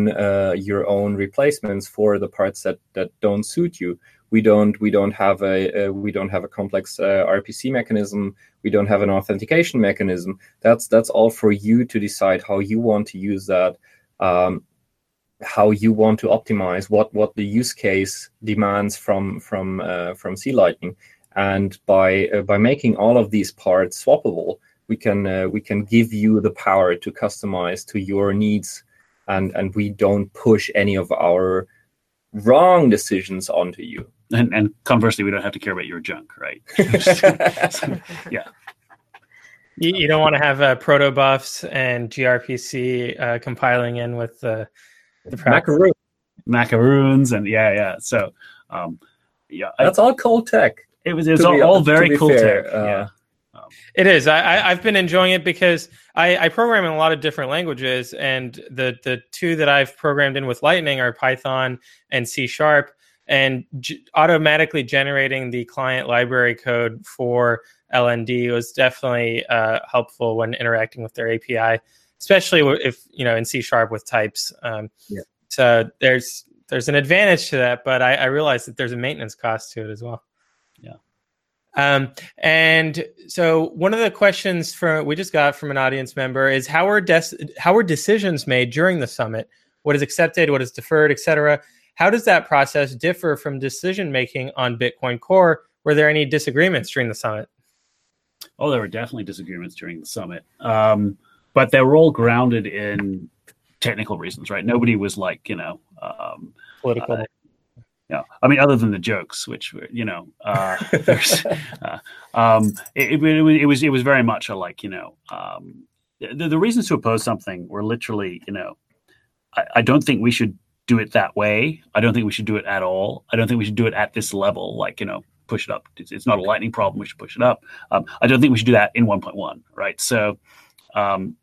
your own replacements for the parts that that don't suit you we don't we don't have a, we don't have a complex uh, RPC mechanism. We don't have an authentication mechanism. That's that's all for you to decide how you want to use that. Um, how you want to optimize what what the use case demands from from uh, from C Lightning, and by uh, by making all of these parts swappable, we can uh, we can give you the power to customize to your needs, and and we don't push any of our wrong decisions onto you and, and conversely, we don't have to care about your junk, right? yeah. You, you, don't want to have uh, protobufs and gRPC uh, compiling in with the, the macaroon. macaroons and yeah, yeah. So, um, yeah, that's I, all cold tech. It was, it was all, be, all, very cool fair, tech. Uh, yeah. Um, it is. I, I, have been enjoying it because I, I program in a lot of different languages, and the the two that I've programmed in with Lightning are Python and C Sharp and g- automatically generating the client library code for LND was definitely uh, helpful when interacting with their API, especially if you know in C sharp with types. Um, yeah. So there's there's an advantage to that, but I, I realize that there's a maintenance cost to it as well. Um, and so one of the questions from we just got from an audience member is how are des- how are decisions made during the summit? What is accepted? What is deferred, etc. How does that process differ from decision making on Bitcoin Core? Were there any disagreements during the summit? Oh, there were definitely disagreements during the summit, um, but they were all grounded in technical reasons, right? Nobody was like, you know, um, political. Uh, yeah, I mean, other than the jokes, which were, you know, uh, uh, um, it, it, it, was it was very much a like, you know, um, the, the reasons to oppose something were literally, you know, I, I don't think we should do it that way. I don't think we should do it at all. I don't think we should do it at this level, like, you know, push it up. It's, it's not a lightning problem. We should push it up. Um, I don't think we should do that in 1.1, right? So um,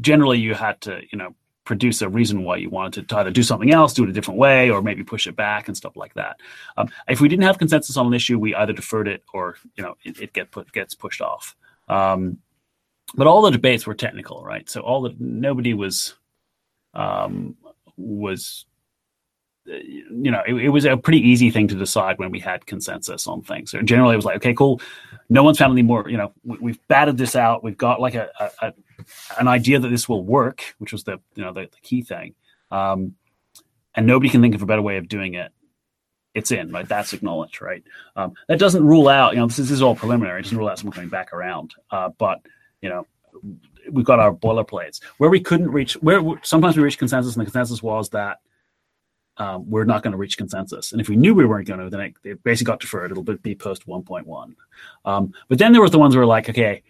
generally you had to, you know, produce a reason why you wanted to either do something else, do it a different way, or maybe push it back and stuff like that. Um, if we didn't have consensus on an issue, we either deferred it or, you know, it, it get put, gets pushed off. Um, but all the debates were technical, right? So all the nobody was um, was you know, it, it, was a pretty easy thing to decide when we had consensus on things. So generally, it was like, okay, cool. No one's found any more. You know, we, have batted this out. We've got like a, a, a, an idea that this will work, which was the you know the, the key thing. Um, and nobody can think of a better way of doing it. It's in right. That's acknowledged, right? Um, that doesn't rule out. You know, this, this, is all preliminary. It doesn't rule out someone coming back around. Uh, but you know, we've got our boilerplates where we couldn't reach where sometimes we reach consensus and the consensus was that um, we're not going to reach consensus. And if we knew we weren't going to then it, it basically got deferred. It'll be post 1.1 um, but then there was the ones where like okay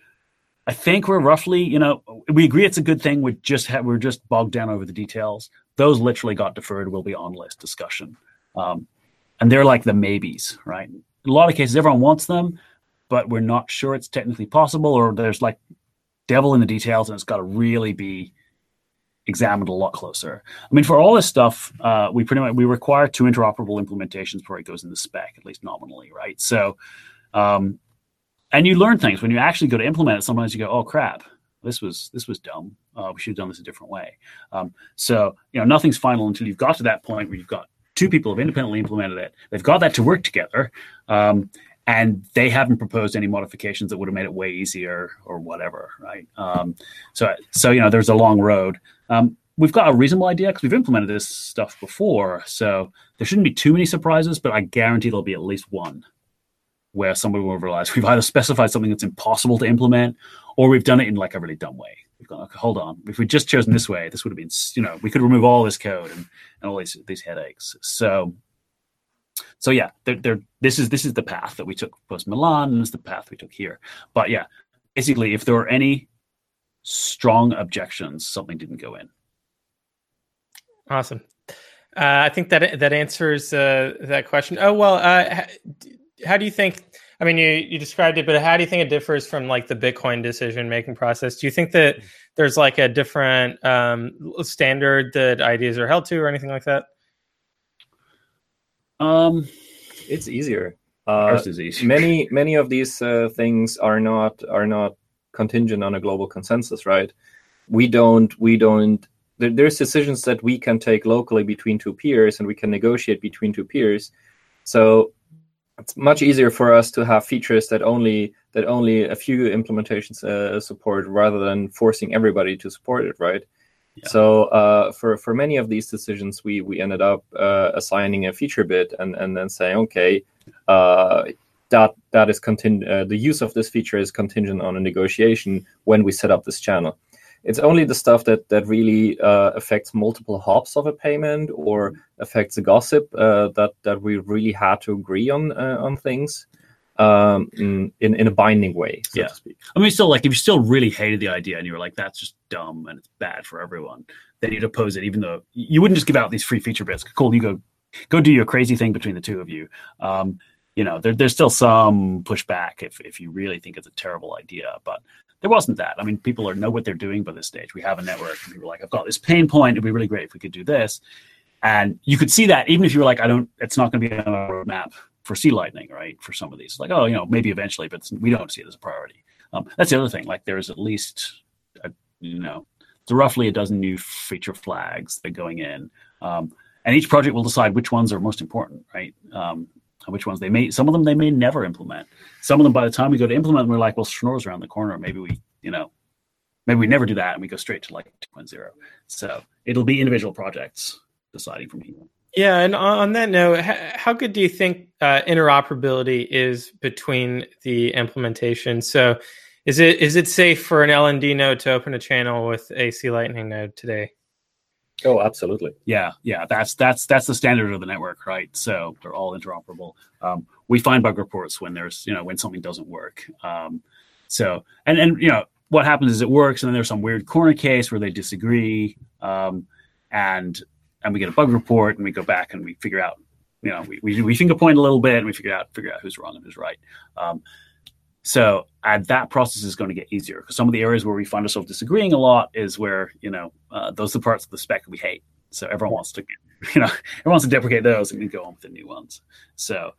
i think we're roughly you know we agree it's a good thing. We just have we're just bogged down over the details. Those literally got deferred. Will be on list discussion. Um, and they're like the maybes right? In a lot of cases everyone wants them but we're not sure it's technically possible or there's like devil in the details, and it's got to really be examined a lot closer. I mean, for all this stuff, uh, we pretty much we require two interoperable implementations before it goes in the spec, at least nominally, right? So, um, and you learn things when you actually go to implement it. Sometimes you go, "Oh crap, this was this was dumb. Uh, we should have done this a different way." Um, so, you know, nothing's final until you've got to that point where you've got two people have independently implemented it. They've got that to work together. Um, and they haven't proposed any modifications that would have made it way easier or whatever, right? Um, so, so you know, there's a long road. Um, we've got a reasonable idea because we've implemented this stuff before, so there shouldn't be too many surprises. But I guarantee there'll be at least one where somebody will realize we've either specified something that's impossible to implement, or we've done it in like a really dumb way. we've gone, okay, hold on. If we'd just chosen this way, this would have been, you know, we could remove all this code and, and all these these headaches. So, so yeah, they're, they're, this is this is the path that we took post Milan, and it's the path we took here. But yeah, basically, if there were any strong objections, something didn't go in. Awesome. Uh, I think that that answers uh, that question. Oh well, uh, how do you think? I mean, you you described it, but how do you think it differs from like the Bitcoin decision making process? Do you think that there's like a different um, standard that ideas are held to, or anything like that? Um, it's easier. Is many many of these uh, things are not are not contingent on a global consensus, right? We don't we don't. There, there's decisions that we can take locally between two peers, and we can negotiate between two peers. So it's much easier for us to have features that only that only a few implementations uh, support rather than forcing everybody to support it right yeah. so uh, for for many of these decisions we we ended up uh, assigning a feature bit and and then saying okay uh, that that is contingent uh, the use of this feature is contingent on a negotiation when we set up this channel it's only the stuff that that really uh, affects multiple hops of a payment or affects the gossip uh, that that we really had to agree on on things um, in in a binding way, so yeah. I mean, still, like if you still really hated the idea and you were like, "That's just dumb and it's bad for everyone," then you'd oppose it, even though you wouldn't just give out these free feature bits. Cool, you go go do your crazy thing between the two of you. Um, you know, there, there's still some pushback if if you really think it's a terrible idea, but there wasn't that. I mean, people are know what they're doing by this stage. We have a network, and people are like, "I've got this pain point. It'd be really great if we could do this." And you could see that even if you were like, "I don't," it's not going to be on a roadmap for C Lightning, right? For some of these, like, oh, you know, maybe eventually, but we don't see it as a priority. Um, that's the other thing. Like, there's at least, a, you know, roughly a dozen new feature flags that are going in, um, and each project will decide which ones are most important, right? Um, which ones they may some of them they may never implement some of them by the time we go to implement them we're like well schnorr's around the corner maybe we you know maybe we never do that and we go straight to like 2.0 so it'll be individual projects deciding from here yeah and on that note how good do you think uh, interoperability is between the implementation so is it is it safe for an lnd node to open a channel with a c lightning node today Oh, absolutely. Yeah, yeah. That's that's that's the standard of the network, right? So they're all interoperable. Um, we find bug reports when there's you know when something doesn't work. Um, so and and you know what happens is it works, and then there's some weird corner case where they disagree, um, and and we get a bug report, and we go back and we figure out, you know, we we, we finger point a little bit, and we figure out figure out who's wrong and who's right. Um, so that process is going to get easier because some of the areas where we find ourselves disagreeing a lot is where you know uh, those are the parts of the spec we hate. So everyone wants to, you know, everyone wants to deprecate those and go on with the new ones. So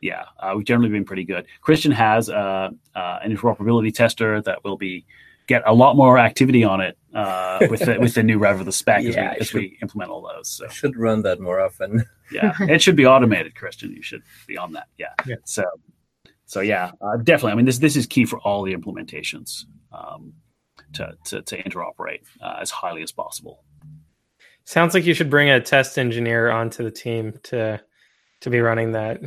yeah, uh, we've generally been pretty good. Christian has uh, uh, an interoperability tester that will be get a lot more activity on it uh, with the, with the new rev of the spec yeah, as, we, as should, we, implement all those. So I should run that more often. yeah, it should be automated, Christian. You should be on that. Yeah. yeah. So so yeah, uh, definitely. I mean, this this is key for all the implementations um, to, to, to interoperate uh, as highly as possible. Sounds like you should bring a test engineer onto the team to to be running that.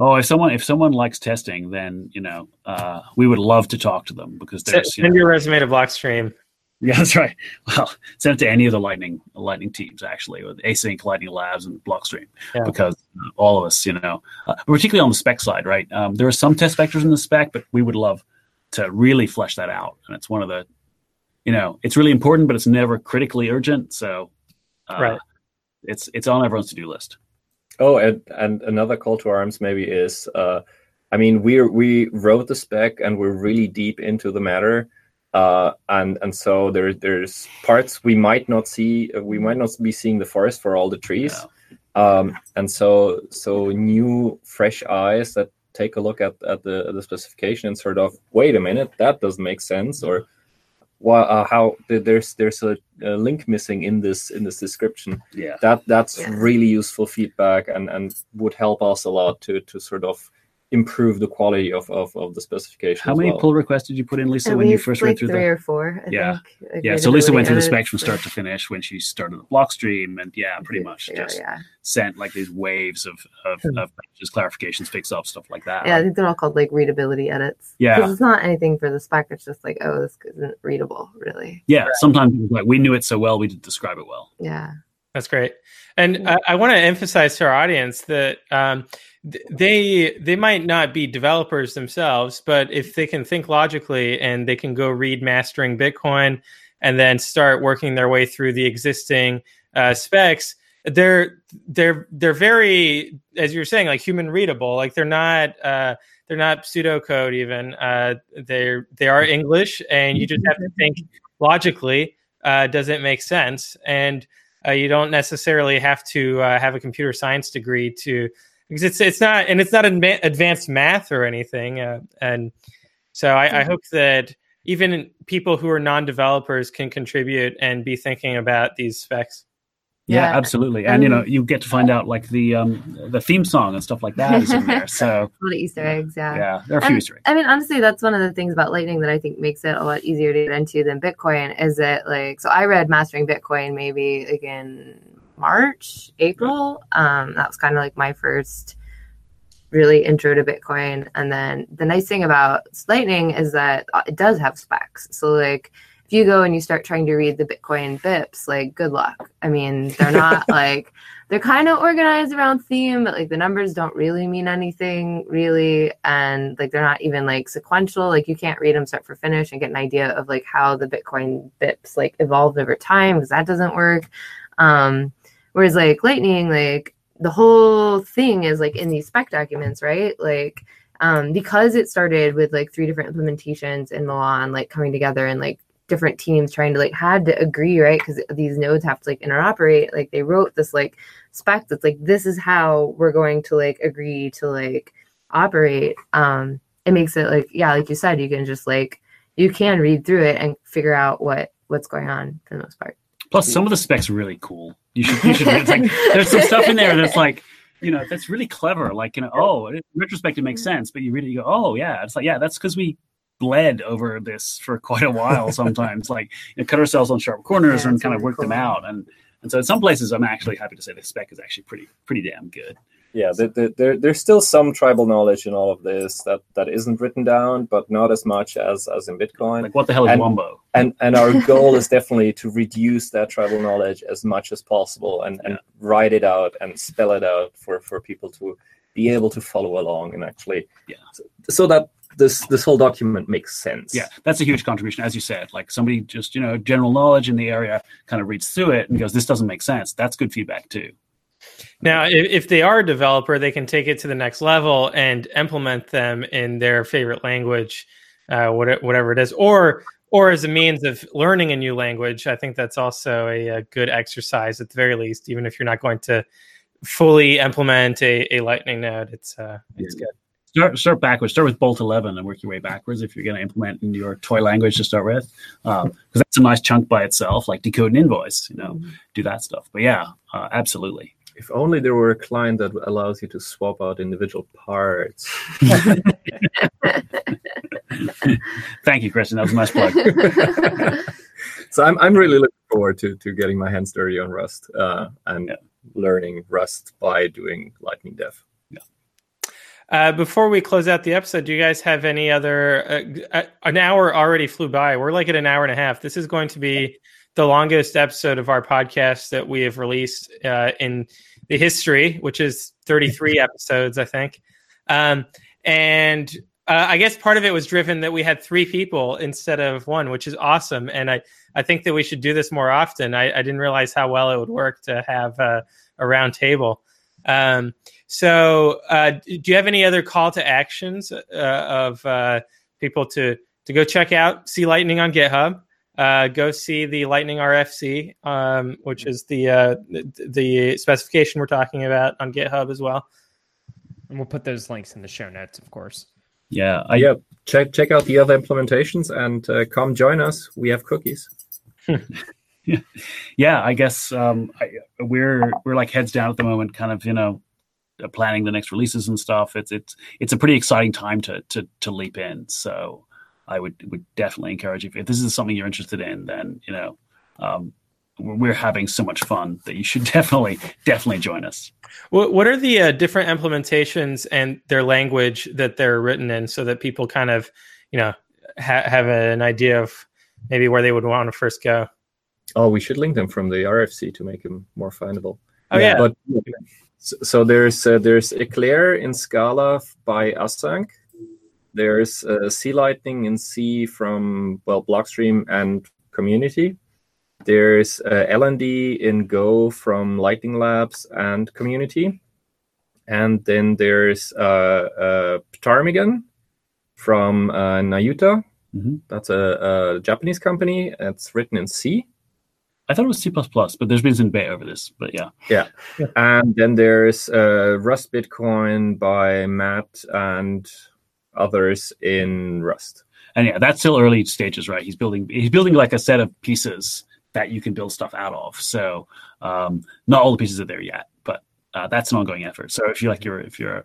Oh, if someone if someone likes testing, then you know uh, we would love to talk to them because there's send you know, your resume to Blockstream. Yeah, that's right. Well, send it to any of the Lightning Lightning teams actually, with ACINQ, Lightning Labs, and Blockstream, yeah. because all of us, you know, uh, particularly on the spec side, right? Um, there are some test vectors in the spec, but we would love to really flesh that out, and it's one of the, you know, it's really important, but it's never critically urgent. So, uh, right, it's it's on everyone's to do list. Oh, and and another call to arms maybe is, uh, I mean, we we wrote the spec and we're really deep into the matter uh, and and so there there's parts we might not see we might not be seeing the forest for all the trees. Um, and so so new fresh eyes that take a look at, at the the specification and sort of wait a minute that doesn't make sense or well, uh, how there's there's a, a, link missing in this in this description yeah that that's yeah. really useful feedback and and would help us a lot to to sort of improve the quality of, of, of the specification. How as many well. pull requests did you put in, Lisa, At when you first like read through three the? or four. I yeah, think, yeah. So Lisa went through the spec from start to finish when she started the Blockstream, and yeah, pretty much Yeah, just yeah. sent like these waves of of, of just clarifications, fix ups, stuff like that. Yeah, I think they're all called like readability edits. Yeah. 'Cause it's not anything for the spec. It's just like, oh, this isn't readable, really. Yeah, sometimes it's like we knew it so well, we didn't describe it well. Yeah. That's great. And I, I want to emphasize to our audience that um, th- they they might not be developers themselves, but if they can think logically and they can go read Mastering Bitcoin and then start working their way through the existing uh, specs, they're they're they're very, as you were saying, like human readable. Like they're not uh, they're not pseudocode even. Uh, they're they are English, and you just have to think logically. Uh, does it make sense? And uh, you don't necessarily have to uh, have a computer science degree to because it's it's not and it's not advanced math or anything. Uh, and so I, I hope that even people who are non-developers can contribute and be thinking about these specs. Yeah, Yeah. absolutely. And you know, Um, you get to find out like the um the theme song and stuff like that is in there. So A lot of Easter eggs, yeah. yeah, there are a few And, Easter eggs. I mean, honestly, that's one of the things about Lightning that I think makes it a lot easier to get into than Bitcoin. Is that like so? I read Mastering Bitcoin maybe like in March, April. Um, that was kind of like my first really intro to Bitcoin. And then the nice thing about Lightning is that uh, it does have specs. So like if you go and you start trying to read the Bitcoin BIPs, like good luck. I mean, they're not like they're kind of organized around theme, but like the numbers don't really mean anything really, and like they're not even like sequential. Like you can't read them start for finish and get an idea of like how the Bitcoin BIPs like evolved over time because that doesn't work. Um, whereas like Lightning, like the whole thing is like in these spec documents, right? Like um, because it started with like three different implementations in Milan, like coming together and like different teams trying to like had to agree, right? Because these nodes have to like interoperate. Like they wrote this like spec that's like this is how we're going to like agree to like operate. Um, it makes it like yeah, like you said, you can just like you can read through it and figure out what what's going on for the most part. Plus, some of the specs are really cool. You should, you should. It's like there's some stuff in there that's like, you know, that's really clever. Like, you know, oh, in retrospect, it makes sense. But you read it, you go, oh yeah, it's like, yeah, that's because we bled over this for quite a while. Sometimes, like, you know, cut ourselves on sharp corners Yeah, and kind of work them out. And and so in some places, I'm actually happy to say the spec is actually pretty pretty damn good. Yeah there, there- there, there's still some tribal knowledge in all of this that that isn't written down but not as much as as in bitcoin Like, what the hell is And- Wumbo? and and our goal is definitely to reduce that tribal knowledge as much as possible and and write it out and spell it out for for people to be able to follow along and actually Yeah. so, so that this this whole document makes sense Yeah, that's a huge contribution, as you said. Like somebody just you know general knowledge in the area kind of reads through it and goes, "This doesn't make sense." That's good feedback too. Now, if, if they are a developer, they can take it to the next level and implement them in their favorite language, uh, what- whatever it is, or or as a means of learning a new language. I think that's also a, a good exercise at the very least, even if you're not going to fully implement a, a Lightning node. It's uh, it's good. Start start backwards. Start with Bolt 11 and work your way backwards if you're going to implement in your toy language to start with, because that's a nice chunk by itself. Like decode an invoice, you know, do that stuff. But yeah, uh, absolutely. If only there were a client that allows you to swap out individual parts Thank you, Christian. That was a nice plug. so I'm, I'm really looking forward to, to getting my hands dirty on Rust uh, and learning Rust by doing Lightning Dev. Uh, before we close out the episode, do you guys have any other? Uh, uh, an hour already flew by. We're like at an hour and a half. This is going to be the longest episode of our podcast that we have released uh, in the history, which is 33 episodes, I think. Um, and uh, I guess part of it was driven that we had three people instead of one, which is awesome. And I, I think that we should do this more often. I, I didn't realize how well it would work to have a, a round table. Um, so, uh, do you have any other call to actions uh, of uh, people to to go check out C Lightning on GitHub? Uh, go see the Lightning RFC, um, which is the, uh, the the specification we're talking about on GitHub as well. And we'll put those links in the show notes, of course. Yeah, I, yeah, check check out the other implementations and uh, come join us. We have cookies. yeah, I guess um, I, we're we're like heads down at the moment, kind of you know uh, planning the next releases and stuff. It's it's it's a pretty exciting time to to to leap in. So I would would definitely encourage you if, if this is something you're interested in, then you know. Um, we're having so much fun that you should definitely definitely join us. What What are the uh, different implementations and their language that they're written in, so that people kind of, you know, ha- have an idea of maybe where they would want to first go? Oh, we should link them from the RFC to make them more findable. Oh yeah. But so, so there's uh, there's Eclair in Scala by ACINQ. There's uh, C Lightning in C from well Blockstream and Community. There's uh, LND in Go from Lightning Labs and Community. And then there's uh, uh, Ptarmigan from uh, Nayuta. Mhm. That's a, a Japanese company. It's written in C. I thought it was C++, but there's been some debate over this. But yeah, Yeah. And then there's uh, Rust Bitcoin by Matt and others in Rust. and yeah, that's still early stages, right? He's building he's building like a set of pieces that you can build stuff out of. So um, not all the pieces are there yet, but uh, that's an ongoing effort. So if you like your if you're a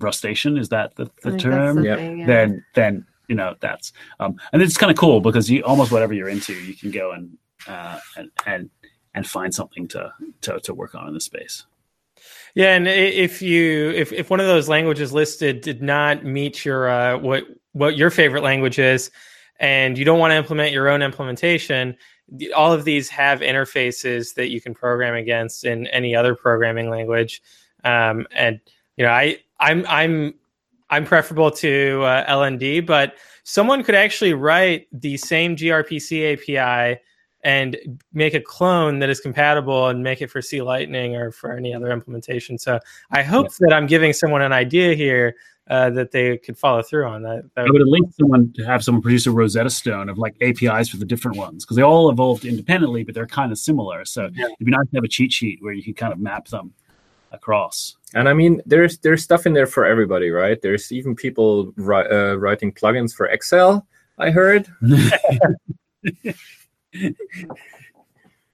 Rustacean, is that the, the term? the Yeah. thing, yeah. Then then you know that's um, and it's kind of cool because you almost whatever you're into, you can go and uh, and and and find something to to to work on in the space. Yeah, and if you if, if one of those languages listed did not meet your uh, what what your favorite language is, and you don't want to implement your own implementation, all of these have interfaces that you can program against in any other programming language. Um, and you know, I I'm I'm I'm preferable to uh, LND, but someone could actually write the same gRPC API and make a clone that is compatible and make it for C Lightning or for any other implementation. So I hope that I'm giving someone an idea here uh, that they could follow through on. That, that I would have linked someone to have someone produce a Rosetta Stone of like APIs for the different ones because they all evolved independently, but they're kind of similar. So it'd be nice to have a cheat sheet where you could kind of map them across. And I mean, there's there's stuff in there for everybody, right? There's even people ri- uh, writing plugins for Excel. I heard.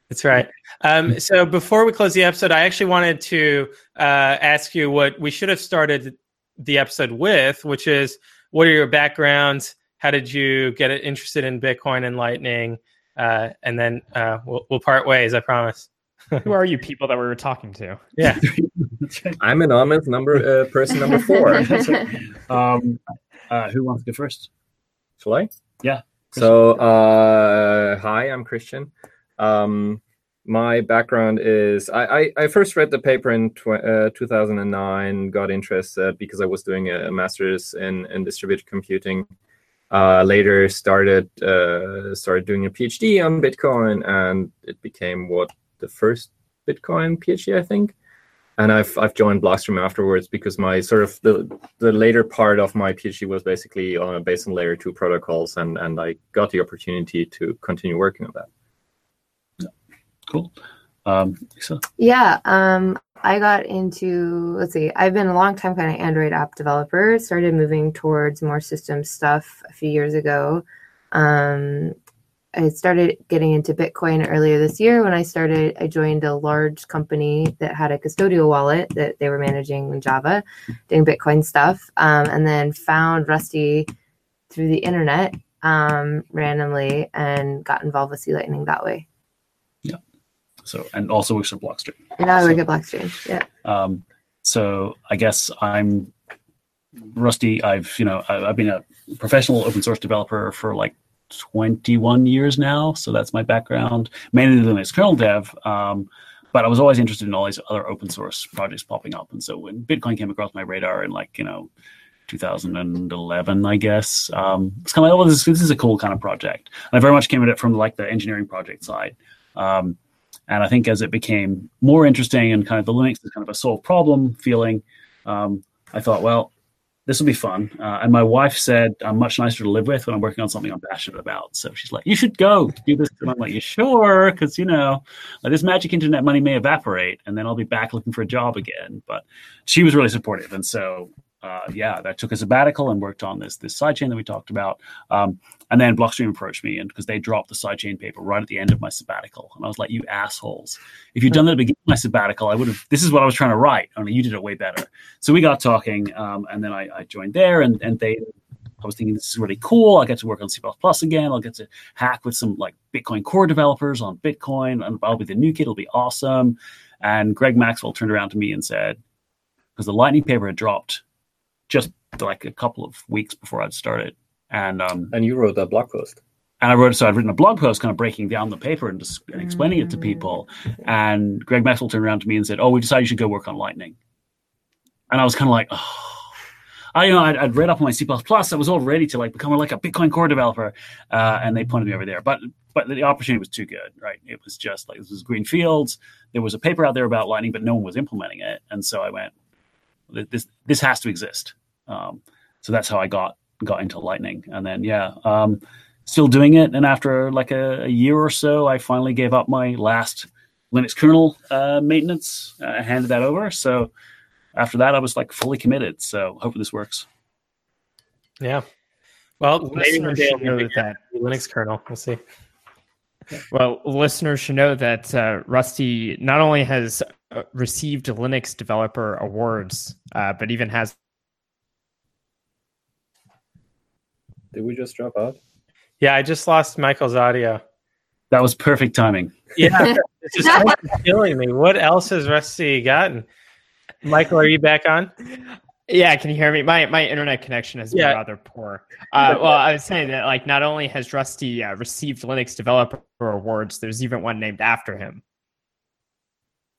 That's right. Um, so before we close the episode, I actually wanted to uh, ask you what we should have started the episode with, which is what are your backgrounds? How did you get interested in Bitcoin and Lightning? Uh, and then uh, we'll, we'll part ways, I promise. Who are you people that we were talking to? Yeah. I'm anonymous number uh, person number four. um, uh, who wants to go first? Shall I? Yeah. So, uh, hi, I'm Christian. Um, my background is I, I, I first read the paper in tw- uh, 2009, got interested because I was doing a master's in, in distributed computing. Uh, later started uh, started doing a PhD on Bitcoin, and it became what the first Bitcoin PhD, I think. And I've I've joined Blockstream afterwards because my sort of the the later part of my PhD was basically uh, based on layer two protocols, and and I got the opportunity to continue working on that. Cool. Um, Lisa? Yeah, um, I got into let's see, I've been a long time kind of Android app developer. Started moving towards more system stuff a few years ago. Um, I started getting into Bitcoin earlier this year when I started. I joined a large company that had a custodial wallet that they were managing in Java, doing Bitcoin stuff, um, and then found Rusty through the internet um, randomly and got involved with C Lightning that way. Yeah. So, and also works for Blockstream. And I So- work at Blockstream. Yeah. Um, so I guess I'm rusty. I've you know I've been a professional open source developer for like 21 years now. So that's my background, mainly Linux kernel dev. Um, but I was always interested in all these other open source projects popping up. And so when Bitcoin came across my radar in like you know 2011, I guess, um, it's kind of like, oh, this, this is a cool kind of project. And I very much came at it from like the engineering project side. Um, and I think as it became more interesting and kind of the Linux is kind of a solved problem feeling, um, I thought, well, this will be fun. Uh, and my wife said I'm much nicer to live with when I'm working on something I'm passionate about. So she's like, you should go do this. And I'm like, you sure? Because, you know, like, this magic internet money may evaporate and then I'll be back looking for a job again. But she was really supportive. And so uh, yeah, I took a sabbatical and worked on this this sidechain that we talked about. Um, and then Blockstream approached me, and because they dropped the sidechain paper right at the end of my sabbatical, and I was like, "You assholes! If you'd done that at the beginning of my sabbatical, I would have. This is what I was trying to write. Only you did it way better." So we got talking, um, and then I, I, joined there, and and they. I was thinking this is really cool. I get to work on C++ again. I'll get to hack with some like Bitcoin core developers on Bitcoin, and I'll be the new kid. It'll be awesome. And Greg Maxwell turned around to me and said, because the Lightning paper had dropped just like a couple of weeks before I'd started. And um, and you wrote that blog post. And I wrote so I'd written a blog post kind of breaking down the paper and just and explaining it to people. And Greg Maxwell turned around to me and said, "Oh, we decided you should go work on Lightning." And I was kind of like, "Oh." I, you know, I'd, I'd, read up on my C++. I was all ready to like become like a Bitcoin core developer, uh, and they pointed me over there. But but the opportunity was too good, right? It was just like this was green fields. There was a paper out there about Lightning, but no one was implementing it, and so I went, this this has to exist. Um, so that's how I got got into Lightning, and then yeah, um, still doing it. And after like a, a, year or so, I finally gave up my last Linux kernel uh, maintenance. Uh, I handed that over. So after that, I was like fully committed. So hopefully this works. Yeah. Well, maybe one day know that Linux kernel. We'll see. Well, listeners should know that uh, Rusty not only has uh, received Linux Developer Awards, uh, but even has. Did we just drop out? Yeah, I just lost Michael's audio. That was perfect timing. Yeah, it's just killing me. What else has Rusty gotten? Michael, are you back on? Yeah, can you hear me? My my internet connection has yeah. been rather poor. Uh, well, I was saying that like not only has Rusty uh, received Linux Developer Awards, there's even one named after him.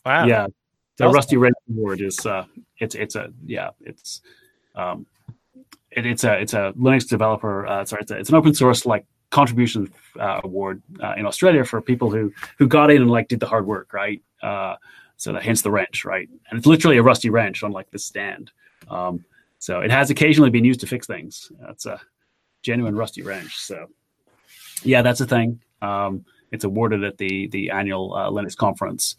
Wow. Yeah, the Rusty Wrench Award is uh, it's it's a yeah it's um, it, it's a it's a Linux developer uh, sorry it's, a, it's an open source like contribution uh, award uh, in Australia for people who who got in and like did the hard work right. Uh, so that hence the wrench, right? And it's literally a rusty wrench on like the stand. Um, so it has occasionally been used to fix things. That's a genuine rusty wrench. So yeah, that's a thing. Um, it's awarded at the the annual uh, Linux conference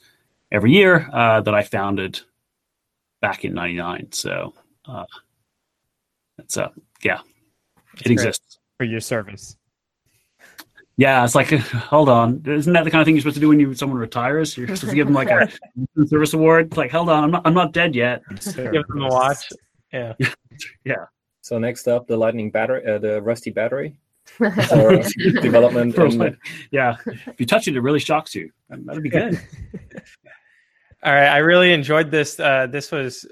every year uh, that I founded back in '99. So uh, it's a yeah, that's it exists for your service. Yeah, it's like, hold on, isn't that the kind of thing you're supposed to do when you someone retires? You're supposed to give them like a service award. It's like, hold on, I'm not, I'm not dead yet. give them a watch. Yeah, yeah. So next up, the lightning battery, uh, the rusty battery. or development. And... Yeah, if you touch it, it really shocks you. That'd be good. All right, I really enjoyed this. Uh, this was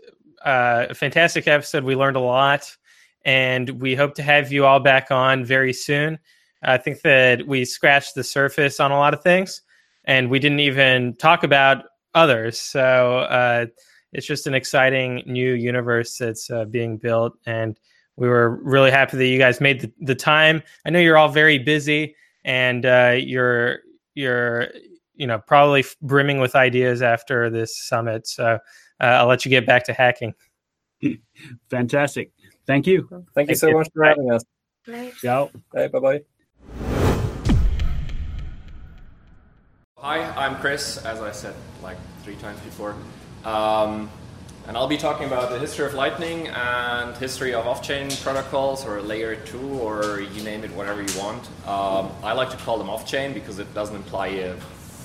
uh, a fantastic episode. We learned a lot, and we hope to have you all back on very soon. I think that we scratched the surface on a lot of things, and we didn't even talk about others. So uh, it's just an exciting new universe that's uh, being built, and we were really happy that you guys made the, the time. I know you're all very busy, and uh, you're you're you know probably brimming with ideas after this summit. So uh, I'll let you get back to hacking. Fantastic. Thank you. Thank, Thank you so you. much for having us. Bye. Ciao. Hey, bye bye. Hi, I'm Chris, as I said like three times before. Um, and I'll be talking about the history of Lightning and history of off-chain protocols or layer 2 or you name it, whatever you want. Um, I like to call them off-chain because it doesn't imply a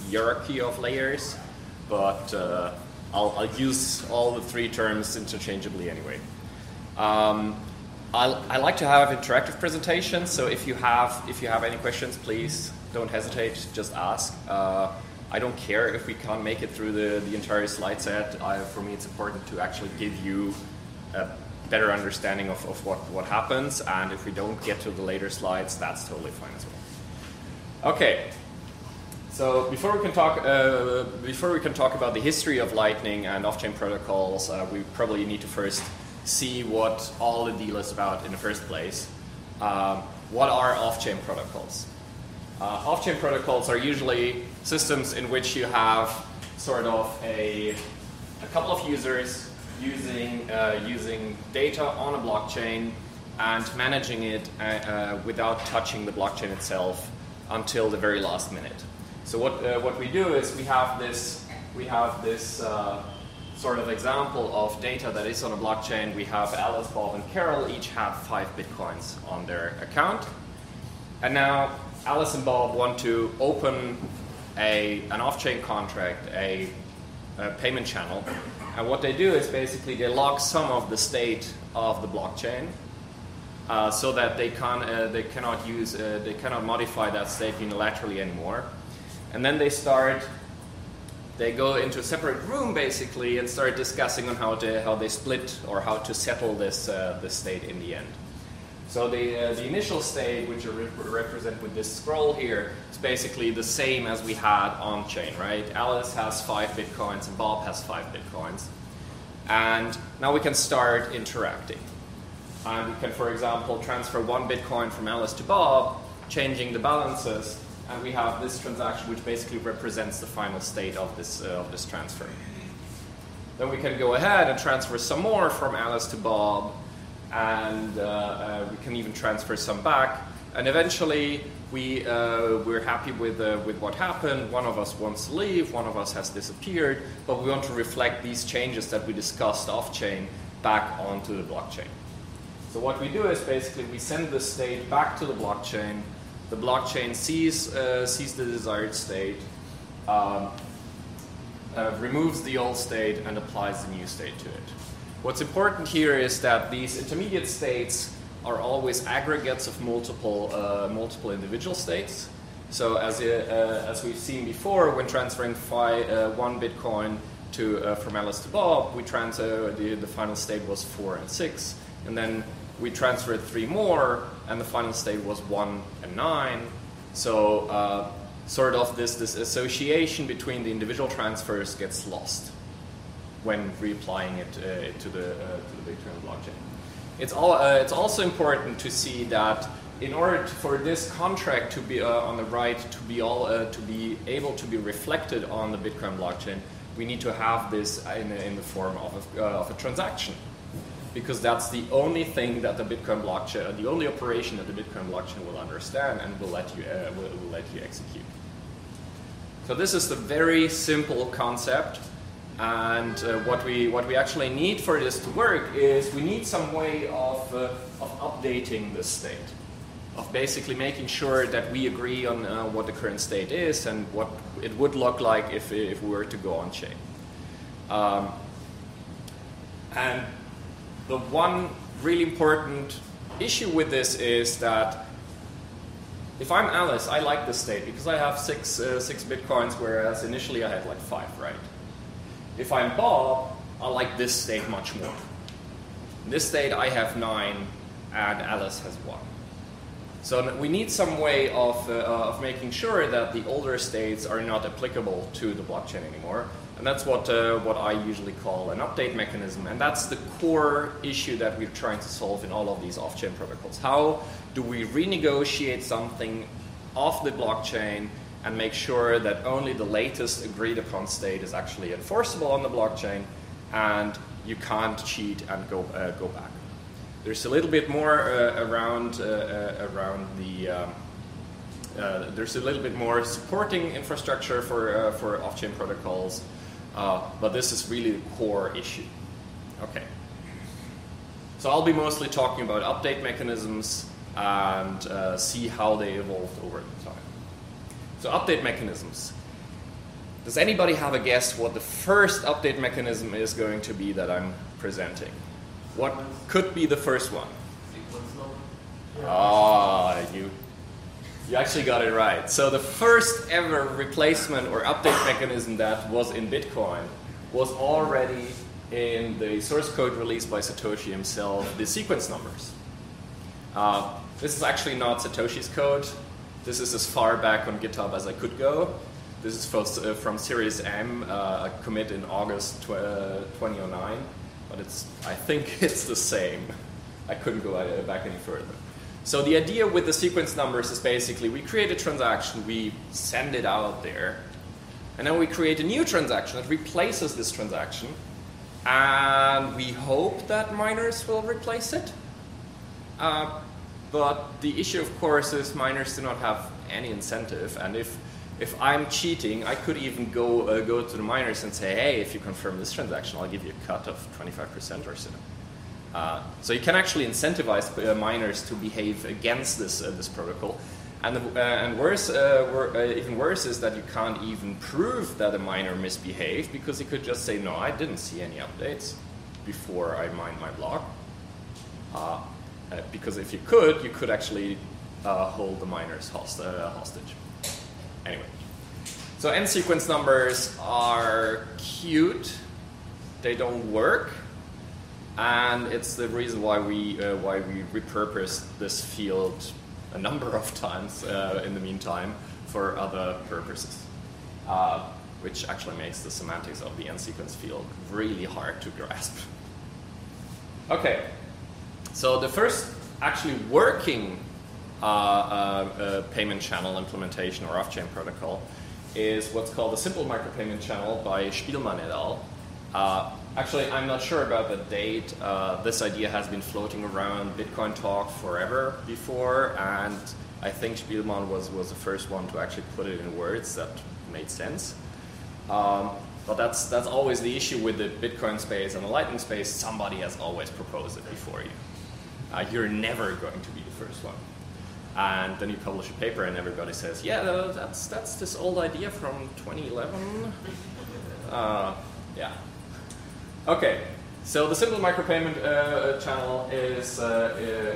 hierarchy of layers, but uh, I'll, I'll, use all the three terms interchangeably anyway. Um, I, I like to have interactive presentations, so if you have if you have any questions, please don't hesitate, just ask. Uh, I don't care if we can't make it through the, the entire slide set. I, for me, it's important to actually give you a better understanding of, of what, what happens. And if we don't get to the later slides, that's totally fine as well. Okay. So before we can talk, uh, before we can talk about the history of Lightning and off-chain protocols, uh, we probably need to first see what all the deal is about in the first place. Um, what are off-chain protocols? Uh, off-chain protocols are usually systems in which you have sort of a, a couple of users using, uh, using data on a blockchain and managing it uh, uh without touching the blockchain itself until the very last minute. So what, uh, what we do is we have this, we have this uh, sort of example of data that is on a blockchain, we have Alice, Bob, and Carol each have five bitcoins on their account. And now Alice and Bob want to open a, an off chain contract, a, a payment channel. And what they do is basically they lock some of the state of the blockchain uh, so that they, can, uh, they cannot use, uh, they cannot modify that state unilaterally anymore. And then they start they go into a separate room basically and start discussing on how to how they split or how to settle this uh, this state in the end. So the uh, the initial state, which I re- represent with this scroll here, is basically the same as we had on chain, right? Alice has five bitcoins and Bob has five bitcoins, and now we can start interacting. And we can, for example, transfer one bitcoin from Alice to Bob, changing the balances and we have this transaction which basically represents the final state of this, uh, of this transfer. Then we can go ahead and transfer some more from Alice to Bob, and uh, uh, we can even transfer some back. And eventually, we, uh, we're happy with, uh, with what happened. One of us wants to leave, one of us has disappeared, but we want to reflect these changes that we discussed off chain back onto the blockchain. So, what we do is basically we send the state back to the blockchain the blockchain sees, uh, sees the desired state, um, uh, removes the old state, and applies the new state to it. What's important here is that these intermediate states are always aggregates of multiple, uh, multiple individual states. So as, uh, as we've seen before, when transferring fi- uh, one Bitcoin to, uh, from Alice to Bob, we transfer, the, the final state was four and six. And then we transferred three more, and the final state was one and nine. So uh, sort of this, this association between the individual transfers gets lost when reapplying it uh, to, the, uh, to the Bitcoin blockchain. It's, all, uh, it's also important to see that in order to, for this contract to be uh, on the right to be all uh, to be able to be reflected on the Bitcoin blockchain, we need to have this in, in the form of a, of a transaction because that's the only thing that the Bitcoin blockchain, the only operation that the Bitcoin blockchain will understand and will let you uh, will, will, let you execute. So this is the very simple concept, and uh, what we what we actually need for this to work is we need some way of uh, of updating the state, of basically making sure that we agree on uh, what the current state is and what it would look like if if we were to go on chain. Um, and the one really important issue with this is that if I'm Alice, I like this state because I have six, uh, six bitcoins, whereas initially I had like five, right? If I'm Bob, I like this state much more. In this state, I have nine, and Alice has one. So we need some way of, uh, of making sure that the older states are not applicable to the blockchain anymore. And that's what, uh, what I usually call an update mechanism. And that's the core issue that we're trying to solve in all of these off chain protocols. How do we renegotiate something off the blockchain and make sure that only the latest agreed upon state is actually enforceable on the blockchain and you can't cheat and go, uh, go back? There's a little bit more uh, around, uh, uh, around the. Um, uh, there's a little bit more supporting infrastructure for, for off-chain protocols. Uh, but this is really the core issue. Okay. So I'll be mostly talking about update mechanisms and uh, see how they evolved over time. So update mechanisms. Does anybody have a guess what the first update mechanism is going to be that I'm presenting? What could be the first one? Ah, you you actually got it right. So the first ever replacement or update mechanism that was in Bitcoin was already in the source code released by Satoshi himself, the sequence numbers. Uh, this is actually not Satoshi's code. This is as far back on GitHub as I could go. This is from, uh, from sirius-m, uh, a commit in August tw- uh, 2009, but it's I think it's the same. I couldn't go uh, back any further. So the idea with the sequence numbers is basically we create a transaction, we send it out there, and then we create a new transaction that replaces this transaction, and we hope that miners will replace it. Uh, but the issue, of course, is miners do not have any incentive, and if if I'm cheating, I could even go uh, go to the miners and say, hey, if you confirm this transaction, I'll give you a cut of 25% or so. Uh, so you can actually incentivize uh, miners to behave against this uh, this protocol. And, uh, and worse, uh, wor- even worse is that you can't even prove that a miner misbehaved because he could just say, no, I didn't see any updates before I mined my block. because if you could, you could actually hold the miners host- hostage. Anyway, so nSequence numbers are cute. They don't work, and it's the reason why we uh, why we repurposed this field a number of times uh, in the meantime for other purposes, uh, which actually makes the semantics of the nSequence field really hard to grasp. Okay, so the first actually working uh, uh, uh, payment channel implementation or off-chain protocol is what's called a simple micropayment channel by Spilman et al. Actually, I'm not sure about the date. Uh, this idea has been floating around Bitcoin talk forever before, and I think Spilman was, was the first one to actually put it in words that made sense. Um, but that's, that's always the issue with the Bitcoin space and the Lightning space. Somebody has always proposed it before you. Uh, you're never going to be the first one and then you publish a paper and everybody says, yeah, that's, that's this old idea from 2011. Uh, yeah. Okay, so the simple micropayment uh, channel is, uh,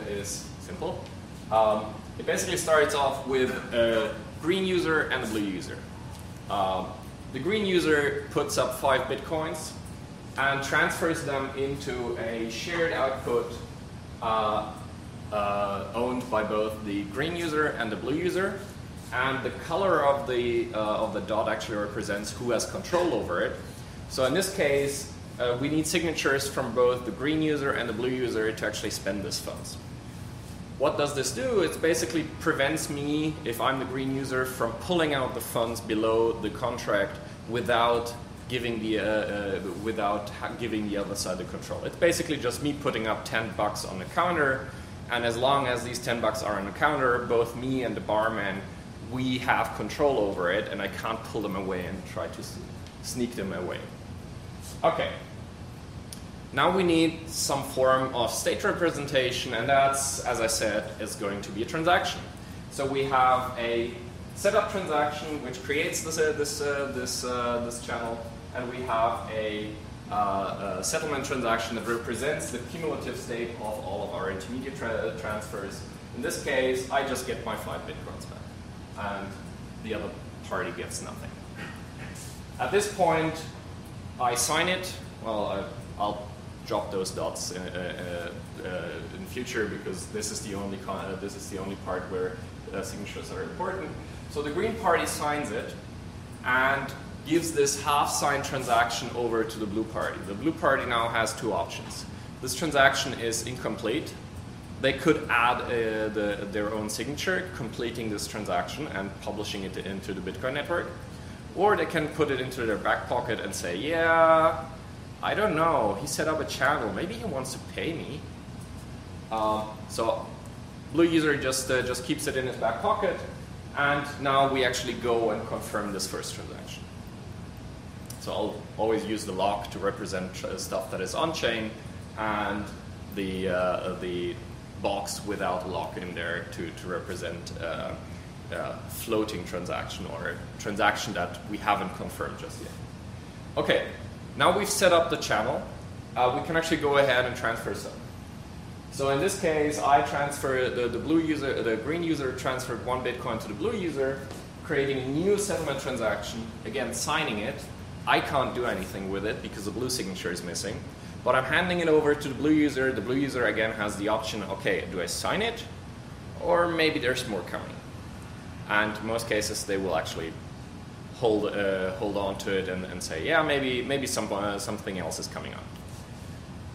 is simple. Um, it basically starts off with a green user and a blue user. Um, the green user puts up five bitcoins and transfers them into a shared output uh, uh, owned by both the green user and the blue user. And the color of the, uh, of the dot actually represents who has control over it. So in this case, uh, we need signatures from both the green user and the blue user to actually spend these funds. What does this do? It basically prevents me, if I'm the green user, from pulling out the funds below the contract without giving the uh, uh, without giving the other side the control. It's basically just me putting up 10 bucks on the counter and as long as these 10 bucks are on the counter, both me and the barman, we have control over it, and I can't pull them away and try to sneak them away. Okay. Now we need some form of state representation, and that's, as I said, is going to be a transaction. So we have a setup transaction which creates this uh, this uh, this uh, this channel, and we have a uh, settlement transaction that represents the cumulative state of all of our intermediate tra transfers. In this case, I just get my five bitcoins back, and the other party gets nothing. At this point, I sign it. Well, I, will drop those dots in, uh, uh, uh, in future because this is the only uh, this is the only part where signatures are important. So the green party signs it, and gives this half signed transaction over to the blue party. The blue party now has two options. This transaction is incomplete. They could add uh, the, their own signature, completing this transaction and publishing it into the Bitcoin network. Or they can put it into their back pocket and say, yeah, I don't know, he set up a channel, maybe he wants to pay me. Uh, so blue user just, uh, just keeps it in his back pocket, and now we actually go and confirm this first transaction. So I'll always use the lock to represent stuff that is on-chain and the, uh, the box without lock in there to, to represent uh, a floating transaction or a transaction that we haven't confirmed just yet. Okay, now we've set up the channel, uh, we can actually go ahead and transfer some. So in this case, I transfer the, the blue user, the green user transferred one Bitcoin to the blue user, creating a new settlement transaction, again signing it, I can't do anything with it because the blue signature is missing. But I'm handing it over to the blue user. The blue user again has the option, okay, do I sign it? Or maybe there's more coming. And most cases they will actually hold, uh, hold on to it and, and say, yeah, maybe, maybe some, uh, something else is coming up.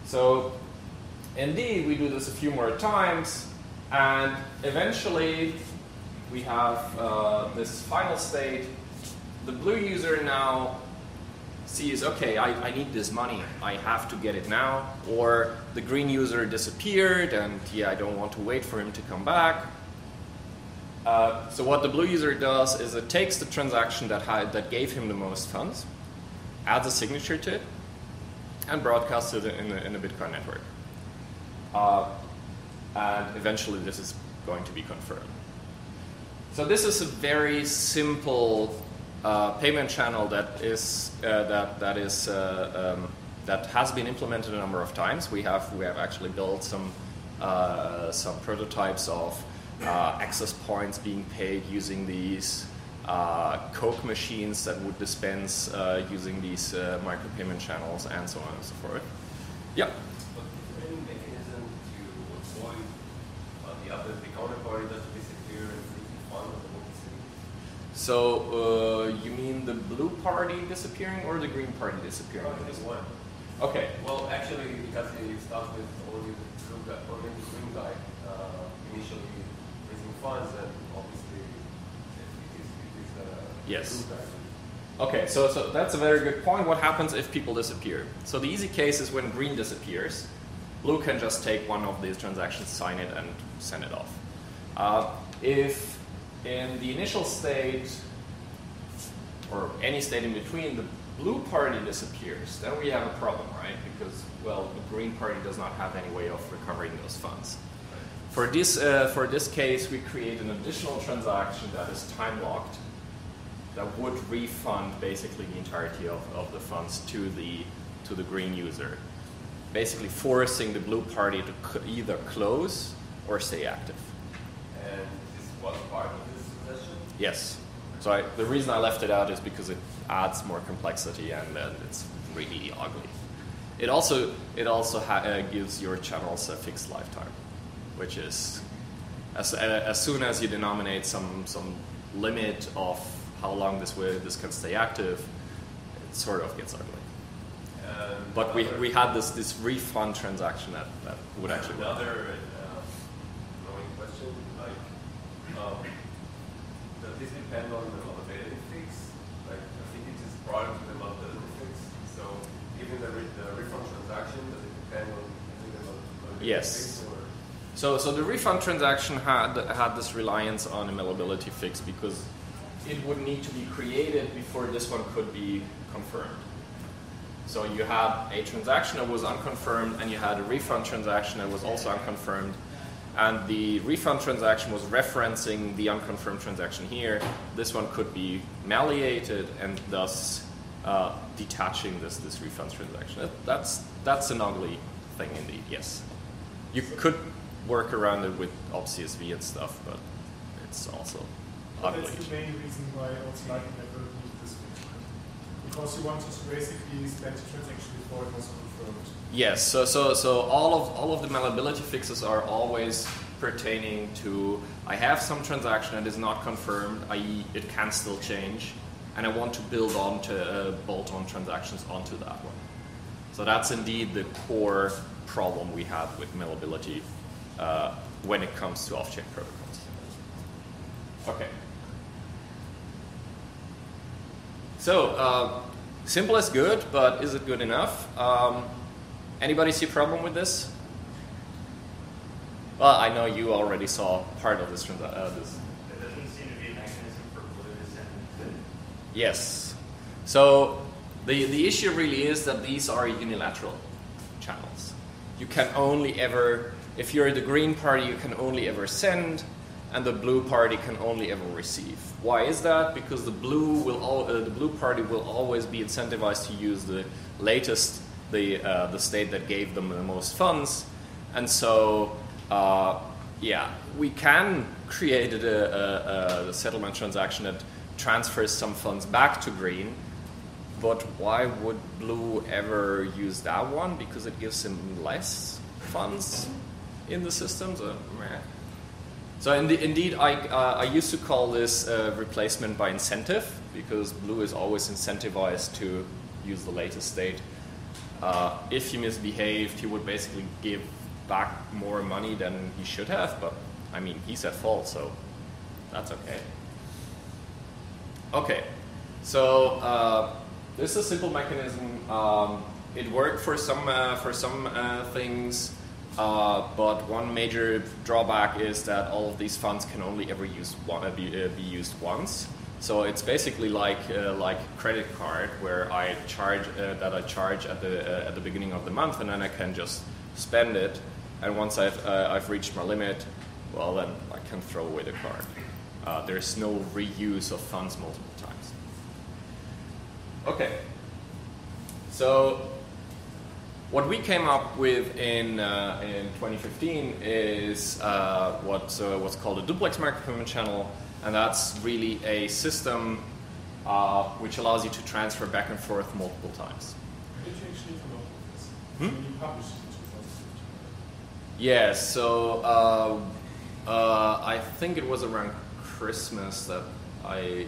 So indeed, we do this a few more times, and eventually we have uh, this final state. The blue user now sees, okay, I, I need this money, I have to get it now, or the green user disappeared and yeah, I don't want to wait for him to come back. Uh, so what the blue user does is it takes the transaction that had, that gave him the most funds, adds a signature to it, and broadcasts it in the, in a Bitcoin network. Uh, and eventually, this is going to be confirmed. So this is a very simple uh, payment channel that is uh, that that is uh, um, that has been implemented a number of times. We have we have actually built some some prototypes of uh, access points being paid using these uh, Coke machines that would dispense using these micropayment channels and so on and so forth. Yeah. So uh, you mean the blue party disappearing or the green party disappearing? Oh, one. Okay. Well, actually, because it starts with only the blue guy, only the green guy uh, initially funds, and obviously it is, it is the yes. Okay, so, so that's a very good point. What happens if people disappear? So the easy case is when green disappears, blue can just take one of these transactions, sign it, and send it off. Uh, if in the initial state, or any state in between, the blue party disappears, then we have a problem, right? Because, well, the green party does not have any way of recovering those funds. For this, uh, for this case, we create an additional transaction that is time locked that would refund basically the entirety of, of the funds to the, to the green user, basically forcing the blue party to either close or stay active. And this was part of this suggestion? Yes. So I, the reason I left it out is because it adds more complexity and, and it's really ugly. It also it also uh, gives your channels a fixed lifetime, which is as, as soon as you denominate some some limit of how long this way this can stay active, it sort of gets ugly. Um, but we, we had this this refund transaction that, that would actually work. Another uh, question, like, um, does this depend on the malleability fix? Like, I think it is prior to the malleability fix. So, given the, re- the refund transaction, does it depend on the malleability Yes. fix? Or? So, so the refund transaction had had this reliance on a malleability fix because it would need to be created before this one could be confirmed. So you had a transaction that was unconfirmed, and you had a refund transaction that was also unconfirmed, and the refund transaction was referencing the unconfirmed transaction here. This one could be malleated and thus uh, detaching this this refund transaction. That's that's an ugly thing indeed. Yes, you could work around it with OpsCSV and stuff, but it's also But ugly. that's the main reason why also Lightning Network needed this feature. Because you wanted to basically spend the transaction before it was confirmed. Yes, so, so, so all of all of the malleability fixes are always pertaining to I have some transaction that is not confirmed, i.e., it can still change, and I want to build on to uh, bolt-on transactions onto that one. So that's indeed the core problem we have with malleability uh, when it comes to off-chain protocols. Okay. So, uh, simple is good, but is it good enough? Um, anybody see a problem with this? Well, I know you already saw part of this. trans- Uh, this. There doesn't seem to be a mechanism for blue to send Yes. So the the issue really is that these are unilateral channels. You can only ever, if you're the green party, you can only ever send, and the blue party can only ever receive. Why is that? Because the blue will all, uh, the blue party will always be incentivized to use the latest, the uh, the state that gave them the most funds, and so. Uh, yeah, we can create a, a, a settlement transaction that transfers some funds back to green, but why would blue ever use that one? Because it gives him less funds in the system. So, so in indeed, I, uh, I used to call this uh, replacement by incentive because blue is always incentivized to use the latest state. Uh, if he misbehaved, he would basically give back more money than he should have, but I mean, he's at fault, so that's okay. Okay, so uh, this is a simple mechanism. Um, it worked for some uh, for some uh, things. Uh, but one major drawback is that all of these funds can only ever use one, uh, be, uh, be used once. So it's basically like uh, like credit card, where I charge uh, that I charge at the uh, at the beginning of the month, and then I can just spend it. And once I've I've reached my limit, well then I can throw away the card. There's no reuse of funds multiple times. Okay. So what we came up with in, uh, in 2015 is uh, what, uh, what's called a duplex micropayment channel, and that's really a system uh, which allows you to transfer back and forth multiple times. Did you actually come up with this? Hmm? When you published it in 2015? Yes, so uh, uh, I think it was around Christmas that I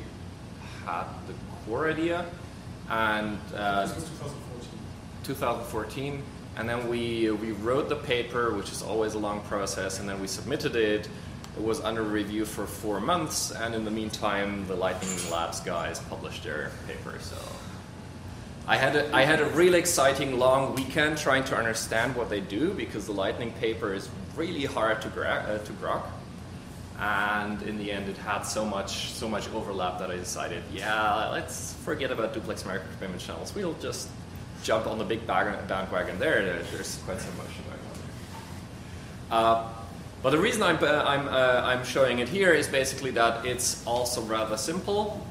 had the core idea, and uh, 2014. 2014, and then we we wrote the paper, which is always a long process, and then we submitted it. It was under review for four months, and in the meantime, the Lightning Labs guys published their paper. So I had a, I had a really exciting long weekend trying to understand what they do because the Lightning paper is really hard to uh, to grok. And in the end, it had so much so much overlap that I decided, yeah, let's forget about duplex micropayment channels. We'll just jump on the big bandwagon there. There- There's quite some motion going on there. Uh, but the reason I'm, uh, I'm, uh, I'm showing it here is basically that it's also rather simple,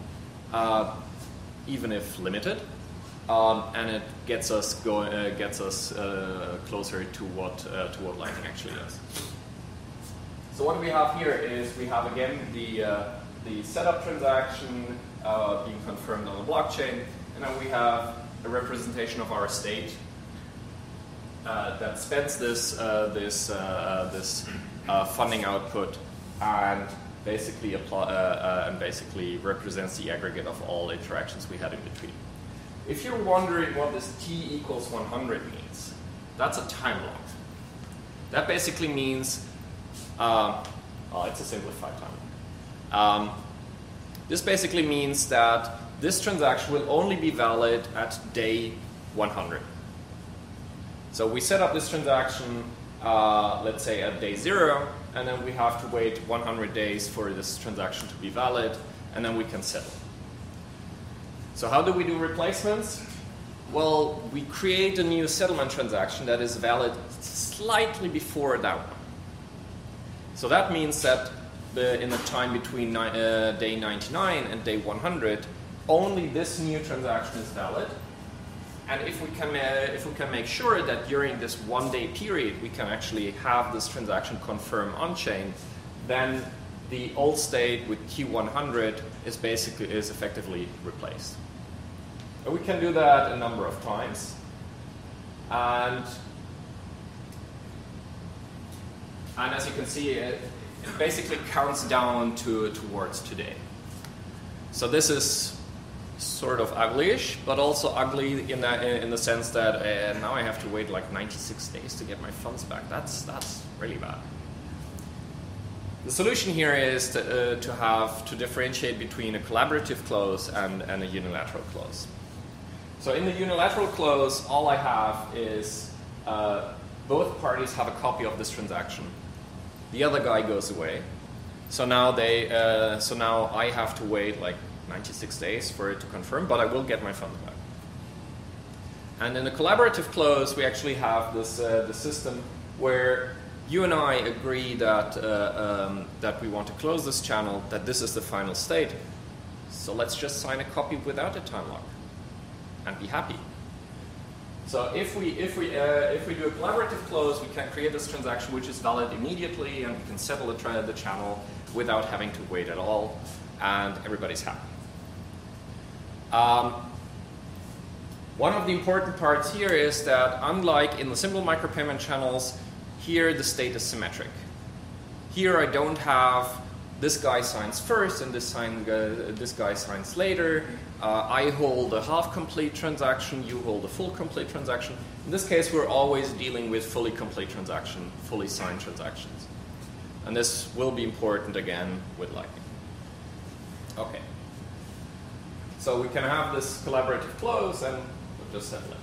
uh, even if limited, um, and it gets us going, uh, gets us uh, closer to what uh, to what Lightning actually does. So what we have here is we have again the the setup transaction being confirmed on the blockchain, and then we have a representation of our state uh, that spends this uh, this uh, this uh, funding output and basically apply, uh, uh, and basically represents the aggregate of all interactions we had in between. If you're wondering what this t equals 100 means, that's a time lock. That basically means, uh, oh, it's a simplified time. Um, this basically means that this transaction will only be valid at day 100. So we set up this transaction, uh, let's say at day zero, and then we have to wait 100 days for this transaction to be valid, and then we can settle. So how do we do replacements? Well, we create a new settlement transaction that is valid slightly before that one. So that means that the, in the time between ni- uh, day 99 and day 100, only this new transaction is valid. And if we can, uh, if we can make sure that during this one day period we can actually have this transaction confirm on chain, then the old state with Q100 is basically is effectively replaced. And we can do that a number of times. And and as you can see, it, it basically counts down to towards today. So this is sort of uglyish, but also ugly in that in the sense that uh, now I have to wait like 96 days to get my funds back. That's that's really bad. The solution here is to, uh, to have to differentiate between a collaborative close and, and a unilateral close. So in the unilateral close, all I have is uh, both parties have a copy of this transaction. The other guy goes away. So now they uh, so now I have to wait like 96 days for it to confirm, but I will get my funds back. And in the collaborative close, we actually have this uh, the system where you and I agree that uh, um, that we want to close this channel, that this is the final state. So let's just sign a copy without a time lock and be happy. So if we if we uh, if we do a collaborative close, we can create this transaction which is valid immediately, and we can settle the, the channel without having to wait at all, and everybody's happy. Um, one of the important parts here is that unlike in the simple micropayment channels, here the state is symmetric. Here I don't have this guy signs first and this, sign, uh, this guy signs later. Uh, I hold a half complete transaction, you hold a full complete transaction. In this case, we're always dealing with fully complete transaction, fully signed transactions. And this will be important again with Lightning. Okay. So we can have this collaborative close and we'll just settle it.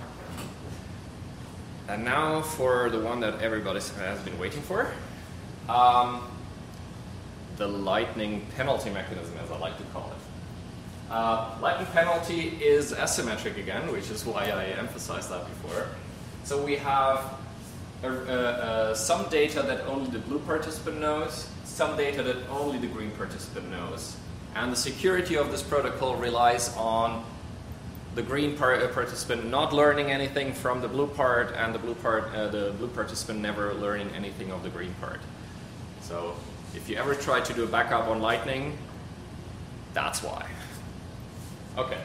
And now for the one that everybody has been waiting for. Um, the lightning penalty mechanism, as I like to call it. Uh, lightning penalty is asymmetric again, which is why I emphasized that before. So we have uh, uh, some data that only the blue participant knows, some data that only the green participant knows. And the security of this protocol relies on the green uh, participant not learning anything from the blue part, and the blue part, uh, the blue participant never learning anything of the green part. So if you ever try to do a backup on Lightning, that's why. Okay.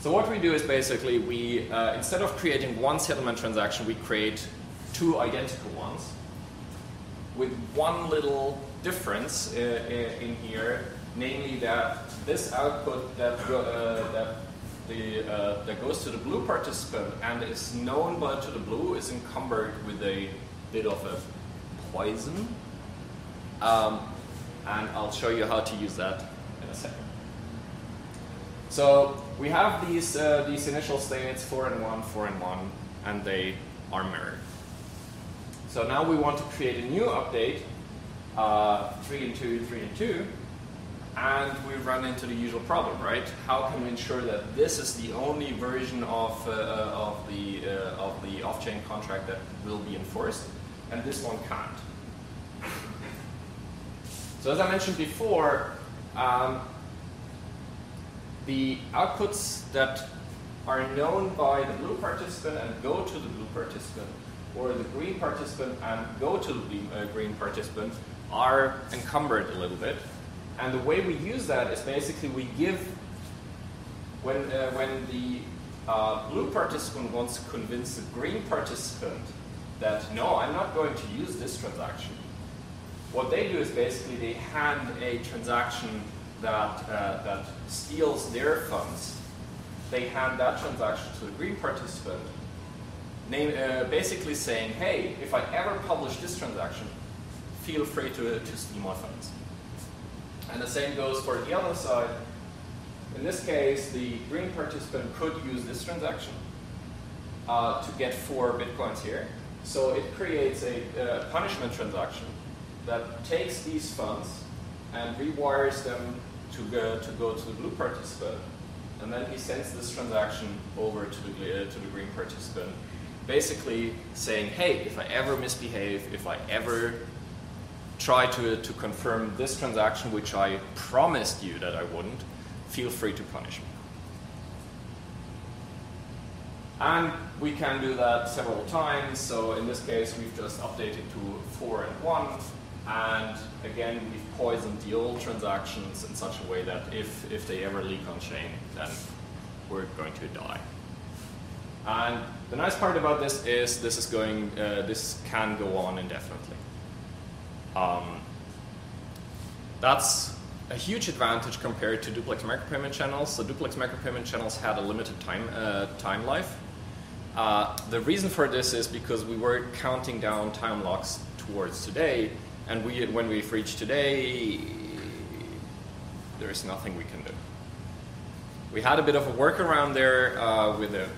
So what we do is basically we, uh, instead of creating one settlement transaction, we create two identical ones with one little difference uh, in here, namely that this output that, uh, that, the, uh, that goes to the blue participant and is known by to the blue is encumbered with a bit of a poison. Um, and I'll show you how to use that in a second. So we have these, uh, these initial states, 4 and 1, 4 and 1, and they are mirrored. So now we want to create a new update, uh, 3 and 2, 3 and 2, and we run into the usual problem, right? How can we ensure that this is the only version of, uh, of the, uh, of the off-chain contract that will be enforced, and this one can't? So as I mentioned before, um, the outputs that are known by the blue participant and go to the blue participant, or the green participant and go to the uh, green participant, are encumbered a little bit. And the way we use that is basically we give, when, uh, when the uh, blue participant wants to convince the green participant that, no, I'm not going to use this transaction, what they do is basically they hand a transaction that, uh, that steals their funds, they hand that transaction to the green participant, name, uh, basically saying, hey, if I ever publish this transaction, feel free to, to steal my funds. And the same goes for the other side. In this case, the green participant could use this transaction uh, to get four bitcoins here. So it creates a uh, punishment transaction that takes these funds and rewires them to go to, go to the blue participant. And then he sends this transaction over to the, uh, to the green participant, basically saying, hey, if I ever misbehave, if I ever try to, to confirm this transaction, which I promised you that I wouldn't, feel free to punish me. And we can do that several times. So in this case, we've just updated to 4 and 1. And again, we've poisoned the old transactions in such a way that if, if they ever leak on chain, then we're going to die. And the nice part about this is this is going, uh, this can go on indefinitely. Um, that's a huge advantage compared to duplex micropayment channels. So duplex micropayment channels had a limited time uh, time life. Uh, the reason for this is because we were counting down time locks towards today, and we, when we've reached today, there is nothing we can do. We had a bit of a workaround there uh, with a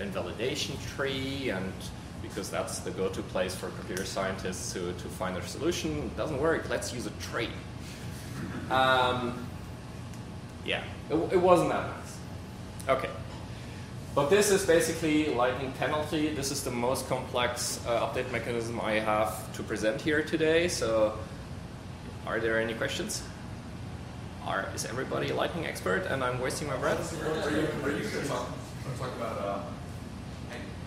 invalidation tree, and because that's the go-to place for computer scientists to, to find their solution. It doesn't work. Let's use a tree. Um, yeah, it, it wasn't that nice. Okay. But this is basically lightning penalty. This is the most complex uh, update mechanism I have to present here today. So, are there any questions? Are, is everybody a lightning expert and I'm wasting my breath? Are you, are you going to talk, talk about uh,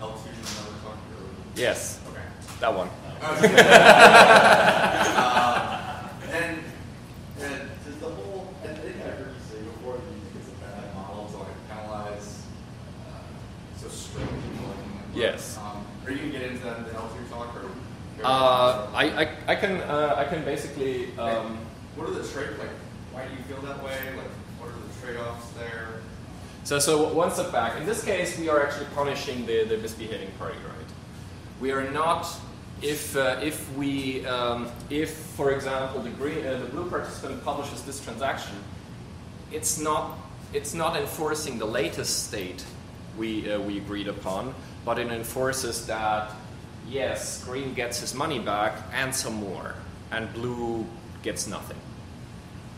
L2 and talk? Yes. Okay. That one. uh, and, and does the whole, I think I heard you say before that you think it's a bad model to like penalize uh, so strict people like Yes. Um, are you going to get into that in the L2 talk or? Uh, I, I, I can uh, I can basically um, What are the trade like? Why do you feel that way? Like, what are the trade-offs there? So, so one step back. In this case, we are actually punishing the, the misbehaving party, right? We are not, if, uh, if we, um, if, for example, the, green, uh, the blue participant publishes this transaction, it's not, it's not enforcing the latest state we, uh, we agreed upon, but it enforces that yes, green gets his money back and some more, and blue gets nothing.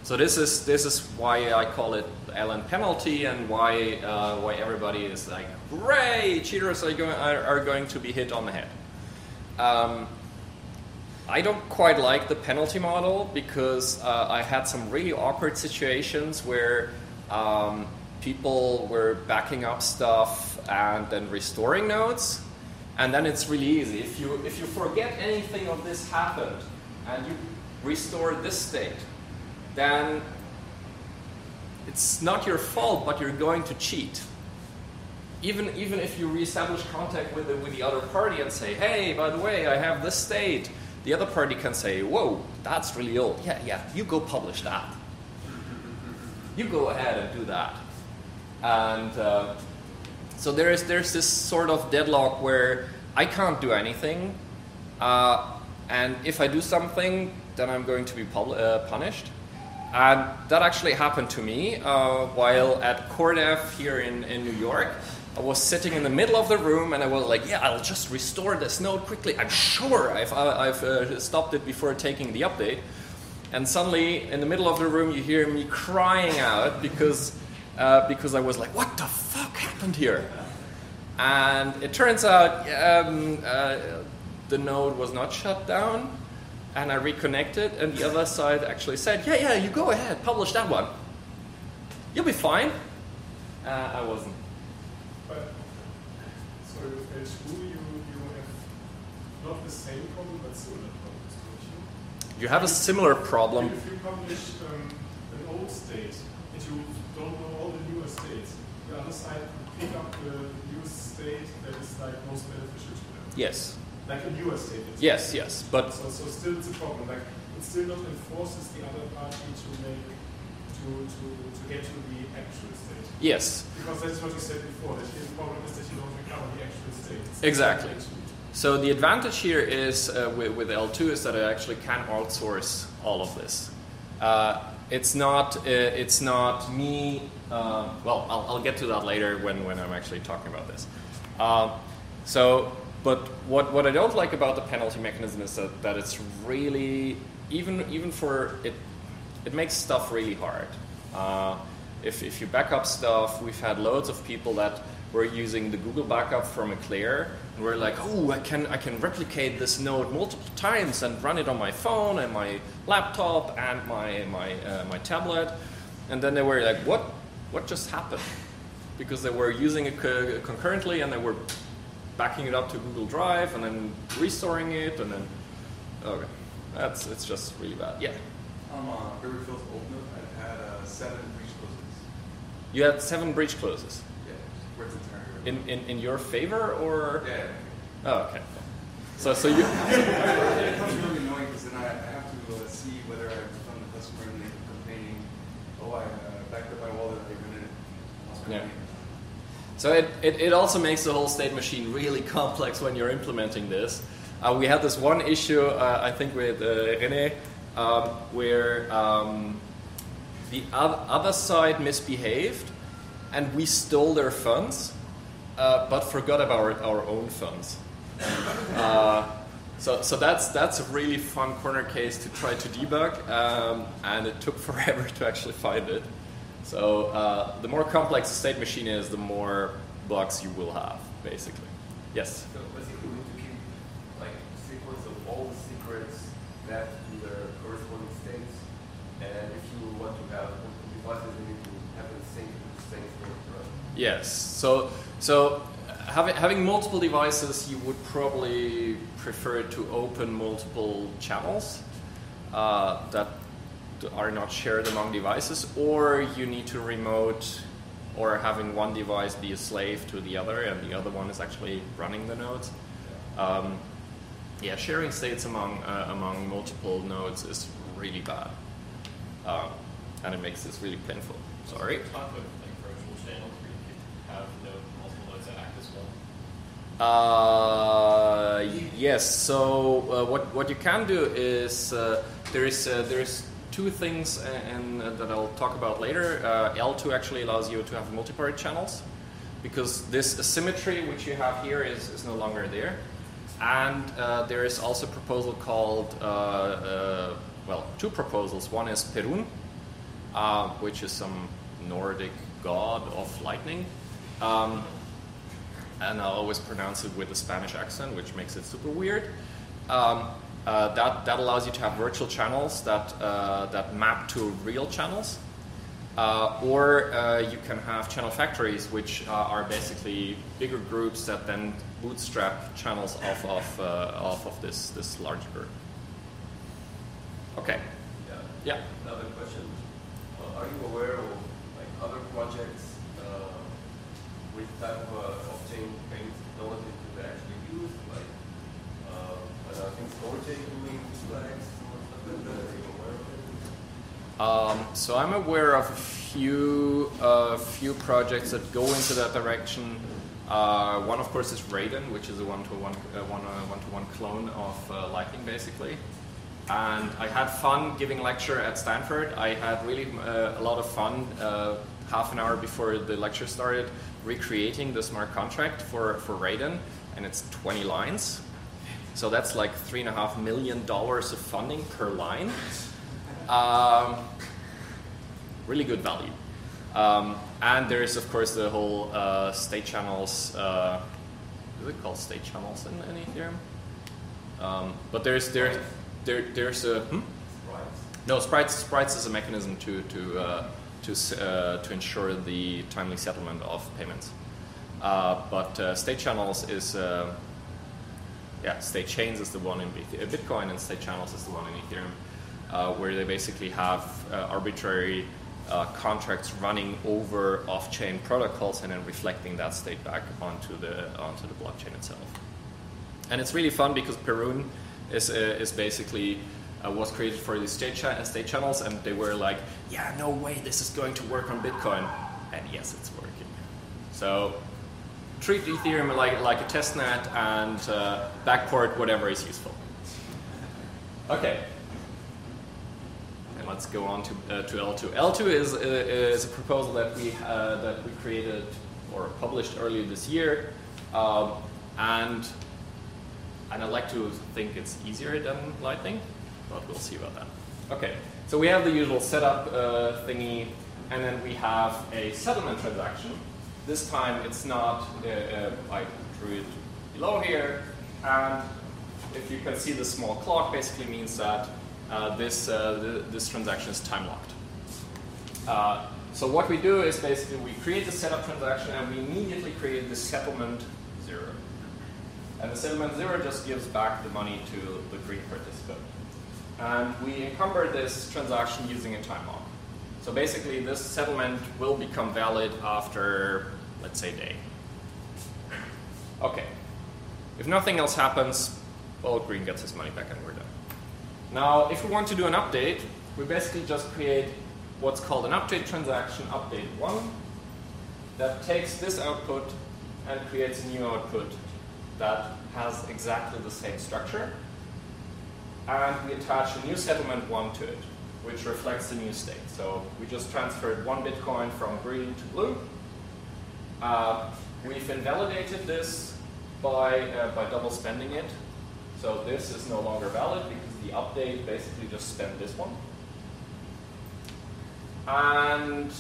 So this is this is why I call it LN penalty, and why uh, why everybody is like, hooray, cheaters are going are, going to be hit on the head. Um, I don't quite like the penalty model because uh, I had some really awkward situations where um, people were backing up stuff and then restoring nodes, and then it's really easy. If you if you forget anything of this happened and you restore this state, then it's not your fault, but you're going to cheat. Even even if you reestablish contact with the, with the other party and say, hey, by the way, I have this state the other party can say, whoa, that's really old. Yeah, yeah, you go publish that. You go ahead and do that. And uh, so there is, there's this sort of deadlock where I can't do anything. Uh, and if I do something, then I'm going to be uh, punished. And that actually happened to me uh, while at CoreDev here in, in New York. I was sitting in the middle of the room and I was like, yeah, I'll just restore this node quickly. I'm sure I've, I've uh, stopped it before taking the update. And suddenly, in the middle of the room, you hear me crying out because, uh, because I was like, what the fuck happened here? And it turns out um, uh, the node was not shut down. And I reconnected, and the other side actually said, yeah, yeah, you go ahead, publish that one. You'll be fine. Uh, I wasn't. But so with H2, you, you have not the same problem, but similar problems, don't you? You have a similar problem. If you publish um, an old state and you don't know all the newer states, the other side pick up the new state that is like most beneficial to them. Yes. Like a newer state. Yes, yes, but- so, so still it's a problem. Like it still not enforces the other party to make to to to get to the actual state. Yes. Because that's what you said before. That the problem is that you don't recover the actual state. It's Exactly. So the advantage here is uh, with, with L2 is that I actually can outsource all of this. Uh, it's not uh, it's not me. Uh, well, I'll, I'll get to that later when, when I'm actually talking about this. Uh, so, but what, what I don't like about the penalty mechanism is that, that it's really even even for it it makes stuff really hard. Uh, if, if you back up stuff, we've had loads of people that were using the Google backup from Eclair, and we're like, oh, I can I can replicate this node multiple times and run it on my phone and my laptop and my my uh, my tablet, and then they were like, what what just happened? Because they were using it concurrently and they were backing it up to Google Drive and then restoring it and then okay, that's it's just really bad. Yeah. Um, uh, River Fields Old Note, I've had uh, seven breach closes. You had seven breach closes. Yeah, where it's entirely In, in, in your favor or? Yeah. Oh, okay. So, so you. it becomes really annoying because then I, I have to uh, see whether I've refund the customer and they're complaining, oh, I uh, backed up my wallet, they rented it. lost my Yeah. So it, it, it also makes the whole state machine really complex when you're implementing this. Uh, we had this one issue, uh, I think, with uh, Rene, um, where um, the other side misbehaved and we stole their funds, uh, but forgot about our, our own funds. Uh, so, so that's that's a really fun corner case to try to debug, um, and it took forever to actually find it. So uh, the more complex the state machine is, the more bugs you will have, basically. Yes. So basically, we need to keep like sequence of all the secrets mapped to their corresponding states, and if you want to have multiple devices, you need to have them sync the same state, right? Yes. So so having having multiple devices, you would probably prefer to open multiple channels uh, that are not shared among devices, or you need to remote or having one device be a slave to the other and the other one is actually running the nodes. Um, yeah, sharing states among uh, among multiple nodes is really bad, um, and it makes this really painful. Sorry. Talk about like virtual channels where you could have node, multiple nodes that act as well. Uh, yes. So uh, what what you can do is uh, there is uh, there is two things and, and uh, that I'll talk about later. Uh, L2 actually allows you to have multi-party channels because this asymmetry which you have here is, is no longer there. And uh, there is also a proposal called, uh, uh, well, two proposals. One is Perun, uh, which is some Nordic god of lightning. Um, and I always pronounce it with a Spanish accent, which makes it super weird. Um, uh, that, that allows you to have virtual channels that, uh, that map to real channels. Uh, or uh, you can have channel factories, which uh, are basically bigger groups that then bootstrap channels off of, uh, off of this, this large group. Okay. Yeah. Yeah. Another question. Are you aware of like other projects uh, with type of uh, off-chain payment technology to actually use, like uh, I don't know, I think Storage doing flags or stuff like that? Are you aware of it? Um, so I'm aware of a few uh, few projects that go into that direction. Uh, one, of course, is Raiden, which is a one-to-one uh, one, uh, one-to-one clone of uh, Lightning, basically. And I had fun giving lecture at Stanford. I had really uh, a lot of fun uh, half an hour before the lecture started recreating the smart contract for, for Raiden, and it's 20 lines. So that's like three and a half million dollars of funding per line. Um, really good value. Um, and there is, of course, the whole uh, state channels. Uh, is it called state channels in, in Ethereum? Um, but there's there, there there's a hmm? no sprites. Sprites is a mechanism to to uh, to uh, to ensure the timely settlement of payments. Uh, but uh, state channels is uh, yeah, state chains is the one in Bitcoin, and state channels is the one in Ethereum, uh, where they basically have uh, arbitrary uh, contracts running over off-chain protocols and then reflecting that state back onto the onto the blockchain itself. And it's really fun because Perun is uh, is basically uh, was created for these state, cha- state channels, and they were like, yeah, no way, this is going to work on Bitcoin, and yes, it's working. So treat Ethereum like, like a testnet and uh, backport whatever is useful. Okay. And let's go on to, uh, to L2. L2 is, uh, is a proposal that we, uh, that we created or published earlier this year. Um, and, and I like to think it's easier than Lightning, but we'll see about that. Okay, so we have the usual setup uh, thingy, and then we have a settlement transaction. This time it's not, I drew it below here, and if you can see the small clock basically means that uh, this, uh, th- this transaction is time locked. Uh, so what we do is basically we create the setup transaction and we immediately create the settlement zero. And the settlement zero just gives back the money to the green participant. And we encumber this transaction using a time lock. So basically this settlement will become valid after, let's say, day. Okay. If nothing else happens, well, green gets his money back and we're done. Now, if we want to do an update, we basically just create what's called an update transaction, update one, that takes this output and creates a new output that has exactly the same structure. And we attach a new settlement one to it, which reflects the new state. So we just transferred one Bitcoin from green to blue. Uh, we've invalidated this by, uh, by double spending it. So this is no longer valid because the update basically just spent this one. And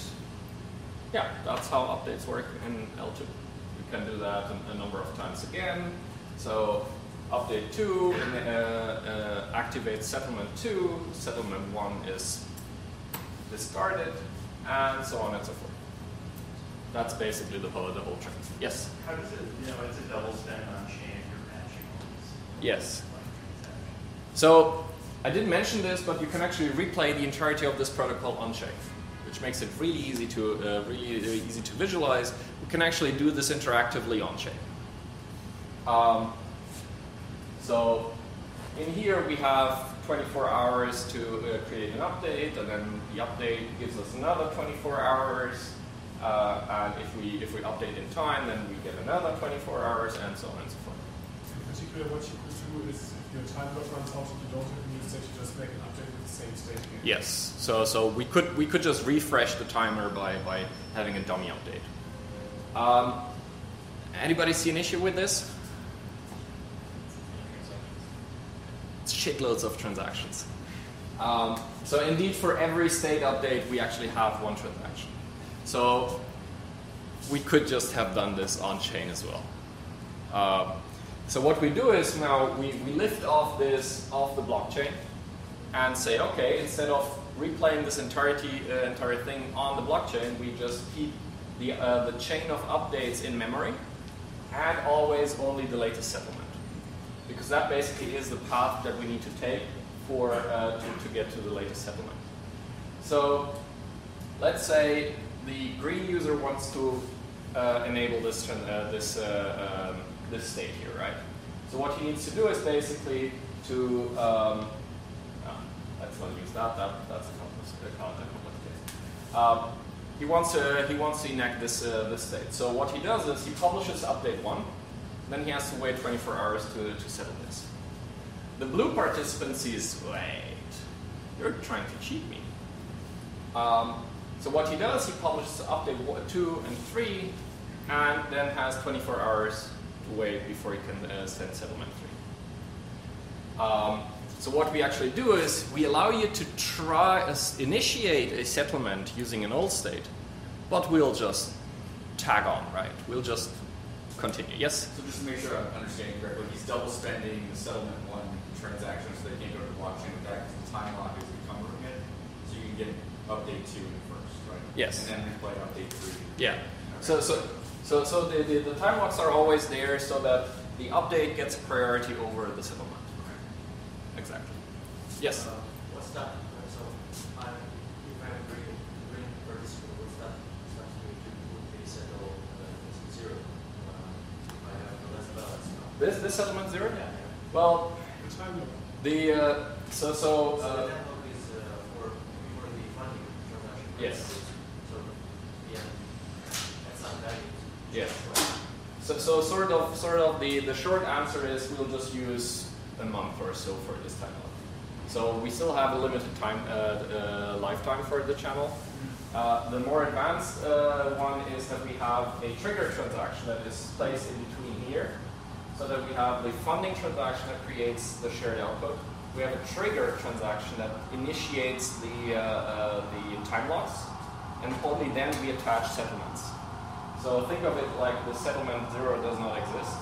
yeah, that's how updates work in L2. You can do that a, a number of times again. So update 2 and, uh, uh, activates settlement 2, settlement 1 is discarded, and so on and so forth. That's basically the whole, the whole trend. Yes? How does it, you know, it's a double spend on chain if you're matching all these? Yes. So I didn't mention this, but you can actually replay the entirety of this protocol on chain, which makes it really easy to uh, really, really easy to visualize. We can actually do this interactively on chain. Um, so in here we have 24 hours to uh, create an update, and then the update gives us another 24 hours. Uh, and if we if we update in time, then we get another 24 hours, and so on and so forth. So in particular, what you could do is if your time lock runs out you don't have new you just make an update with the same state again. Yes. So so we could we could just refresh the timer by by having a dummy update. Um, Anybody see an issue with this? It's shitloads of transactions. Um, so indeed, for every state update, we actually have one transaction. So we could just have done this on chain as well. Uh, so what we do is now we, we lift off this off the blockchain and say, okay, instead of replaying this entirety uh, entire thing on the blockchain, we just keep the uh, the chain of updates in memory and always only the latest settlement, because that basically is the path that we need to take for uh, to, to get to the latest settlement. So let's say the green user wants to uh, enable this uh, this uh, um, this state here, right? So what he needs to do is basically to um, no, let's not use that. That that's a complicated, case. Um, he wants to he wants to enact this uh, this state. So what he does is he publishes update one, then he has to wait 24 hours to to settle this. The blue participant sees, wait, you're trying to cheat me. Um, so what he does, he publishes update two and three, and then has 24 hours to wait before he can uh, send settlement three. Um, so what we actually do is we allow you to try uh, initiate a settlement using an old state, but we'll just tag on, right? We'll just continue. Yes. So just to make sure I'm understanding correctly, he's double spending the settlement one transaction so they can't go to the blockchain with that because the time lock is encumbering it. So you can get update two first, right? Yes. And then replay update three. Yeah. So so so so the, the, the time locks are always there so that the update gets priority over the settlement. Exactly. Yes. Uh, what's that? So I'm, if I'm green, green participant, what's that? Starts to would be settle uh, zero. Uh, if I have the less balance. This this settlement zero? Yeah. Well, the uh, so so. So Uh, the is for for the funding transaction. Yes. Yeah, that's not value. Yes. So, so sort of, sort of the, the short answer is we'll just use a month or so for this time out. So we still have a limited time uh, uh, lifetime for the channel. Uh, the more advanced uh, one is that we have a trigger transaction that is placed in between here, so that we have the funding transaction that creates the shared output. We have a trigger transaction that initiates the uh, uh, the time locks, and only then we attach settlements. So think of it like the settlement zero does not exist,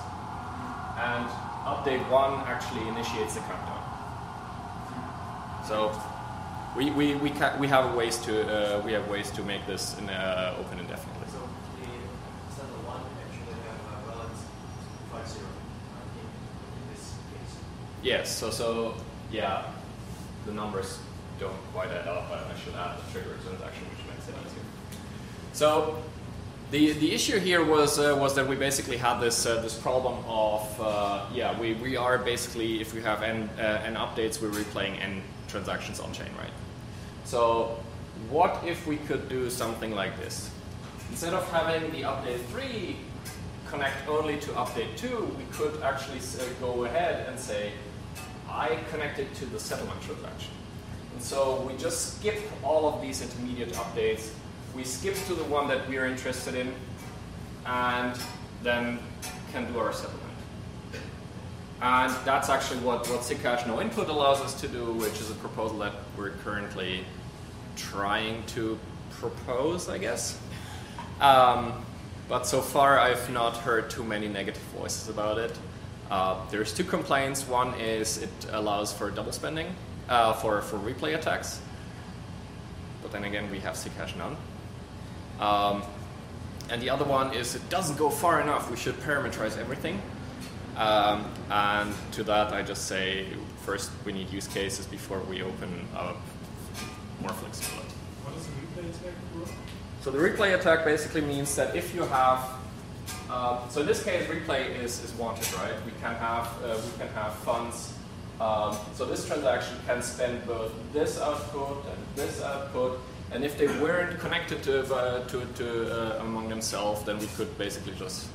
and update one actually initiates the countdown. So we we we, we have ways to uh, we have ways to make this in, uh, open indefinitely. So the settle one actually have a balance five zero uh, in, in this case. Yes. So so yeah, the numbers don't quite add up, I should add the trigger transaction, which makes it easier. So the the issue here was uh, was that we basically had this uh, this problem of uh, yeah we, we are basically if we have n uh, n updates we're replaying n transactions on chain right. So what if we could do something like this? Instead of having the update three connect only to update two, we could actually uh, go ahead and say I connected to the settlement transaction. And so we just skip all of these intermediate updates. We skip to the one that we're interested in and then can do our settlement. And that's actually what, what SIGHASH no input allows us to do, which is a proposal that we're currently trying to propose, I guess. Um, but so far, I've not heard too many negative voices about it. Uh, there's two complaints. One is it allows for double spending uh, for, for replay attacks. But then again, we have SIGHASH none. Um, and the other one is it doesn't go far enough. We should parameterize everything. Um, and to that, I just say first we need use cases before we open up more flexibility. What is the replay attack for? So the replay attack basically means that if you have, uh, so in this case, replay is, is wanted, right? We can have uh, we can have funds. Um, so this transaction can spend both this output and this output, and if they weren't connected to uh, to, to uh, among themselves, then we could basically just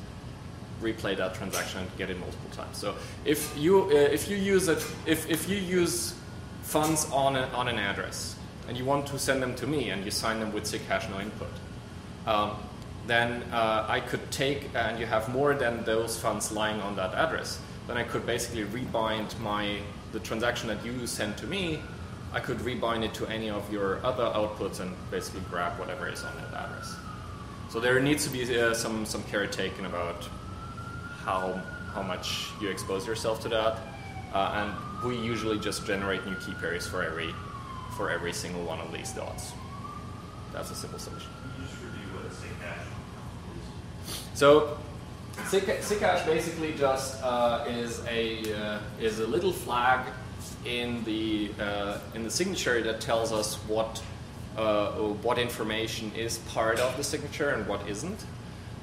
replay that transaction and get it multiple times. So if you uh, if you use it if, if you use funds on a, on an address and you want to send them to me and you sign them with SIGHASH no input, um, then uh, I could take, and you have more than those funds lying on that address, then I could basically rebind my the transaction that you send to me. I could rebind it to any of your other outputs and basically grab whatever is on that address. So there needs to be uh, some some care taken about how how much you expose yourself to that, uh, and we usually just generate new key pairs for every for every single one of these dots. That's a simple solution. Can you just review what a SIG hash is? So SIG- basically just uh, is a uh, is a little flag in the uh, in the signature that tells us what uh, what information is part of the signature and what isn't.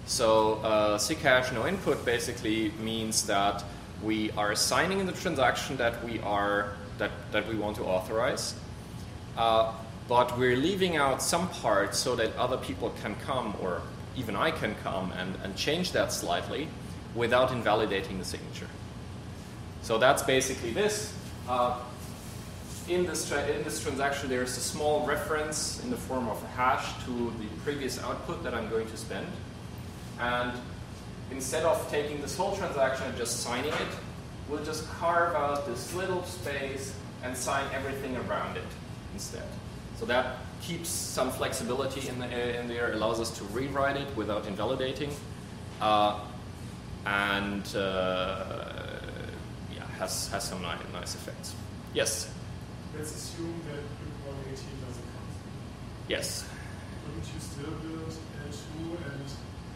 So uh, SIGHASH no input basically means that we are signing in the transaction that we are that, that we want to authorize. Uh, but we're leaving out some parts so that other people can come, or even I can come and, and change that slightly without invalidating the signature. So that's basically this. Uh, in, this in this transaction, there is a small reference in the form of a hash to the previous output that I'm going to spend. And instead of taking this whole transaction and just signing it, we'll just carve out this little space and sign everything around it instead. So that keeps some flexibility in, the, in there, allows us to rewrite it without invalidating, uh, and uh, yeah, has, has some nice, nice effects. Yes? Let's assume that Bitcoin 18 doesn't count. Yes. Wouldn't you still build L2 and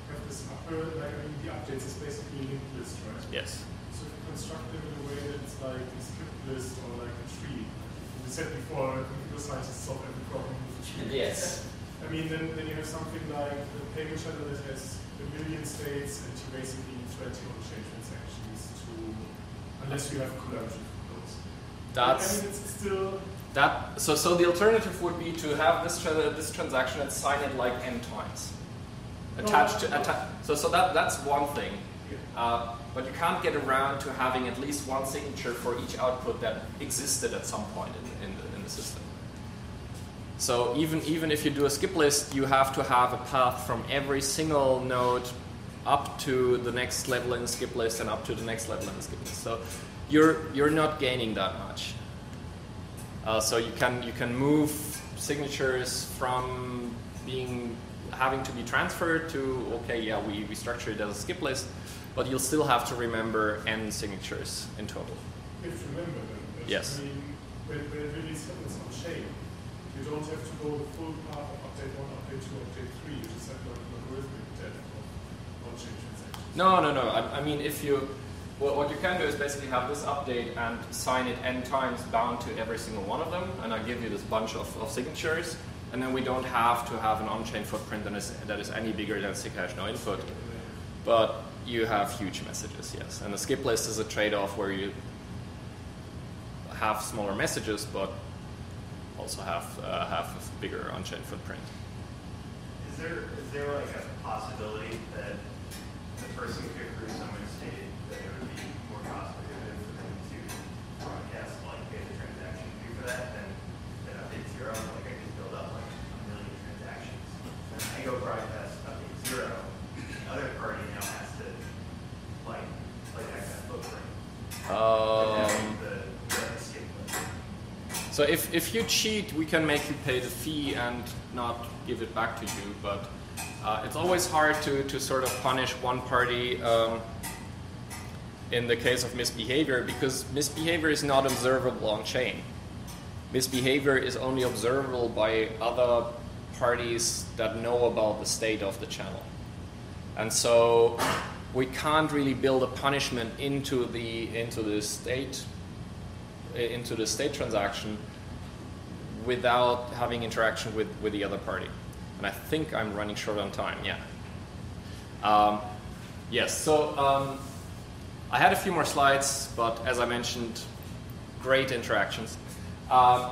have this upper, like, I mean, the updates is basically linked list, right? Yes. So if you construct them in a way that it's like a skip list or like a tree, we said before, computer scientists solve every problem with a tree. Yes. I mean, then, then you have something like the payment channel that has a million states and you basically need 20 on-chain transactions to, unless you have collaborative flows. That's- I mean, it's still, That so so the alternative would be to have this tra- this transaction and sign it like n times, attached to atta- so so that that's one thing, uh, but you can't get around to having at least one signature for each output that existed at some point in, in the in the system. So even even if you do a skip list, you have to have a path from every single node up to the next level in the skip list and up to the next level in the skip list. So you're you're not gaining that much. Uh, so you can you can move signatures from being having to be transferred to okay yeah we, we structure it as a skip list, but you'll still have to remember n signatures in total. if remember them. Yes. I mean, when, when it really happens on chain, you don't have to go the full path of update 1, update 2, update 3. You just have like of on-chain transactions. No, no, no. I, I mean, if you, well, what you can do is basically have this update and sign it n times bound to every single one of them, and I give you this bunch of, of signatures, and then we don't have to have an on-chain footprint that is, that is any bigger than SIGHASH no input. But you have huge messages, yes. And the skip list is a trade-off where you have smaller messages, but also have uh, have a bigger on-chain footprint. Is there is there like a possibility that the person could agree someone stated that it would be more cost prohibitive for them to broadcast like pay the transaction fee for that than than update zero? Like I could build up like a million transactions. And I go broadcast update zero, the other party now has to like like that kind of footprint. The, the skip list. So if, if you cheat, we can make you pay the fee and not give it back to you. But uh, it's always hard to, to sort of punish one party um, in the case of misbehavior because misbehavior is not observable on chain. Misbehavior is only observable by other parties that know about the state of the channel. And so we can't really build a punishment into the into the state into the state transaction without having interaction with, with the other party. And I think I'm running short on time, yeah. Um, yes, so um, I had a few more slides, but as I mentioned, great interactions. Um,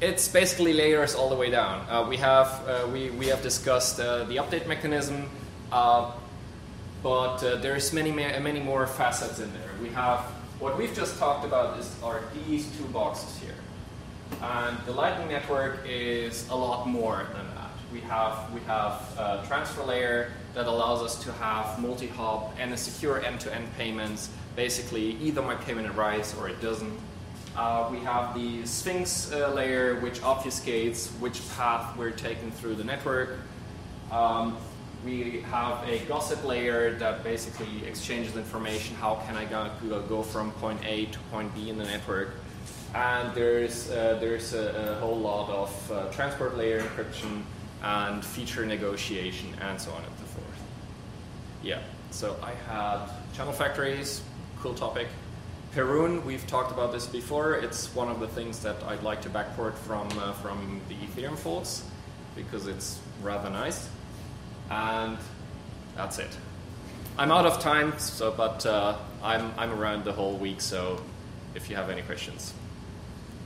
it's basically layers all the way down. Uh, we, have, uh, we, we have discussed uh, the update mechanism, uh, but uh, there's many, ma- many more facets in there. We have what we've just talked about is are these two boxes here. And the Lightning Network is a lot more than that. We have we have a transfer layer that allows us to have multi-hop and a secure end-to-end payments. Basically, either my payment arrives or it doesn't. Uh, we have the Sphinx uh, layer, which obfuscates which path we're taking through the network. Um, we have a gossip layer that basically exchanges information. How can I go, go from point A to point B in the network? And there's, uh, there's a, a, whole lot of uh, transport layer encryption and feature negotiation and so on and so forth. Yeah, so I had channel factories, cool topic. Perun, we've talked about this before. It's one of the things that I'd like to backport from, uh, from the Ethereum folks because it's rather nice. And that's it. I'm out of time, so but uh, I'm, I'm around the whole week, so if you have any questions.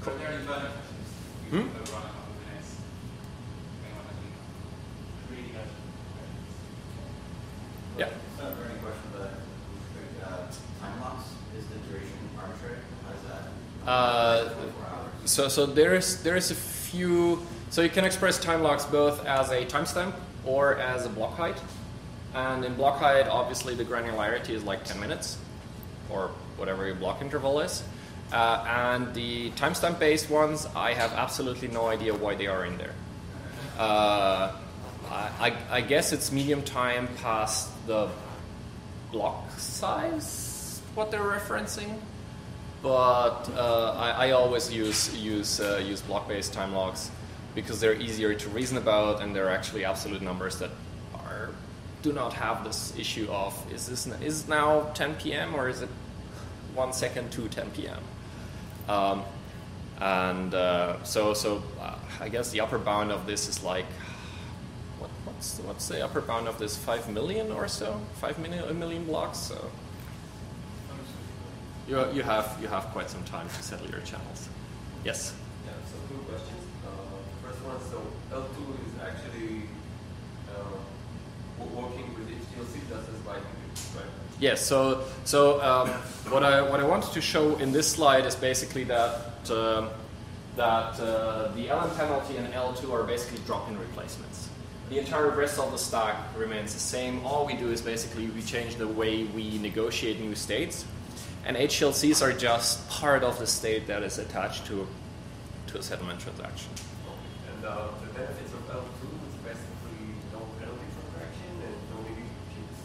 Cool. Hmm? Yeah. So, burning question, but uh, time locks is the duration arbitrary? How does that? Uh, so so there's there's a few. So you can express time locks both as a timestamp or as a block height. And in block height, obviously the granularity is like 10 minutes or whatever your block interval is. Uh, and the timestamp based ones, I have absolutely no idea why they are in there. Uh, I, I, guess it's median time past the block size, what they're referencing. But uh, I, I, always use use uh, use block based time locks because they're easier to reason about and they're actually absolute numbers that are do not have this issue of is this is now 10 p.m. or is it one second to 10 p.m. Um, and uh, so so uh, I guess the upper bound of this is like what, what's what's the upper bound of this five million or so five million a million blocks so you you have you have quite some time to settle your channels yes so L2 is actually uh, working with HTLC just as right? Yes. So so um, what I what I wanted to show in this slide is basically that uh, that uh, the LN penalty and L2 are basically drop-in replacements. The entire rest of the stack remains the same. All we do is basically we change the way we negotiate new states, and HTLCs are just part of the state that is attached to to a settlement transaction. Uh, the benefits of L2 is basically no penalty for transaction and no need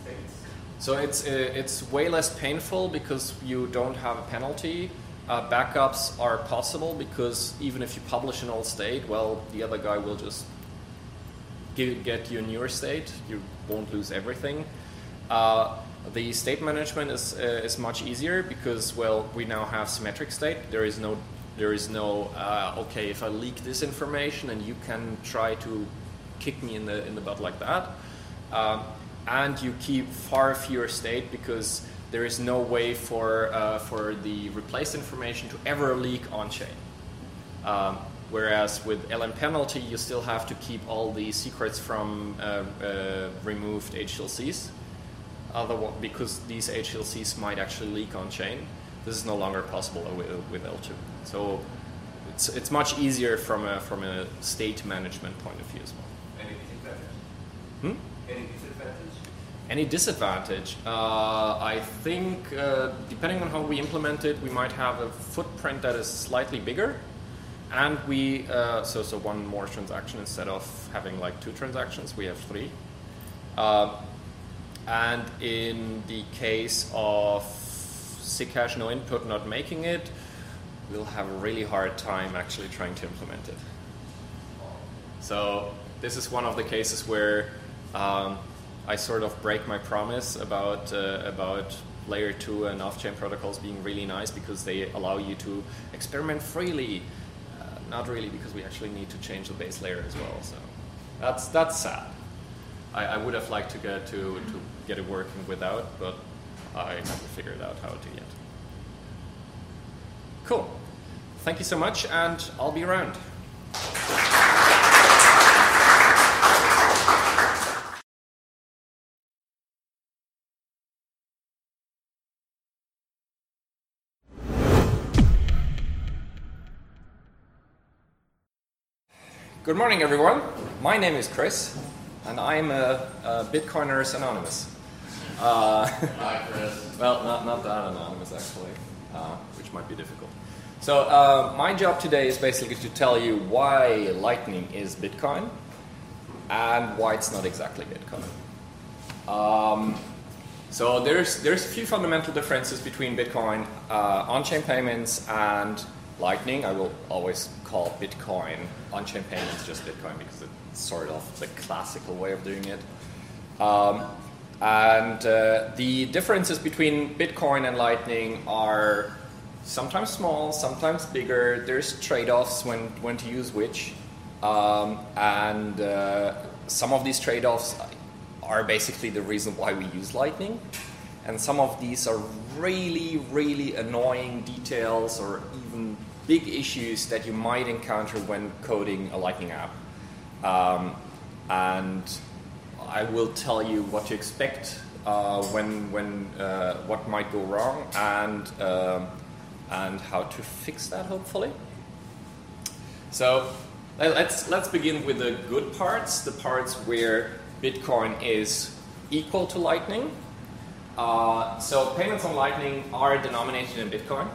states. So it's uh, it's way less painful because you don't have a penalty. Uh, backups are possible because even if you publish an old state, well, the other guy will just give, get you a newer state. You won't lose everything. Uh, the state management is uh, is much easier because well, we now have symmetric state. There is no there is no uh, okay if I leak this information and you can try to kick me in the in the butt like that. Um, and you keep far fewer state because there is no way for uh, for the replaced information to ever leak on chain. Um, whereas with LN penalty, you still have to keep all the secrets from uh, uh, removed HTLCs, otherwise because these HTLCs might actually leak on chain. This is no longer possible with, with L2. So it's, it's much easier from a, from a state management point of view as well. Any disadvantage? Hmm? Any disadvantage? Any disadvantage? Uh, I think, uh, depending on how we implement it, we might have a footprint that is slightly bigger. And we, uh, so, so one more transaction instead of having like two transactions, we have three. Uh, and in the case of SIGHASH no input not making it, we'll have a really hard time actually trying to implement it. So this is one of the cases where um, I sort of break my promise about uh, about layer two and off-chain protocols being really nice because they allow you to experiment freely. Uh, not really because we actually need to change the base layer as well. So that's that's sad. I, I would have liked to get to to get it working without, but I haven't figured out how to yet. Cool. Thank you so much, and I'll be around. Good morning, everyone. my name is Chris, and I'm a, a Bitcoiners Anonymous. Uh, Hi, Chris. Well, not, not that anonymous, actually, uh, which might be difficult. So, uh, my job today is basically to tell you why Lightning is Bitcoin and why it's not exactly Bitcoin. Um, so there's there's a few fundamental differences between Bitcoin uh, on-chain payments and Lightning. I will always call Bitcoin on-chain payments just Bitcoin because it's sort of the classical way of doing it. Um, and uh, the differences between Bitcoin and Lightning are sometimes small, sometimes bigger. There's trade-offs when when to use which, um, and uh, some of these trade-offs are basically the reason why we use Lightning. And some of these are really, really annoying details or even big issues that you might encounter when coding a Lightning app. Um, and I will tell you what to expect uh, when, when uh, what might go wrong and, um and how to fix that, hopefully. So let- let's, let's begin with the good parts, the parts where Bitcoin is equal to Lightning. Uh, so payments on Lightning are denominated in Bitcoin.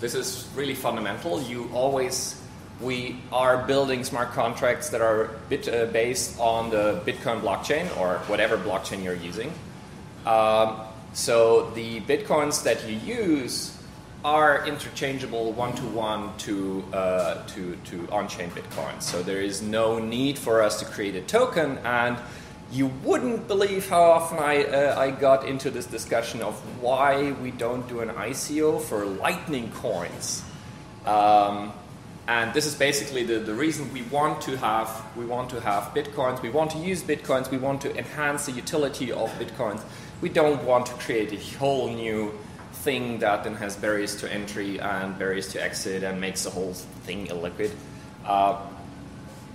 This is really fundamental. You always, we are building smart contracts that are bit, uh, based on the Bitcoin blockchain or whatever blockchain you're using. Um, so the Bitcoins that you use are interchangeable one to one to uh, to to on-chain bitcoins. So there is no need for us to create a token. And you wouldn't believe how often I uh, I got into this discussion of why we don't do an ICO for Lightning coins. Um, and this is basically the, the reason we want to have we want to have bitcoins. We want to use bitcoins. We want to enhance the utility of bitcoins. We don't want to create a whole new thing that then has barriers to entry and barriers to exit and makes the whole thing illiquid. Uh,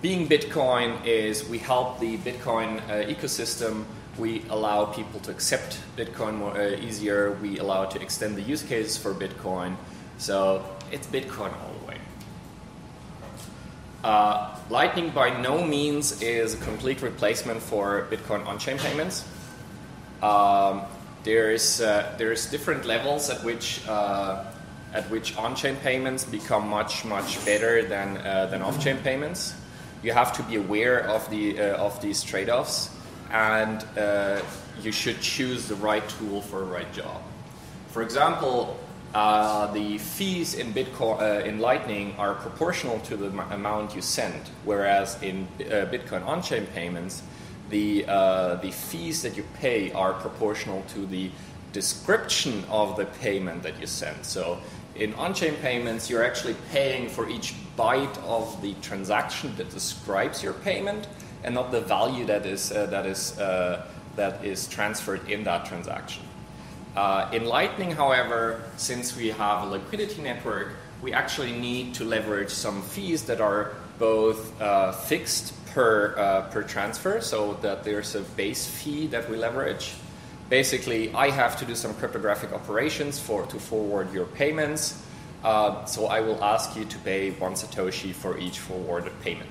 being Bitcoin is we help the Bitcoin uh, ecosystem. We allow people to accept Bitcoin more uh, easier. We allow to extend the use cases for Bitcoin. So it's Bitcoin all. Uh, Lightning by no means is a complete replacement for Bitcoin on-chain payments. Um, there's uh, there's different levels at which uh, at which on-chain payments become much much better than uh, than off-chain payments. You have to be aware of the uh, of these trade-offs, and uh, you should choose the right tool for the right job. For example, uh, the fees in Bitcoin uh, in Lightning are proportional to the m- amount you send, whereas in uh, Bitcoin on-chain payments, the uh, the fees that you pay are proportional to the description of the payment that you send. So in on-chain payments, you're actually paying for each byte of the transaction that describes your payment, and not the value that is uh, that is that is transferred in that transaction. Uh, in Lightning, however, since we have a liquidity network, we actually need to leverage some fees that are both uh, fixed per, uh, per transfer, so that there's a base fee that we leverage. Basically, I have to do some cryptographic operations for, to forward your payments, uh, so I will ask you to pay one Satoshi for each forwarded payment.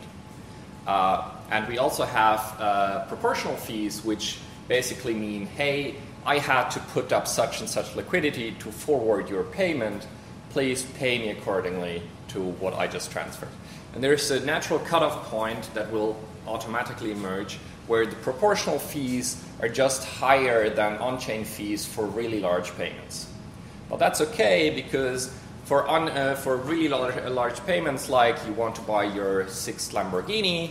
Uh, and we also have uh, proportional fees, which basically mean, hey, I had to put up such and such liquidity to forward your payment. Please pay me accordingly to what I just transferred. And there's a natural cutoff point that will automatically emerge where the proportional fees are just higher than on chain fees for really large payments. But that's okay because for, un, uh, for really large, large payments, like you want to buy your sixth Lamborghini,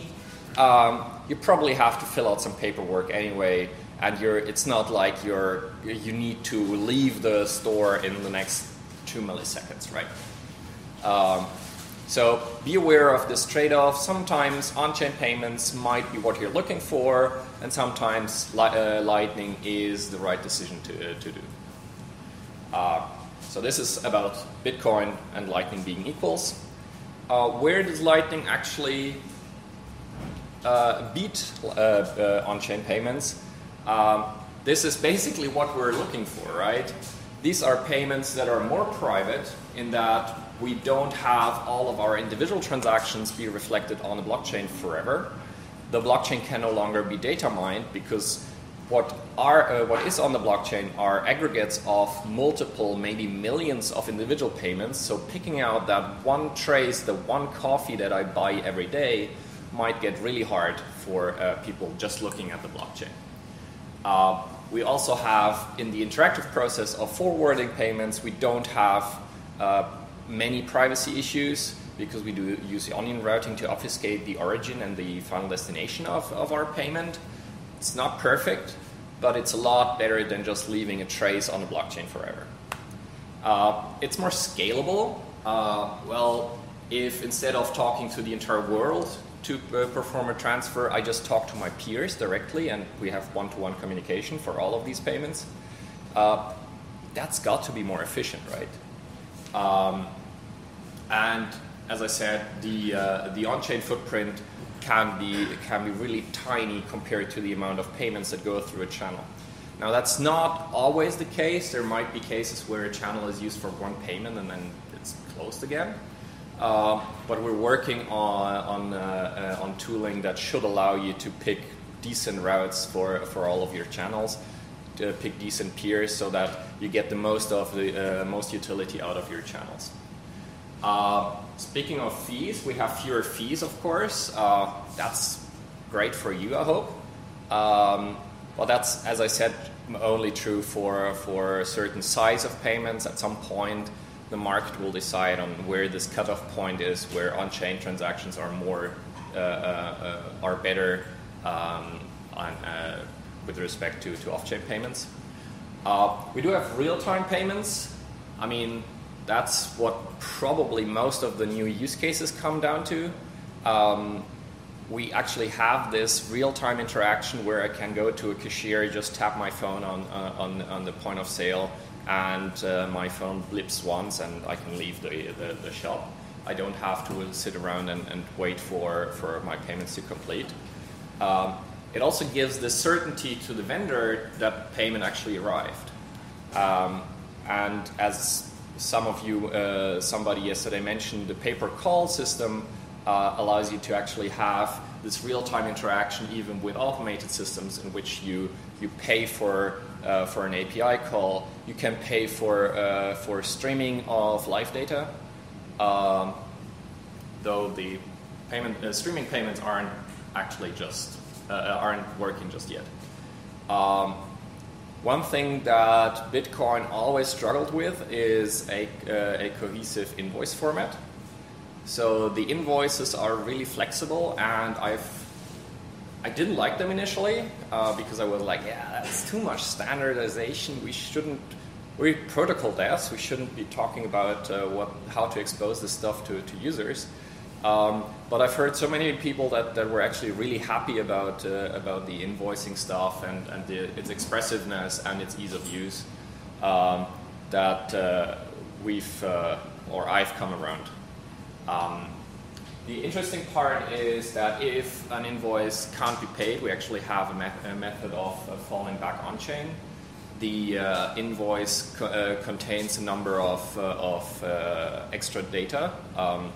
um, you probably have to fill out some paperwork anyway, and you're, it's not like you're, you need to leave the store in the next two milliseconds, right? Um, so be aware of this trade-off. Sometimes on-chain payments might be what you're looking for, and sometimes li- uh, Lightning is the right decision to, uh, to do. Uh, so this is about Bitcoin and Lightning being equals. Uh, where does Lightning actually uh, beat uh, on-chain payments? Um, this is basically what we're looking for, right? These are payments that are more private in that we don't have all of our individual transactions be reflected on the blockchain forever. the blockchain can no longer be data mined because what are uh, what is on the blockchain are aggregates of multiple, maybe millions of individual payments. So picking out that one trace, the one coffee that I buy every day, might get really hard for uh, people just looking at the blockchain. Uh, we also have in the interactive process of forwarding payments, we don't have uh, many privacy issues because we do use onion routing to obfuscate the origin and the final destination of, of our payment. It's not perfect, but it's a lot better than just leaving a trace on the blockchain forever. Uh, it's more scalable. Uh, well, if instead of talking to the entire world to uh, perform a transfer, I just talk to my peers directly and we have one to one communication for all of these payments, uh, that's got to be more efficient, right? Um, and as I said, the, uh, the on chain footprint can be, can be really tiny compared to the amount of payments that go through a channel. Now, that's not always the case. There might be cases where a channel is used for one payment and then it's closed again. Uh, but we're working on, on, uh, uh, on tooling that should allow you to pick decent routes for, for all of your channels, to pick decent peers so that you get the most of the uh, most utility out of your channels. Uh, speaking of fees, we have fewer fees, of course. Uh, that's great for you, I hope. Um, well, that's, as I said, only true for, for a certain size of payments. At some point, the market will decide on where this cutoff point is, where on-chain transactions are more uh, uh, are better um, on, uh, with respect to, to off-chain payments. Uh, we do have real-time payments. I mean, that's what probably most of the new use cases come down to. Um, we actually have this real-time interaction where I can go to a cashier, just tap my phone on, uh, on, on the point of sale, and uh, my phone blips once and I can leave the, the, the shop. I don't have to sit around and, and, wait for, for my payments to complete. Um, it also gives the certainty to the vendor that payment actually arrived. Um, and as some of you, uh, somebody yesterday mentioned, the paper call system uh, allows you to actually have this real-time interaction even with automated systems in which you, you pay for, uh, for an API call. You can pay for, uh, for streaming of live data, um, though the payment, uh, streaming payments aren't actually just, uh, aren't working just yet. Um, one thing that Bitcoin always struggled with is a, uh, a cohesive invoice format. So the invoices are really flexible, and I've I didn't like them initially uh, because I was like, yeah, that's too much standardization. We shouldn't. We're protocol devs. We shouldn't be talking about uh, what how to expose this stuff to, to users. Um, but I've heard so many people that, that were actually really happy about uh, about the invoicing stuff and, and the, its expressiveness and its ease of use um, that uh, we've uh, or I've come around. Um, the interesting part is that if an invoice can't be paid, we actually have a, me- a method of uh, falling back on chain. The uh, invoice co- uh, contains a number of, uh, of uh, extra data. Um,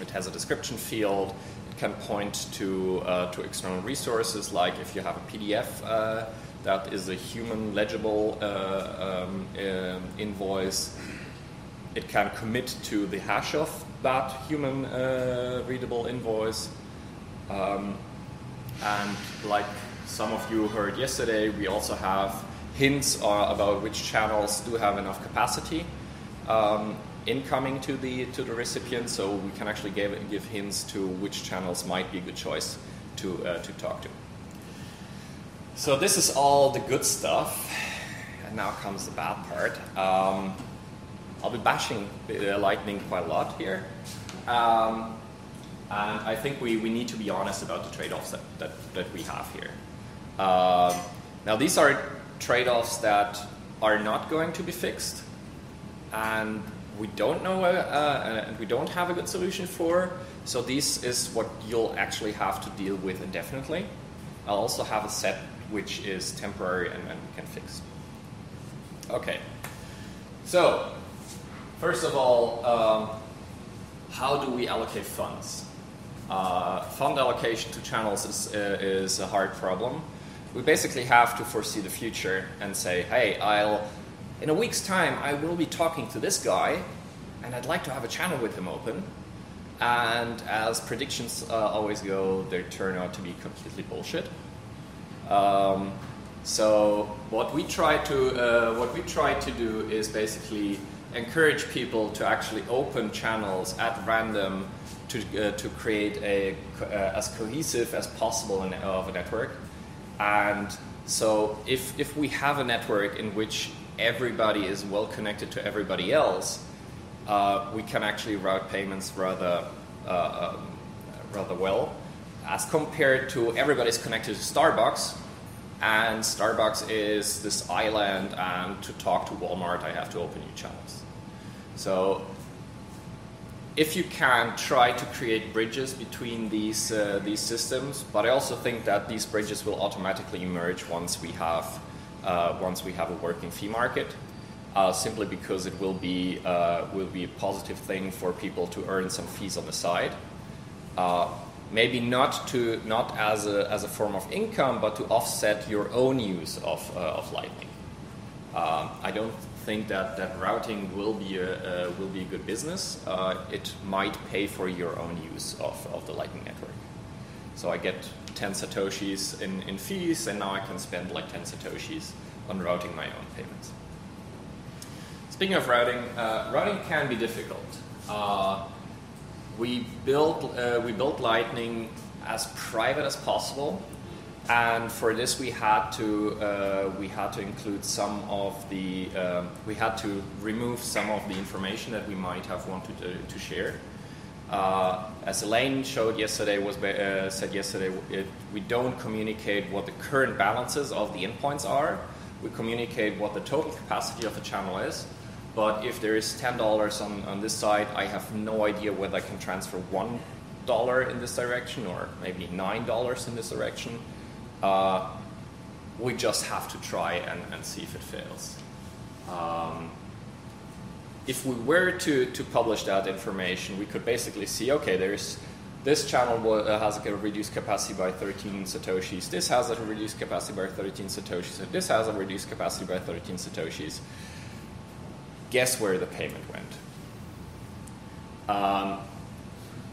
it has a description field. It can point to, uh, to external resources, like if you have a PDF that is a human legible um, invoice. It can commit to the hash of that human uh, readable invoice. Um, and like some of you heard yesterday, we also have hints uh, about which channels do have enough capacity um, incoming to the to the recipient, so we can actually give give hints to which channels might be a good choice to uh, to talk to. So this is all the good stuff, and now comes the bad part. Um, I'll be bashing Lightning quite a lot here. Um, and I think we, we need to be honest about the trade offs that, that, that we have here. Uh, now, these are trade offs that are not going to be fixed, and we don't know, uh, uh, and we don't have a good solution for. So, this is what you'll actually have to deal with indefinitely. I'll also have a set which is temporary and, and we can fix. Okay. So, First of all, um, how do we allocate funds? uh, fund allocation to channels is, uh, is a hard problem. We basically have to foresee the future and say, hey, I'll, in a week's time, I will be talking to this guy, and I'd like to have a channel with him open. And as predictions uh, always go, they turn out to be completely bullshit. Um, so what we try to uh, what we try to do is basically encourage people to actually open channels at random to, uh, to create a uh, as cohesive as possible in, of a network. And so if if we have a network in which everybody is well connected to everybody else, uh, we can actually route payments rather uh, um, rather well, as compared to everybody's connected to Starbucks, and Starbucks is this island, and to talk to Walmart, I have to open new channels. So if you can try to create bridges between these uh, these systems, but I also think that these bridges will automatically emerge once we have uh, once we have a working fee market. Uh, simply because it will be uh, will be a positive thing for people to earn some fees on the side. Uh, maybe not to not as a, as a form of income, but to offset your own use of, uh, of Lightning. Um, I don't think that, that routing will be a, uh, will be a good business. Uh, it might pay for your own use of, of the Lightning Network. So I get 10 Satoshis in, in fees, and now I can spend like 10 Satoshis on routing my own payments. Speaking of routing, uh, routing can be difficult. Uh, we built uh, we built Lightning as private as possible, and for this we had to uh, we had to include some of the um, we had to remove some of the information that we might have wanted to, to share. Uh, as Elaine showed yesterday, was uh, said yesterday, it, we don't communicate what the current balances of the endpoints are. We communicate what the total capacity of the channel is. But if there is ten dollars on, on this side, I have no idea whether I can transfer one dollar in this direction or maybe nine dollars in this direction. Uh, we just have to try and, and see if it fails. Um, if we were to, to publish that information, we could basically see, okay, there's this channel uh, has a reduced capacity by 13 satoshis. This has a reduced capacity by 13 satoshis. And this has a reduced capacity by 13 satoshis guess where the payment went. Um,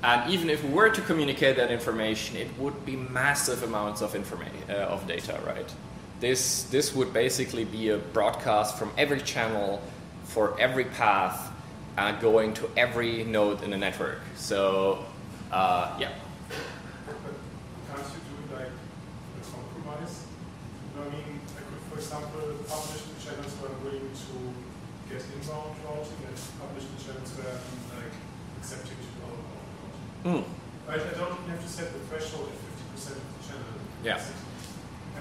and even if we were to communicate that information, it would be massive amounts of information uh, of data, right? This this would basically be a broadcast from every channel for every path uh, going to every node in the network. So uh, yeah. Publish the channels where I'm willing to get inbound routing and publish the channels where I'm like accepting to go outbound routing. Mm. Right? I don't have to set the threshold at 50% of the channel. Yeah.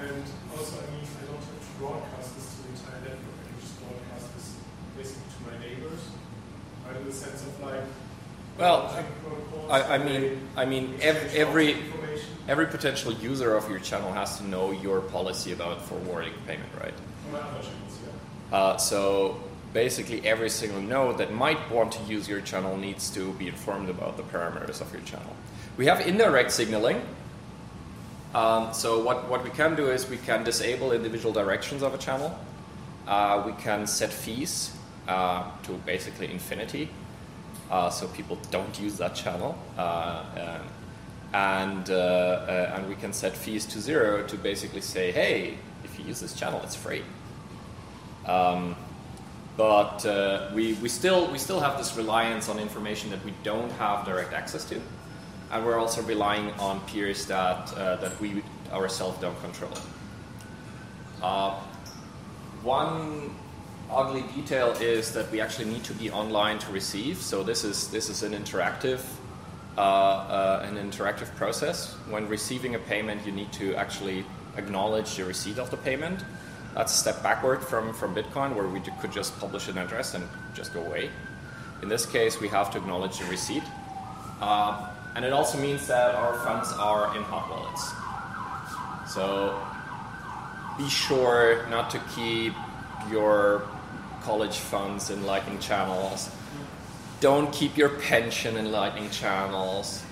And also, I mean, I don't have to broadcast this to the entire network. I can just broadcast this basically to my neighbors. Right? In the sense of like, Well, I, I mean, I mean, every every, every potential user of your channel has to know your policy about forwarding payment, right? On my other yeah. Uh, so basically, every single node that might want to use your channel needs to be informed about the parameters of your channel. We have indirect signaling. Um, so what, what we can do is we can disable individual directions of a channel. Uh, we can set fees uh, to basically infinity, uh, so people don't use that channel. Uh, um, and uh, uh, and we can set fees to zero to basically say, hey, if you use this channel, it's free. Um, but uh, we, we still we still have this reliance on information that we don't have direct access to, and we're also relying on peers that uh, that we ourselves don't control. Uh, one ugly detail is that we actually need to be online to receive. So this is this is an interactive uh, uh, an interactive process. When receiving a payment, you need to actually acknowledge the receipt of the payment. That's a step backward from, from Bitcoin, where we could just publish an address and just go away. In this case, we have to acknowledge the receipt. Uh, and it also means that our funds are in hot wallets. So be sure not to keep your college funds in Lightning channels. Don't keep your pension in Lightning channels.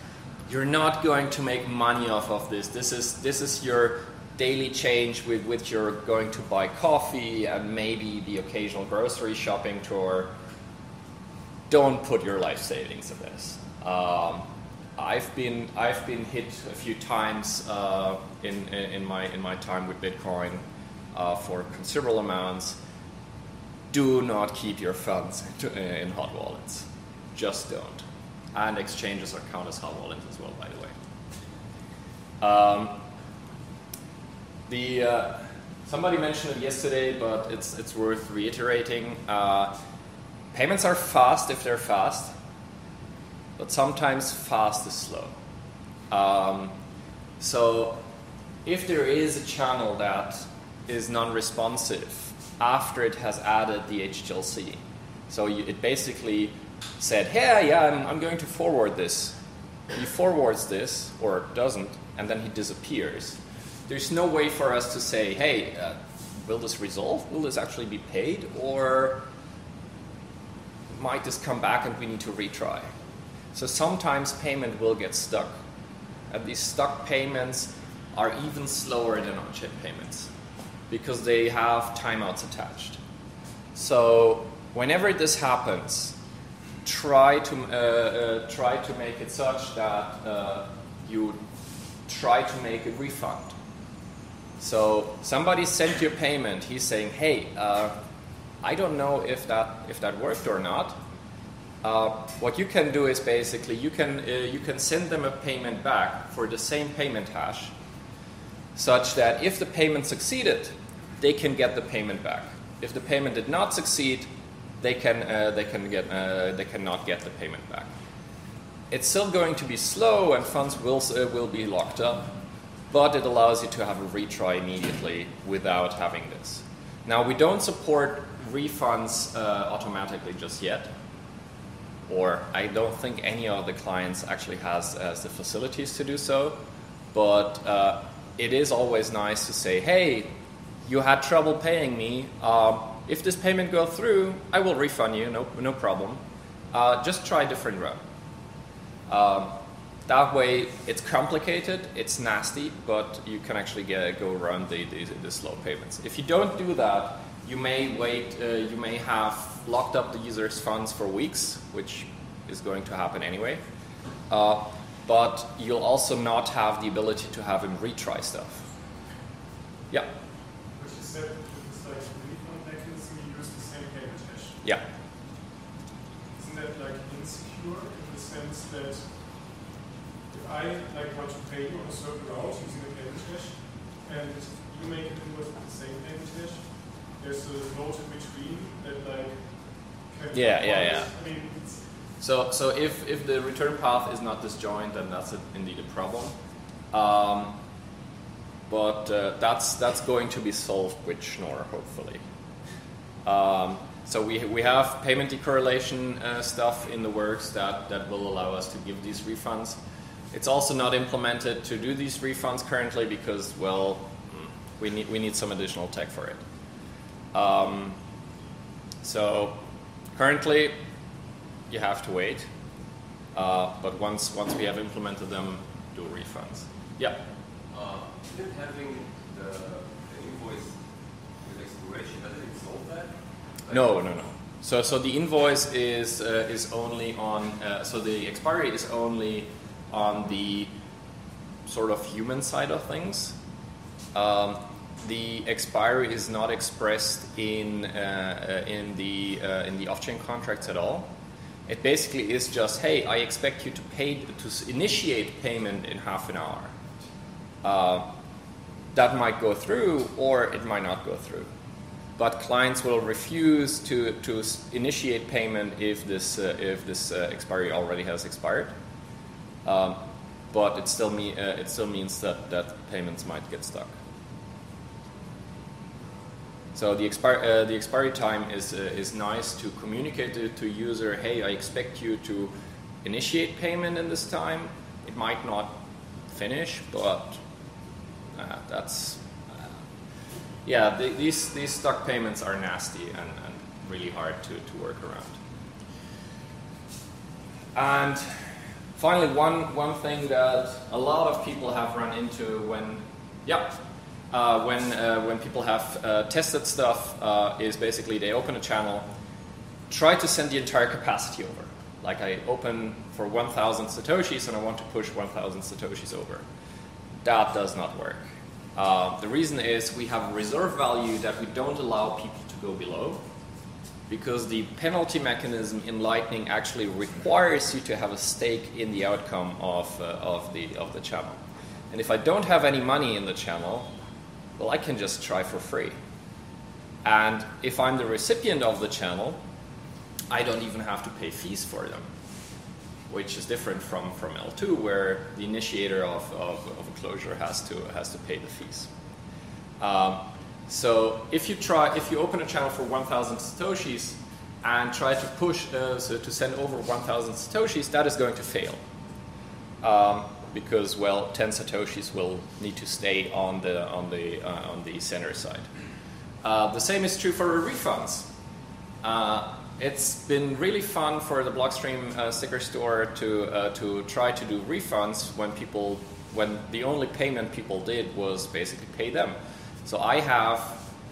you're not going to make money off of this. This is this is your daily change with which you're going to buy coffee and maybe the occasional grocery shopping tour. Don't put your life savings in this. Um, I've been I've been hit a few times uh, in, in my in my time with Bitcoin uh, for considerable amounts. Do not keep your funds in hot wallets. Just don't. And exchanges are count as hot wallets as well, by the way. Um, the uh, somebody mentioned it yesterday, but it's it's worth reiterating. Uh, payments are fast if they're fast but sometimes fast is slow. Um, so if there is a channel that is non-responsive after it has added the HTLC, so you, it basically said, hey, yeah, I'm, I'm going to forward this. He forwards this, or doesn't, and then he disappears. There's no way for us to say, hey, uh, will this resolve? Will this actually be paid? Or might this come back and we need to retry? So sometimes payment will get stuck. And these stuck payments are even slower than on-chain payments because they have timeouts attached. So whenever this happens, try to uh, uh, try to make it such that uh, you try to make a refund. So somebody sent you a payment. He's saying, "Hey, uh, I don't know if that if that worked or not. Uh, what you can do is basically you can uh, you can send them a payment back for the same payment hash, such that if the payment succeeded, they can get the payment back. If the payment did not succeed, they can uh, they can get uh, they cannot get the payment back. It's still going to be slow and funds will uh, will be locked up, but it allows you to have a retry immediately without having this. Now we don't support refunds uh, automatically just yet or I don't think any of the clients actually has, has the facilities to do so. But uh, it is always nice to say, hey, you had trouble paying me. Uh, if this payment goes through, I will refund you, no, no problem. Uh, just try a different route. Um, that way, it's complicated, it's nasty, but you can actually get, go around the, the, the slow payments. If you don't do that, you may wait, uh, you may have locked up the user's funds for weeks, which is going to happen anyway. Uh, but you'll also not have the ability to have him retry stuff. Yeah. But you said it's like refund mechanism, you use the same payment hash. Yeah. Isn't that like insecure in the sense that I like want to pay you on a certain route using a payment hash, and you make it invoice with the same payment hash, there's a note in between that like Yeah, yeah, yeah. I mean, So, so if, if the return path is not disjoint, then that's a, indeed a problem. Um, but uh, that's, that's going to be solved with Schnorr, hopefully. Um, so we, we have payment decorrelation uh, stuff in the works that, that will allow us to give these refunds. It's also not implemented to do these refunds currently because, well, we need, we need some additional tech for it. Um, so currently, you have to wait. Uh, but once once we have implemented them, do refunds. Yeah. Uh, having the, the invoice with expiration, doesn't it solve that? Like- No, no, no. So so the invoice is uh, is only on uh, so the expiry is only on the sort of human side of things. Um, the expiry is not expressed in uh, in the uh, in the off-chain contracts at all. It basically is just, hey, I expect you to pay to initiate payment in half an hour. Uh, that might go through, or it might not go through. But clients will refuse to, to initiate payment if this uh, if this uh, expiry already has expired. Um, but it still uh, it still means that that payments might get stuck. So the uh, the expiry time is uh, is nice to communicate to, to user. Hey, I expect you to initiate payment in this time. It might not finish, but uh, that's uh, yeah. The, these these stuck payments are nasty and, and really hard to, to work around. And finally, one, one thing that a lot of people have run into when, yeah, uh, when, uh, when people have uh, tested stuff uh, is basically they open a channel, try to send the entire capacity over. Like I open for 1,000 Satoshis and I want to push 1,000 Satoshis over. That does not work. Uh, the reason is we have a reserve value that we don't allow people to go below because the penalty mechanism in Lightning actually requires you to have a stake in the outcome of, uh, of, the, of the channel. And if I don't have any money in the channel, well, I can just try for free. And if I'm the recipient of the channel, I don't even have to pay fees for them, which is different from, from eltoo, where the initiator of, of, of a closure has to, has to pay the fees. Um, so if you try, if you open a channel for 1,000 satoshis and try to push, uh, so to send over 1,000 satoshis, that is going to fail. Um, because well, 10 satoshis will need to stay on the on the uh, on the center side. Uh, the same is true for refunds. Uh, it's been really fun for the Blockstream uh, sticker store to uh, to try to do refunds when people when the only payment people did was basically pay them. So I have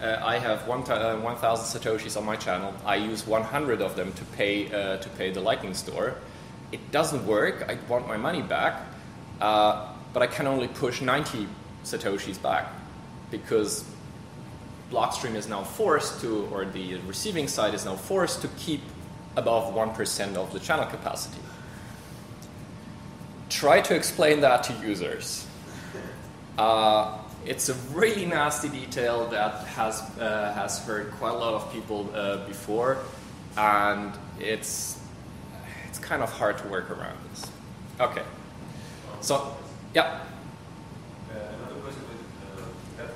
uh, I have 1,000 1, satoshis on my channel. I use 100 of them to pay to pay the Lightning store. It doesn't work. I want my money back. Uh, but I can only push 90 satoshis back because Blockstream is now forced to, or the receiving side is now forced to keep above 1% of the channel capacity. Try to explain that to users. Uh, it's a really nasty detail that has, uh, has hurt quite a lot of people uh, before, and it's, it's kind of hard to work around this. Okay. So, yeah. Uh, another question with uh.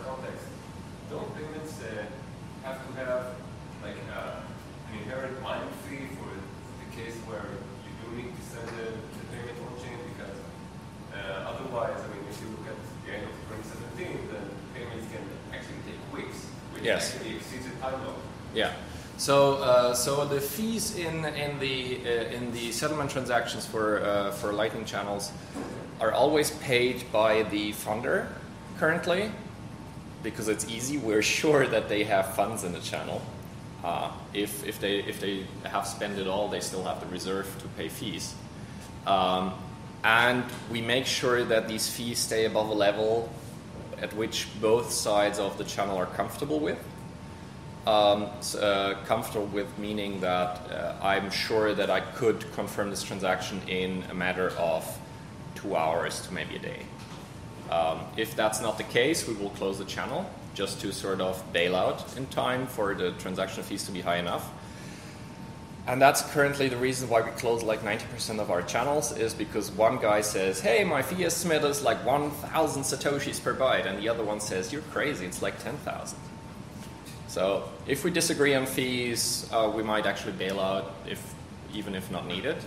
Don't uh, have to have like an inherent mining fee for the case where you do need to send the, the payment on chain? Because uh, otherwise, I mean, if you look at the end of 2017, then payments can actually take weeks, which Yes. actually time. Yeah. So, uh, so the fees in in the uh, in the settlement transactions for uh, for Lightning channels are always paid by the funder currently because it's easy. We're sure that they have funds in the channel. Uh, if if they if they have spent it all, they still have the reserve to pay fees. Um, and we make sure that these fees stay above a level at which both sides of the channel are comfortable with. Um, uh, comfortable with meaning that uh, I'm sure that I could confirm this transaction in a matter of two hours to maybe a day. Um, if that's not the case, we will close the channel just to sort of bail out in time for the transaction fees to be high enough. And that's currently the reason why we close like 90% of our channels is because one guy says, hey, my fee estimate is like 1,000 satoshis per byte, and the other one says, you're crazy, it's like 10,000. So if we disagree on fees, uh, we might actually bail out if, even if not needed.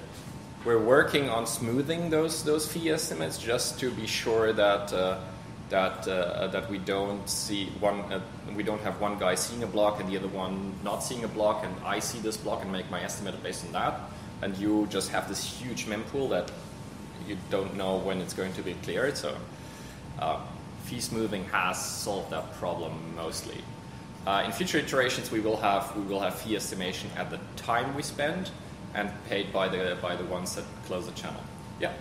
We're working on smoothing those, those fee estimates just to be sure that, uh, that, uh, that we don't see one, uh, we don't have one guy seeing a block and the other one not seeing a block, and I see this block and make my estimate based on that, and you just have this huge mempool that you don't know when it's going to be cleared. So uh, fee smoothing has solved that problem mostly. Uh, in future iterations, we will have we will have fee estimation at the time we spend and paid by the by the ones that close the channel. Yeah.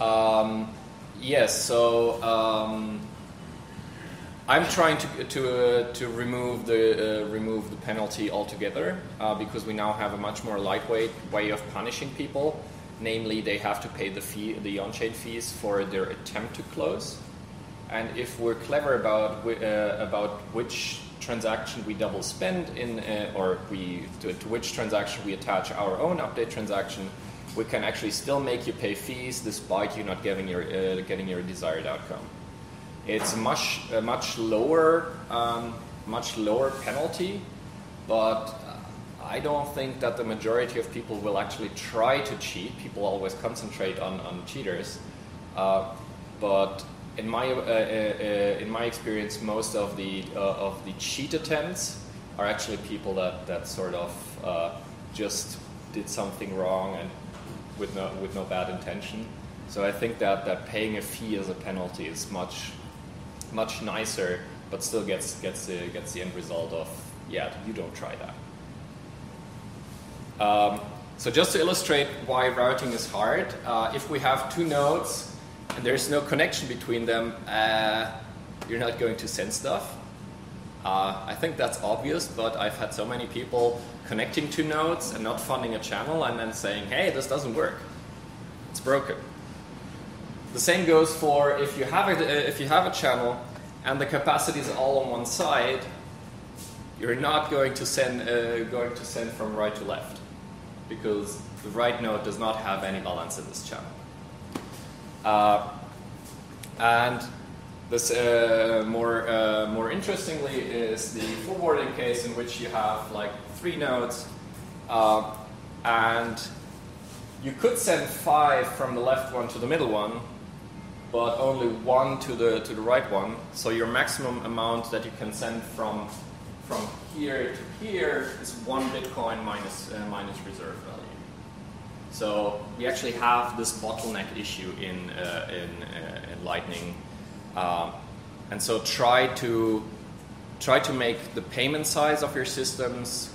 Um, yes. So um, I'm trying to to uh, to remove the uh, remove the penalty altogether uh, because we now have a much more lightweight way of punishing people. Namely, they have to pay the fee, the on-chain fees for their attempt to close. And if we're clever about uh, about which transaction we double spend in, uh, or we to, to which transaction we attach our own update transaction, we can actually still make you pay fees despite you not getting your uh, getting your desired outcome. It's much a much lower um, much lower penalty, but I don't think that the majority of people will actually try to cheat. People always concentrate on, on cheaters, uh, but in my uh, uh, uh, in my experience, most of the uh, of the cheat attempts are actually people that that sort of uh, just did something wrong and with no with no bad intention. So I think that, that paying a fee as a penalty is much much nicer, but still gets gets the gets the end result of yeah you don't try that. Um, so just to illustrate why routing is hard, uh, if we have two nodes and there's no connection between them, uh, you're not going to send stuff. Uh, I think that's obvious, but I've had so many people connecting two nodes and not funding a channel and then saying, hey, this doesn't work. It's broken. The same goes for if you have a, if you have a channel and the capacity is all on one side, you're not going to send uh, going to send from right to left because the right node does not have any balance in this channel. Uh, and this uh, more uh, more interestingly is the forwarding case in which you have like three nodes, uh, and you could send five from the left one to the middle one, but only one to the to the right one. So your maximum amount that you can send from from here to here is one Bitcoin minus, uh, minus reserve value. So we actually have this bottleneck issue in uh, in, uh, in Lightning, um, and so try to try to make the payment size of your systems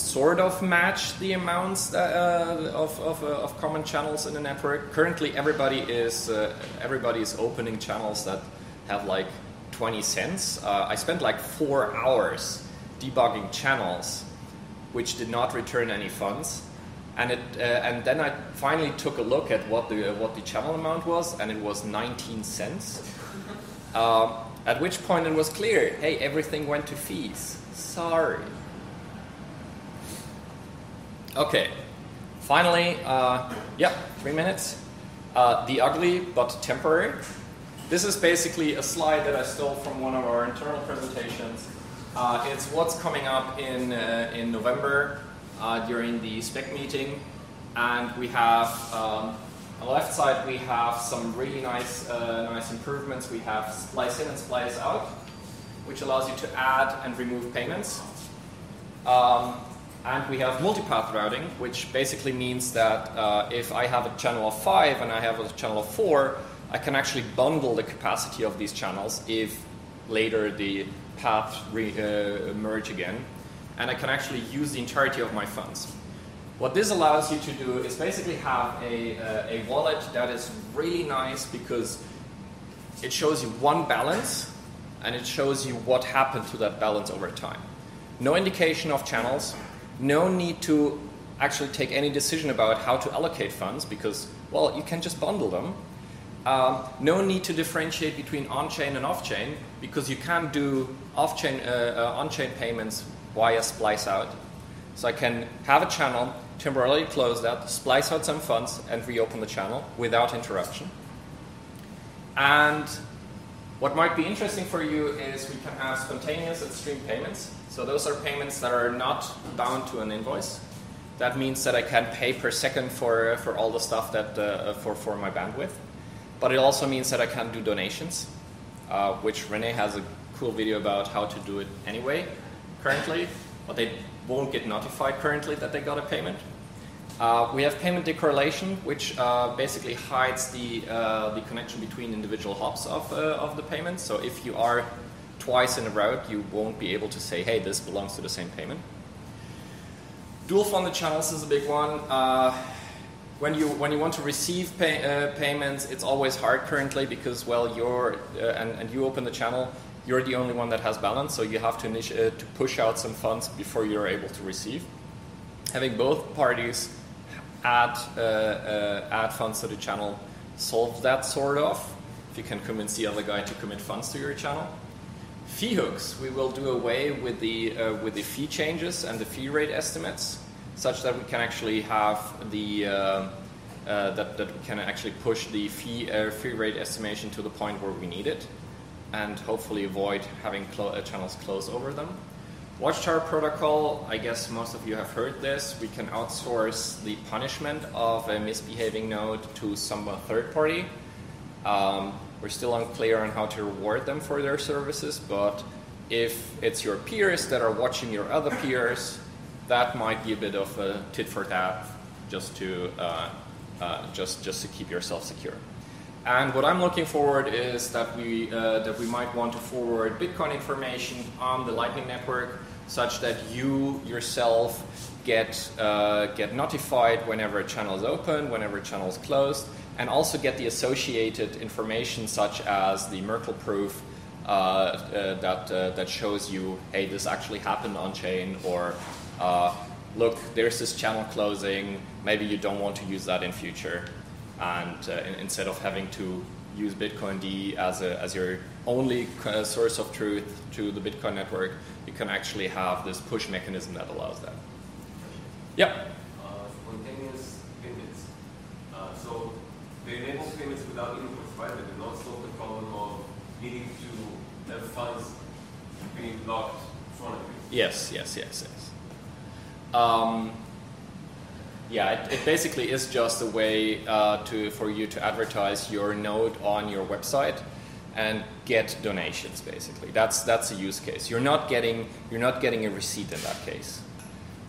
sort of match the amounts that, uh, of, of, uh, of, common channels in the network. Currently, everybody is uh, everybody is opening channels that have like 20 cents. Uh, I spent like four hours debugging channels which did not return any funds. And, it, uh, and then I finally took a look at what the, what the channel amount was, and it was 19 cents. At which point it was clear hey, everything went to fees. Sorry. Okay, finally, uh, yeah, three minutes. Uh, the ugly but temporary. This is basically a slide that I stole from one of our internal presentations. Uh, it's what's coming up in, uh, in November uh, during the spec meeting. And we have, um, on the left side, we have some really nice, uh, nice improvements. We have splice in and splice out, which allows you to add and remove payments. Um, and we have multipath routing, which basically means that uh, if I have a channel of five and I have a channel of four, I can actually bundle the capacity of these channels if later the paths re, uh, merge again. And I can actually use the entirety of my funds. What this allows you to do is basically have a, uh, a wallet that is really nice because it shows you one balance and it shows you what happened to that balance over time. No indication of channels, no need to actually take any decision about how to allocate funds because, well, you can just bundle them um, no need to differentiate between on-chain and off-chain because you can do off-chain, uh, uh, on-chain payments via splice out. So I can have a channel, temporarily close that, splice out some funds, and reopen the channel without interruption. And what might be interesting for you is we can have spontaneous and stream payments. So those are payments that are not bound to an invoice. That means that I can pay per second for, for all the stuff that uh, for, for my bandwidth. But it also means that I can do donations, uh, which Rene has a cool video about how to do it anyway, currently, but they won't get notified currently that they got a payment. Uh, we have payment decorrelation, which uh, basically hides the, uh, the connection between individual hops of, uh, of the payment. So if you are twice in a route, you won't be able to say, hey, this belongs to the same payment. Dual funded channels is a big one. Uh, when you when you want to receive pay, uh, payments, it's always hard currently because well you're uh, and, and you open the channel, you're the only one that has balance, so you have to uh, to push out some funds before you're able to receive. Having both parties add uh, uh, add funds to the channel solves that sort of. If you can convince the other guy to commit funds to your channel. Fee hooks, we will do away with the uh, with the fee changes and the fee rate estimates such that we can actually have the uh, uh, that, that we can actually push the fee uh, fee rate estimation to the point where we need it, and hopefully avoid having clo- channels close over them. Watchtower protocol, I guess most of you have heard this. We can outsource the punishment of a misbehaving node to some third party. Um, we're still unclear on how to reward them for their services, but if it's your peers that are watching your other peers, that might be a bit of a tit for tat, just to uh, uh, just just to keep yourself secure. And what I'm looking forward is that we uh, that we might want to forward Bitcoin information on the Lightning Network, such that you yourself get uh, get notified whenever a channel is open, whenever a channel is closed, and also get the associated information such as the Merkle proof uh, uh, that uh, that shows you, hey, this actually happened on chain, or uh, look, there's this channel closing. Maybe you don't want to use that in future, and uh, in, instead of having to use bitcoind as a, as your only uh, source of truth to the Bitcoin network, you can actually have this push mechanism that allows that. Yep. Uh, spontaneous payments. Uh, so they enable payments without inputs, right? They do not solve the problem of needing to have funds being locked in front of you. Yes, yes, yes, yes. Um, yeah, it, it basically is just a way uh, to for you to advertise your node on your website and get donations. Basically, that's that's a use case. You're not getting you're not getting a receipt in that case.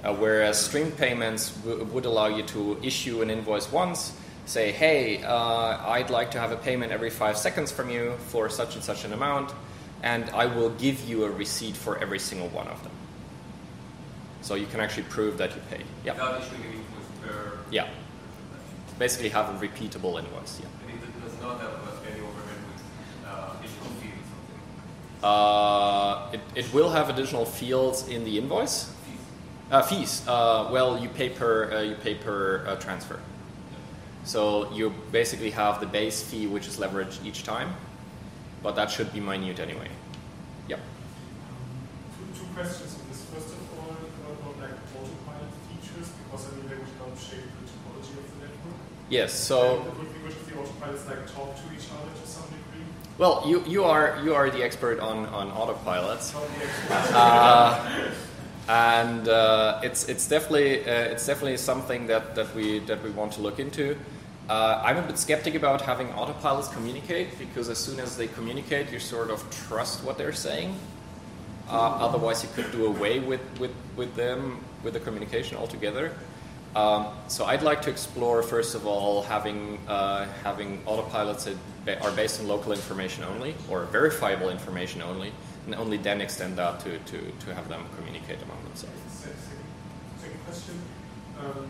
Uh, whereas stream payments would allow you to issue an invoice once, say, hey, uh, I'd like to have a payment every five seconds from you for such and such an amount, and I will give you a receipt for every single one of them. So you can actually prove that you paid. Yeah. Without issuing an invoice per. Yeah. Basically have a repeatable invoice. Yeah. And it does not have any overhead with uh, additional something. Uh, it, it will have additional fields in the invoice. Uh, fees. Uh, well, you pay per uh, you pay per uh, transfer. So you basically have the base fee, which is leveraged each time, but that should be minute anyway. Yep. Two, two questions on this. First of all, about like autopilot features? Because I mean, they would help shape the topology of the network. Yes. So. And it would be good if the autopilots like talk to each other to some degree. Well, you, you are you are the expert on on autopilots, Not the expert. uh, and uh, it's it's definitely uh, it's definitely something that, that we that we want to look into. Uh, I'm a bit skeptic about having autopilots communicate because as soon as they communicate, you sort of trust what they're saying. Uh, otherwise, you could do away with, with, with them with the communication altogether. Um, so I'd like to explore first of all having uh, having autopilots that are based on local information only or verifiable information only, and only then extend that to, to, to have them communicate among themselves. Second, second question. Um,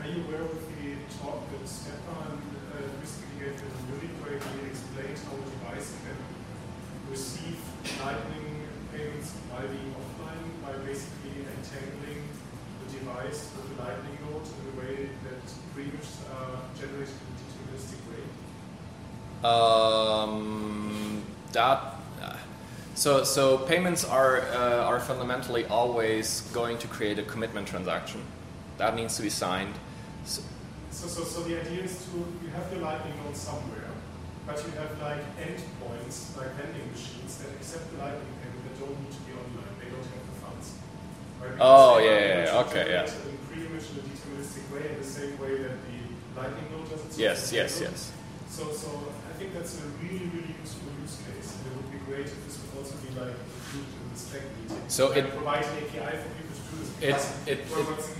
are you aware of the talk that Stefan uh, recently gave in Munich where he explained how a device can receive lightning payments while being offline by basically entangling the device with the lightning node in a way that pre-images are generated in a deterministic way? Um, that uh, so so payments are uh, are fundamentally always going to create a commitment transaction. That needs to be signed. So, So, so, so the idea is to you have your lightning node somewhere, but you have like endpoints, like vending machines that accept the lightning payment that don't need to be online. They don't have the funds. Right? Oh, yeah, yeah, yeah, okay, yeah. In pre-image in a deterministic way, in the same way that the lightning node does it. Yes, yes, yes. So, so I think that's a really, really useful use case, and it would be great if this would also be like included in the spec meeting. So it- provides an API for people to do this. It, it, it,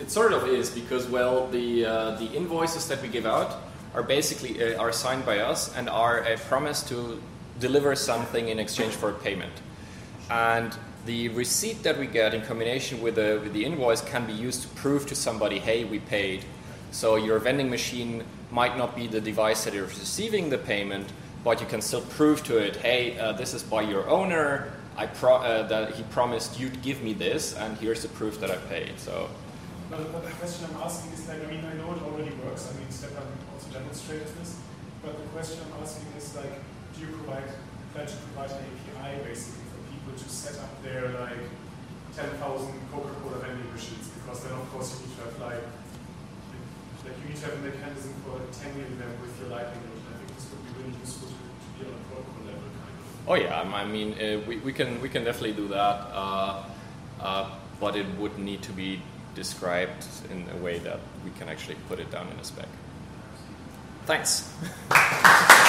it sort of is because well the uh, the invoices that we give out are basically uh, are signed by us and are a promise to deliver something in exchange for a payment. And the receipt that we get in combination with the with the invoice can be used to prove to somebody hey we paid. So your vending machine might not be the device that is receiving the payment but you can still prove to it hey uh, this is by your owner I pro- uh, that he promised you'd give me this and here's the proof that I paid so But, the question I'm asking is like, I mean, I know it already works. I mean, Stefan also demonstrated this. But the question I'm asking is like, do you provide, plan to provide an API basically for people to set up their like 10,000 Coca-Cola vending machines? Because then of course you need to have like, like you need to have a mechanism for entangling them with your lightning I think this would be really useful to, to be on a protocol level kind of. Oh yeah, I mean uh, we, we can we can definitely do that, uh, uh, but it would need to be described in a way that we can actually put it down in a spec. Thanks.